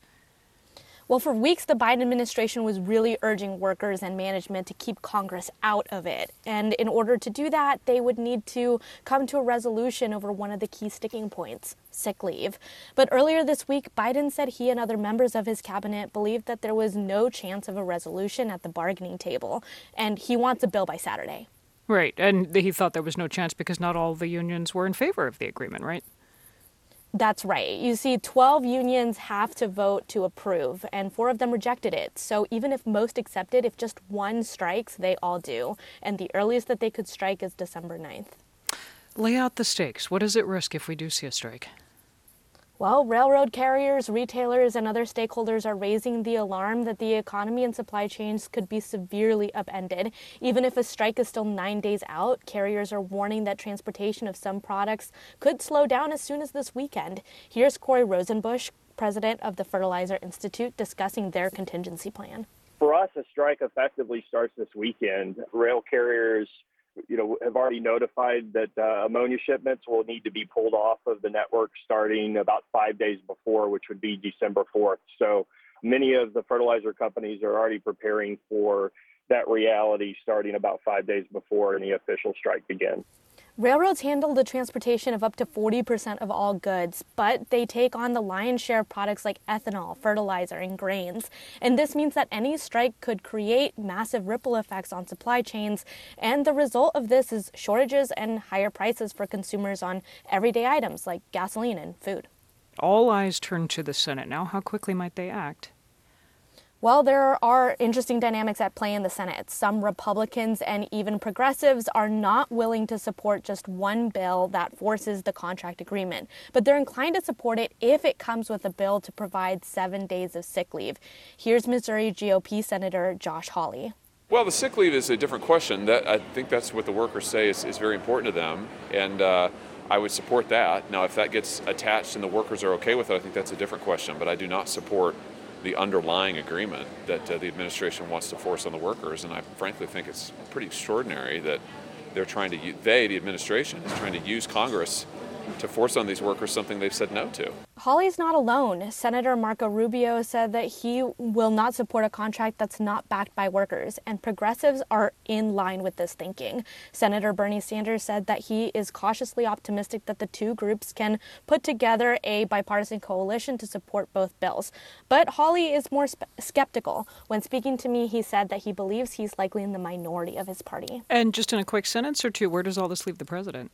[SPEAKER 17] Well, for weeks, the Biden administration was really urging workers and management to keep Congress out of it. And in order to do that, they would need to come to a resolution over one of the key sticking points sick leave. But earlier this week, Biden said he and other members of his cabinet believed that there was no chance of a resolution at the bargaining table, and he wants a bill by Saturday.
[SPEAKER 15] Right. And he thought there was no chance because not all the unions were in favor of the agreement, right?
[SPEAKER 17] That's right. You see, 12 unions have to vote to approve, and four of them rejected it. So even if most accepted, if just one strikes, they all do. And the earliest that they could strike is December 9th.
[SPEAKER 15] Lay out the stakes. What is at risk if we do see a strike?
[SPEAKER 17] Well, railroad carriers, retailers, and other stakeholders are raising the alarm that the economy and supply chains could be severely upended. Even if a strike is still nine days out, carriers are warning that transportation of some products could slow down as soon as this weekend. Here's Corey Rosenbusch, president of the Fertilizer Institute, discussing their contingency plan.
[SPEAKER 101] For us, a strike effectively starts this weekend. Rail carriers you know, have already notified that uh, ammonia shipments will need to be pulled off of the network starting about five days before, which would be December 4th. So many of the fertilizer companies are already preparing for that reality starting about five days before any official strike begins.
[SPEAKER 17] Railroads handle the transportation of up to 40% of all goods, but they take on the lion's share of products like ethanol, fertilizer, and grains. And this means that any strike could create massive ripple effects on supply chains. And the result of this is shortages and higher prices for consumers on everyday items like gasoline and food.
[SPEAKER 15] All eyes turn to the Senate now. How quickly might they act?
[SPEAKER 17] Well, there are interesting dynamics at play in the Senate. Some Republicans and even progressives are not willing to support just one bill that forces the contract agreement, but they're inclined to support it if it comes with a bill to provide seven days of sick leave. Here's Missouri GOP Senator Josh Hawley.
[SPEAKER 19] Well, the sick leave is a different question. That I think that's what the workers say is, is very important to them, and uh, I would support that. Now, if that gets attached and the workers are okay with it, I think that's a different question. But I do not support the underlying agreement that uh, the administration wants to force on the workers. And I frankly think it's pretty extraordinary that they're trying to, they, the administration, is trying to use Congress to force on these workers something they've said no to.
[SPEAKER 17] Hawley's not alone. Senator Marco Rubio said that he will not support a contract that's not backed by workers, and progressives are in line with this thinking. Senator Bernie Sanders said that he is cautiously optimistic that the two groups can put together a bipartisan coalition to support both bills. But Hawley is more spe- skeptical. When speaking to me, he said that he believes he's likely in the minority of his party.
[SPEAKER 15] And just in a quick sentence or two, where does all this leave the president?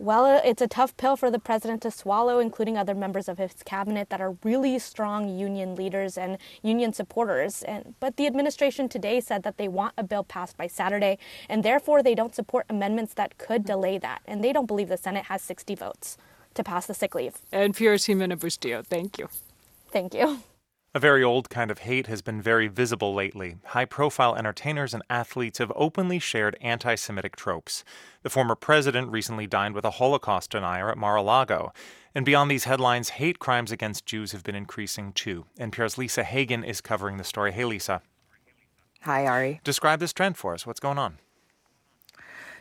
[SPEAKER 17] Well, uh, it's a tough pill for the president to swallow, including other members of his cabinet that are really strong union leaders and union supporters. And, but the administration today said that they want a bill passed by Saturday, and therefore they don't support amendments that could delay that. And they don't believe the Senate has 60 votes to pass the sick leave.
[SPEAKER 15] And Ximena Bustillo, thank you.
[SPEAKER 17] Thank you.
[SPEAKER 20] A very old kind of hate has been very visible lately. High profile entertainers and athletes have openly shared anti Semitic tropes. The former president recently dined with a Holocaust denier at Mar a Lago. And beyond these headlines, hate crimes against Jews have been increasing too. NPR's Lisa Hagen is covering the story. Hey, Lisa.
[SPEAKER 21] Hi, Ari.
[SPEAKER 20] Describe this trend for us. What's going on?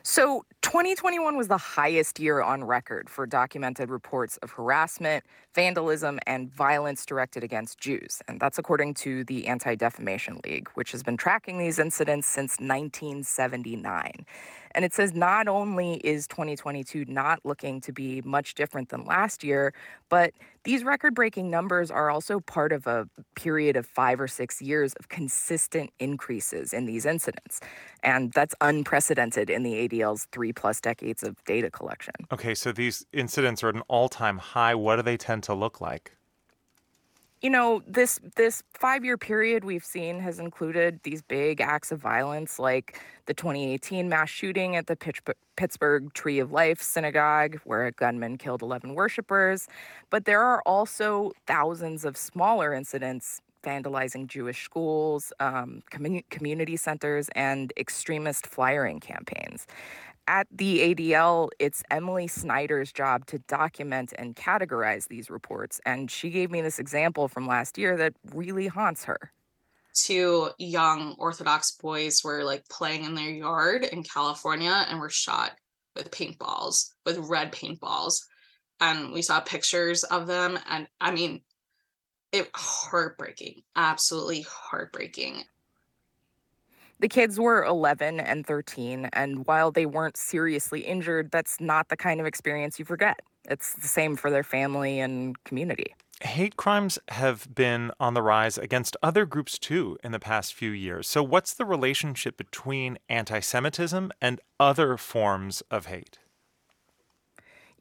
[SPEAKER 21] So, 2021 was the highest year on record for documented reports of harassment, vandalism, and violence directed against Jews. And that's according to the Anti Defamation League, which has been tracking these incidents since 1979. And it says not only is 2022 not looking to be much different than last year, but these record breaking numbers are also part of a period of five or six years of consistent increases in these incidents. And that's unprecedented in the ADL's three plus decades of data collection.
[SPEAKER 20] Okay, so these incidents are at an all time high. What do they tend to look like?
[SPEAKER 21] you know this this five year period we've seen has included these big acts of violence like the 2018 mass shooting at the pittsburgh tree of life synagogue where a gunman killed 11 worshippers but there are also thousands of smaller incidents vandalizing jewish schools um, community centers and extremist flyering campaigns at the ADL, it's Emily Snyder's job to document and categorize these reports. And she gave me this example from last year that really haunts her.
[SPEAKER 22] Two young Orthodox boys were like playing in their yard in California and were shot with paintballs, with red paintballs. And we saw pictures of them. And I mean, it heartbreaking, absolutely heartbreaking.
[SPEAKER 21] The kids were 11 and 13, and while they weren't seriously injured, that's not the kind of experience you forget. It's the same for their family and community.
[SPEAKER 20] Hate crimes have been on the rise against other groups too in the past few years. So, what's the relationship between anti Semitism and other forms of hate?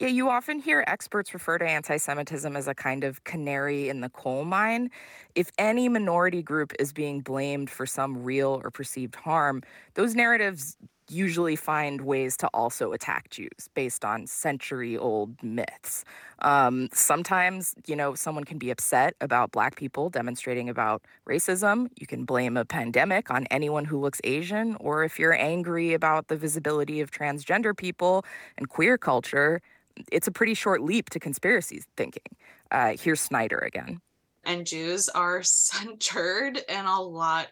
[SPEAKER 21] Yeah, you often hear experts refer to anti Semitism as a kind of canary in the coal mine. If any minority group is being blamed for some real or perceived harm, those narratives usually find ways to also attack Jews based on century old myths. Um, sometimes, you know, someone can be upset about Black people demonstrating about racism. You can blame a pandemic on anyone who looks Asian. Or if you're angry about the visibility of transgender people and queer culture, it's a pretty short leap to conspiracy thinking. Uh, here's Snyder again.
[SPEAKER 22] And Jews are centered in a lot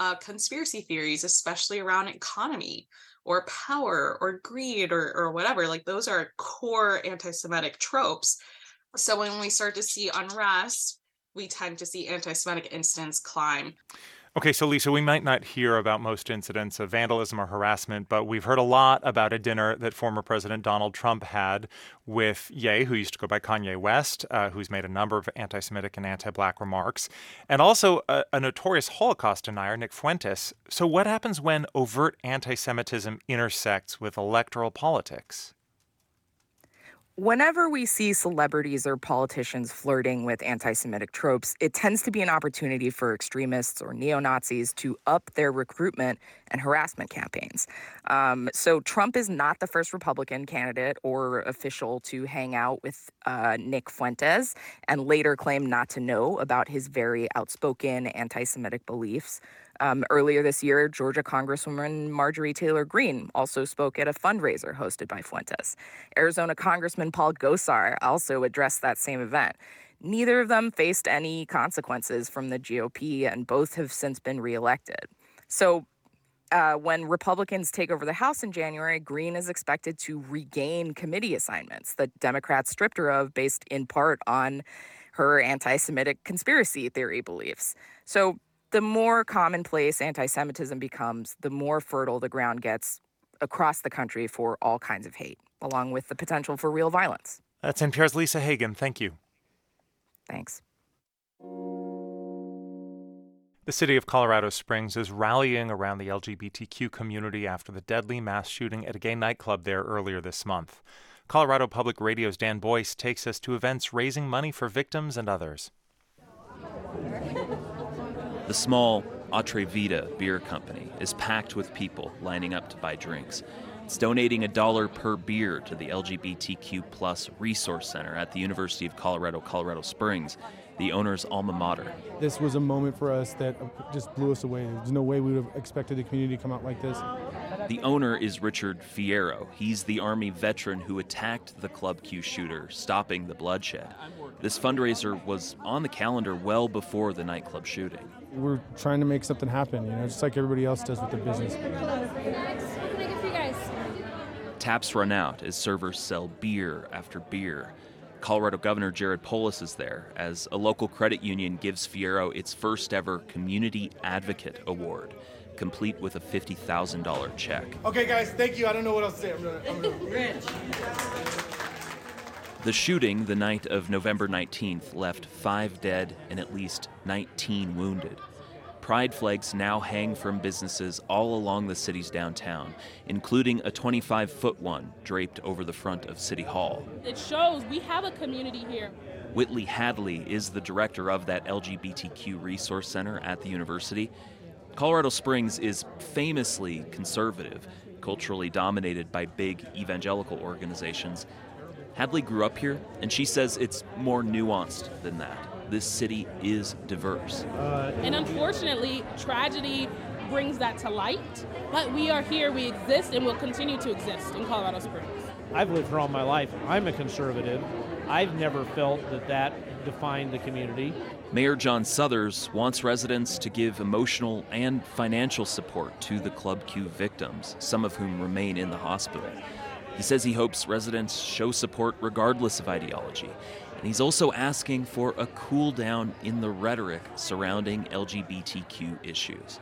[SPEAKER 22] of conspiracy theories, especially around economy or power or greed or, or whatever. Like those are core anti Semitic tropes. So when we start to see unrest, we tend to see anti Semitic incidents climb.
[SPEAKER 20] Okay, so Lisa, we might not hear about most incidents of vandalism or harassment, but we've heard a lot about a dinner that former President Donald Trump had with Ye, who used to go by Kanye West, uh, who's made a number of anti Semitic and anti black remarks, and also a, a notorious Holocaust denier, Nick Fuentes. So, what happens when overt anti Semitism intersects with electoral politics?
[SPEAKER 21] Whenever we see celebrities or politicians flirting with anti Semitic tropes, it tends to be an opportunity for extremists or neo Nazis to up their recruitment and harassment campaigns. Um, so, Trump is not the first Republican candidate or official to hang out with uh, Nick Fuentes and later claim not to know about his very outspoken anti Semitic beliefs. Um, earlier this year, Georgia Congresswoman Marjorie Taylor Greene also spoke at a fundraiser hosted by Fuentes. Arizona Congressman Paul Gosar also addressed that same event. Neither of them faced any consequences from the GOP, and both have since been reelected. So, uh, when Republicans take over the House in January, Greene is expected to regain committee assignments that Democrats stripped her of based in part on her anti Semitic conspiracy theory beliefs. So the more commonplace anti Semitism becomes, the more fertile the ground gets across the country for all kinds of hate, along with the potential for real violence.
[SPEAKER 20] That's NPR's Lisa Hagen. Thank you.
[SPEAKER 21] Thanks.
[SPEAKER 20] The city of Colorado Springs is rallying around the LGBTQ community after the deadly mass shooting at a gay nightclub there earlier this month. Colorado Public Radio's Dan Boyce takes us to events raising money for victims and others.
[SPEAKER 81] The small Atrevida beer company is packed with people lining up to buy drinks. It's donating a dollar per beer to the LGBTQ plus resource center at the University of Colorado, Colorado Springs, the owner's alma mater.
[SPEAKER 86] This was a moment for us that just blew us away. There's no way we would have expected the community to come out like this.
[SPEAKER 81] The owner is Richard Fierro. He's the Army veteran who attacked the Club Q shooter, stopping the bloodshed. This fundraiser was on the calendar well before the nightclub shooting.
[SPEAKER 86] We're trying to make something happen, you know, just like everybody else does with their business.
[SPEAKER 81] Taps run out as servers sell beer after beer. Colorado Governor Jared Polis is there as a local credit union gives Fierro its first ever Community Advocate Award complete with a $50,000 check.
[SPEAKER 86] Okay, guys, thank you. I don't know what else to say. I'm gonna, I'm gonna. Rich.
[SPEAKER 81] The shooting the night of November 19th left five dead and at least 19 wounded. Pride flags now hang from businesses all along the city's downtown, including a 25 foot one draped over the front of City Hall.
[SPEAKER 97] It shows we have a community here.
[SPEAKER 81] Whitley Hadley is the director of that LGBTQ resource center at the university. Colorado Springs is famously conservative, culturally dominated by big evangelical organizations. Hadley grew up here, and she says it's more nuanced than that. This city is diverse.
[SPEAKER 97] Uh, and unfortunately, tragedy brings that to light. But we are here, we exist, and will continue to exist in Colorado Springs.
[SPEAKER 102] I've lived here all my life. I'm a conservative. I've never felt that that defined the community.
[SPEAKER 81] Mayor John Suthers wants residents to give emotional and financial support to the Club Q victims, some of whom remain in the hospital. He says he hopes residents show support regardless of ideology. And he's also asking for a cool down in the rhetoric surrounding LGBTQ issues.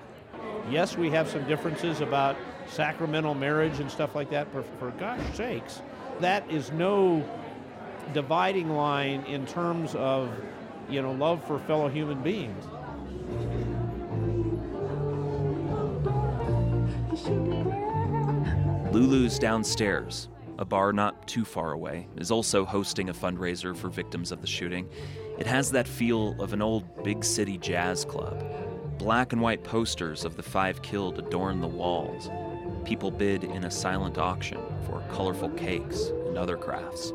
[SPEAKER 102] Yes, we have some differences about sacramental marriage and stuff like that, but for gosh sakes, that is no dividing line in terms of you know, love for fellow human beings.
[SPEAKER 81] Lulu's downstairs, a bar not too far away, is also hosting a fundraiser for victims of the shooting. It has that feel of an old big city jazz club. Black and white posters of the five killed adorn the walls. People bid in a silent auction for colorful cakes and other crafts.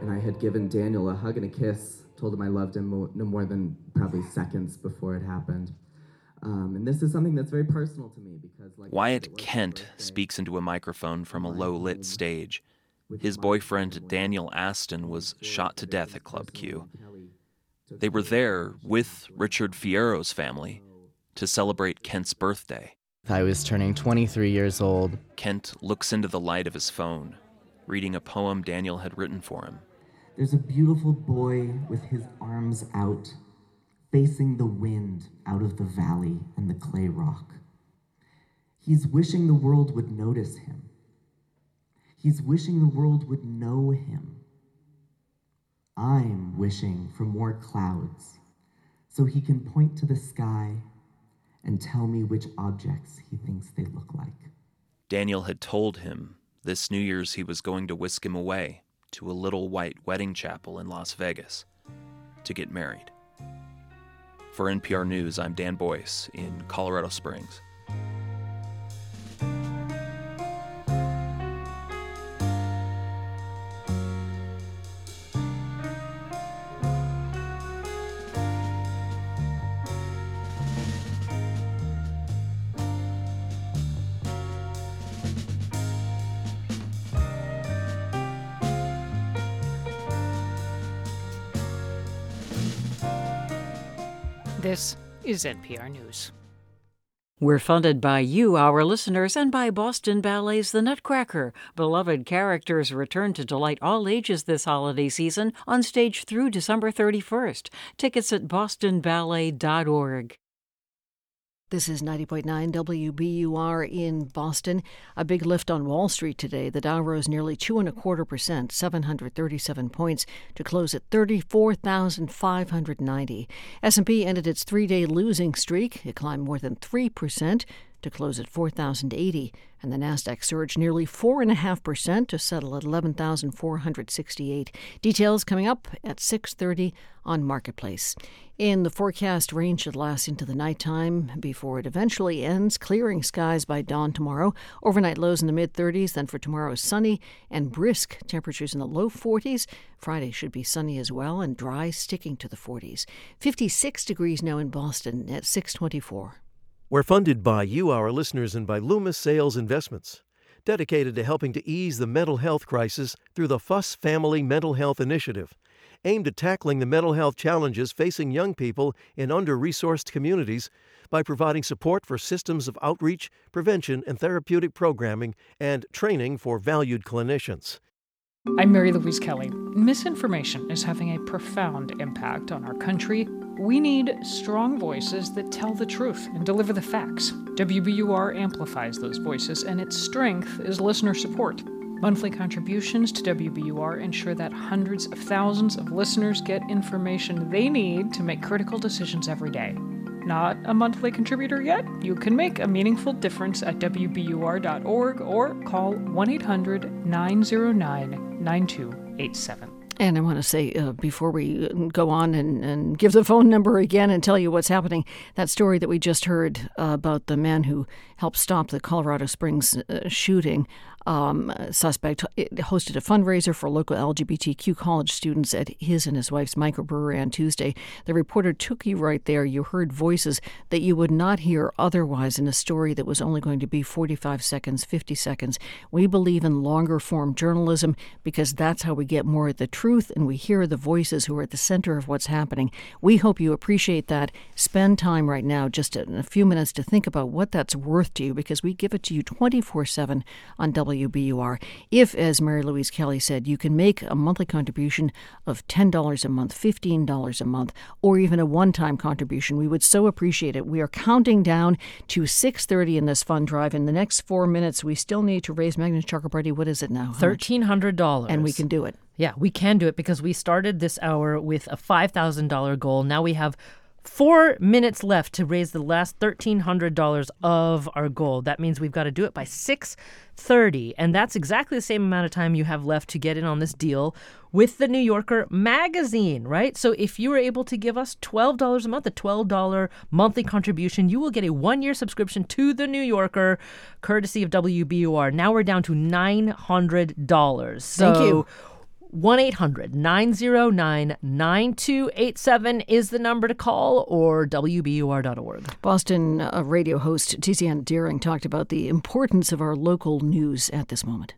[SPEAKER 103] And I had given Daniel a hug and a kiss told him I loved him no more than probably seconds before it happened. Um, and this is something that's very personal to me because, like,
[SPEAKER 81] Wyatt Kent speaks into a microphone from a low lit stage. His boyfriend, Daniel Aston, was shot to death at Club Q. They were there with Richard Fierro's family to celebrate Kent's birthday.
[SPEAKER 103] I was turning 23 years old.
[SPEAKER 81] Kent looks into the light of his phone, reading a poem Daniel had written for him.
[SPEAKER 103] There's a beautiful boy with his arms out, facing the wind out of the valley and the clay rock. He's wishing the world would notice him. He's wishing the world would know him. I'm wishing for more clouds so he can point to the sky and tell me which objects he thinks they look like.
[SPEAKER 81] Daniel had told him this New Year's he was going to whisk him away to a little white wedding chapel in Las Vegas to get married. For NPR News, I'm Dan Boyce in Colorado Springs.
[SPEAKER 15] Is NPR News.
[SPEAKER 5] We're funded by you, our listeners, and by Boston Ballet's The Nutcracker. Beloved characters return to delight all ages this holiday season on stage through December 31st. Tickets at bostonballet.org. This is 90.9 WBUR in Boston. A big lift on Wall Street today. The Dow rose nearly two and a quarter percent, 737 points, to close at 34,590. S&P ended its three-day losing streak. It climbed more than three percent to close at 4,080, and the Nasdaq surged nearly 4.5% to settle at 11,468. Details coming up at 6.30 on Marketplace. In the forecast, rain should last into the nighttime before it eventually ends, clearing skies by dawn tomorrow. Overnight lows in the mid 30s, then for tomorrow, sunny and brisk temperatures in the low 40s. Friday should be sunny as well and dry, sticking to the 40s. 56 degrees now in Boston at 624.
[SPEAKER 24] We're funded by you, our listeners, and by Loomis Sayles Investments, dedicated to helping to ease the mental health crisis through the Fuss Family Mental Health Initiative, aimed at tackling the mental health challenges facing young people in under resourced communities by providing support for systems of outreach, prevention, and therapeutic programming and training for valued clinicians.
[SPEAKER 15] I'm Mary Louise Kelly. Misinformation is having a profound impact on our country. We need strong voices that tell the truth and deliver the facts. WBUR amplifies those voices, and its strength is listener support. Monthly contributions to WBUR ensure that hundreds of thousands of listeners get information they need to make critical decisions every day. Not a monthly contributor yet? You can make a meaningful difference at WBUR.org or call 1 800 909 9287.
[SPEAKER 5] And I want to say uh, before we go on and, and give the phone number again and tell you what's happening, that story that we just heard uh, about the man who helped stop the Colorado Springs uh, shooting um, suspect hosted a fundraiser for local LGBTQ college students at his and his wife's microbrewery on Tuesday. The reporter took you right there. You heard voices that you would not hear otherwise in a story that was only going to be 45 seconds, 50 seconds. We believe in longer form journalism because that's how we get more of the truth and we hear the voices who are at the center of what's happening. We hope you appreciate that. Spend time right now, just in a few minutes, to think about what that's worth to you because we give it to you 24 7 on W. WBUR. If, as Mary Louise Kelly said, you can make a monthly contribution of $10 a month, $15 a month, or even a one-time contribution, we would so appreciate it. We are counting down to 6.30 in this fund drive. In the next four minutes, we still need to raise Meghna Chakrabarti. What is it now?
[SPEAKER 8] $1,300.
[SPEAKER 5] And we can do it.
[SPEAKER 8] Yeah, we can do it because we started this hour with a $5,000 goal. Now we have Four minutes left to raise the last $1,300 of our goal. That means we've got to do it by 6.30. And that's exactly the same amount of time you have left to get in on this deal with the New Yorker magazine, right? So if you were able to give us $12 a month, a $12 monthly contribution, you will get a one-year subscription to the New Yorker, courtesy of WBUR. Now we're down to $900. So
[SPEAKER 5] Thank you.
[SPEAKER 8] 1 800 909 9287 is the number to call or WBUR.org.
[SPEAKER 5] Boston uh, radio host Tiziana Dearing talked about the importance of our local news at this moment.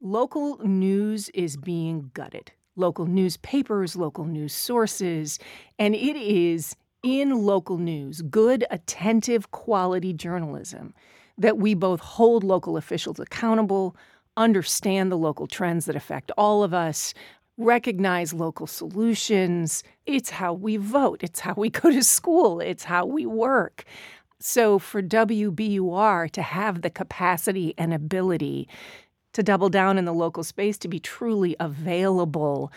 [SPEAKER 27] Local news is being gutted. Local newspapers, local news sources, and it is in local news, good, attentive, quality journalism that we both hold local officials accountable understand the local trends that affect all of us,
[SPEAKER 104] recognize local solutions. It's how we vote, it's how we go to school, it's how we work. So, for WBUR to have the capacity and ability to double down in the local space, to be truly available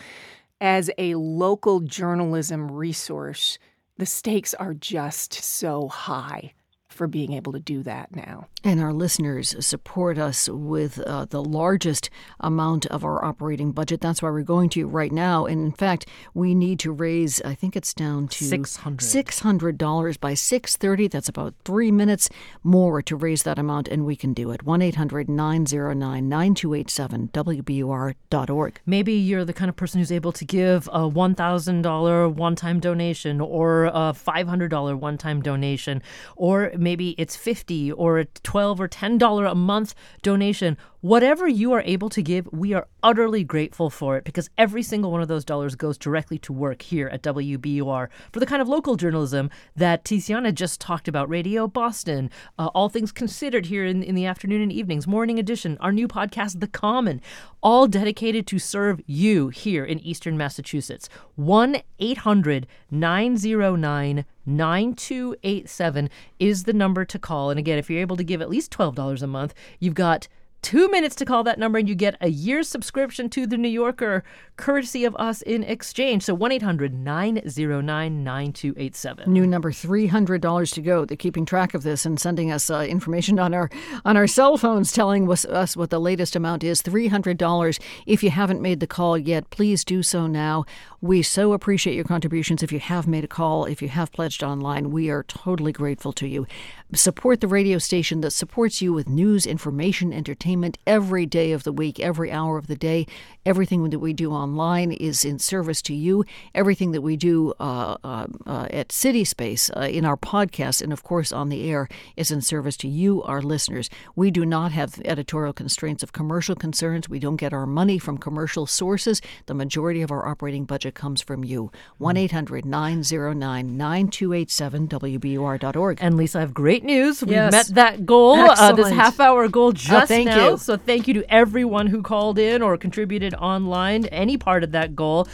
[SPEAKER 104] as a local journalism resource, the stakes are just so high for being able to do that now.
[SPEAKER 5] And our listeners support us with uh, the largest amount of our operating budget. That's why we're going to right now. And in fact, we need to raise, I think it's down to
[SPEAKER 8] 600.
[SPEAKER 5] $600 by 630. That's about three minutes more to raise that amount, and we can do it. 1 800 909 9287, WBUR.org.
[SPEAKER 8] Maybe you're the kind of person who's able to give a $1,000 one time donation or a $500 one time donation, or maybe it's 50 or a 12 or 10 dollar a month donation whatever you are able to give we are utterly grateful for it because every single one of those dollars goes directly to work here at WBUR for the kind of local journalism that Tiziana just talked about Radio Boston uh, all things considered here in, in the afternoon and evenings morning edition our new podcast The Common all dedicated to serve you here in eastern Massachusetts 1-800 909 9287 is the number to call. And again, if you're able to give at least $12 a month, you've got two minutes to call that number and you get a year's subscription to the New Yorker courtesy of us in exchange. So 1 800 909 9287.
[SPEAKER 5] New number $300 to go. They're keeping track of this and sending us uh, information on our on our cell phones telling us, us what the latest amount is $300. If you haven't made the call yet, please do so now. We so appreciate your contributions. If you have made a call, if you have pledged online, we are totally grateful to you. Support the radio station that supports you with news, information, entertainment every day of the week, every hour of the day. Everything that we do online is in service to you. Everything that we do uh, uh, uh, at City Space, uh, in our podcast, and of course on the air, is in service to you, our listeners. We do not have editorial constraints of commercial concerns. We don't get our money from commercial sources. The majority of our operating budget comes from you. 1 800 909 9287 WBUR.org.
[SPEAKER 8] And Lisa, I have great news. We
[SPEAKER 5] Yes.
[SPEAKER 8] met that goal, uh, this half hour goal just
[SPEAKER 5] thank
[SPEAKER 8] now.
[SPEAKER 5] you.
[SPEAKER 8] So thank you to everyone who called in or contributed online, any part of that goal.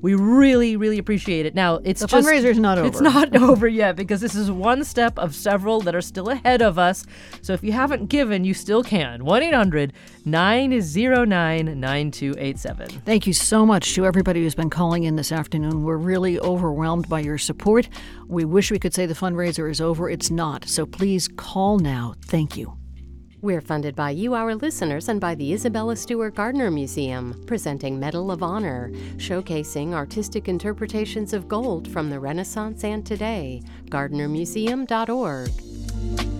[SPEAKER 8] We really, really appreciate it. Now it's
[SPEAKER 5] The
[SPEAKER 8] just,
[SPEAKER 5] fundraiser's not over.
[SPEAKER 8] It's not over yet because this is one step of several that are still ahead of us. So if you haven't given, you still can. 1 800 909 9287.
[SPEAKER 5] Thank you so much to everybody who's been calling in this afternoon. We're really overwhelmed by your support. We wish we could say the fundraiser is over. It's not. So please call now. Thank you.
[SPEAKER 23] We're funded by you, our listeners, and by the Isabella Stewart Gardner Museum, presenting Medal of Honor, showcasing artistic interpretations of gold from the Renaissance and today. GardnerMuseum.org.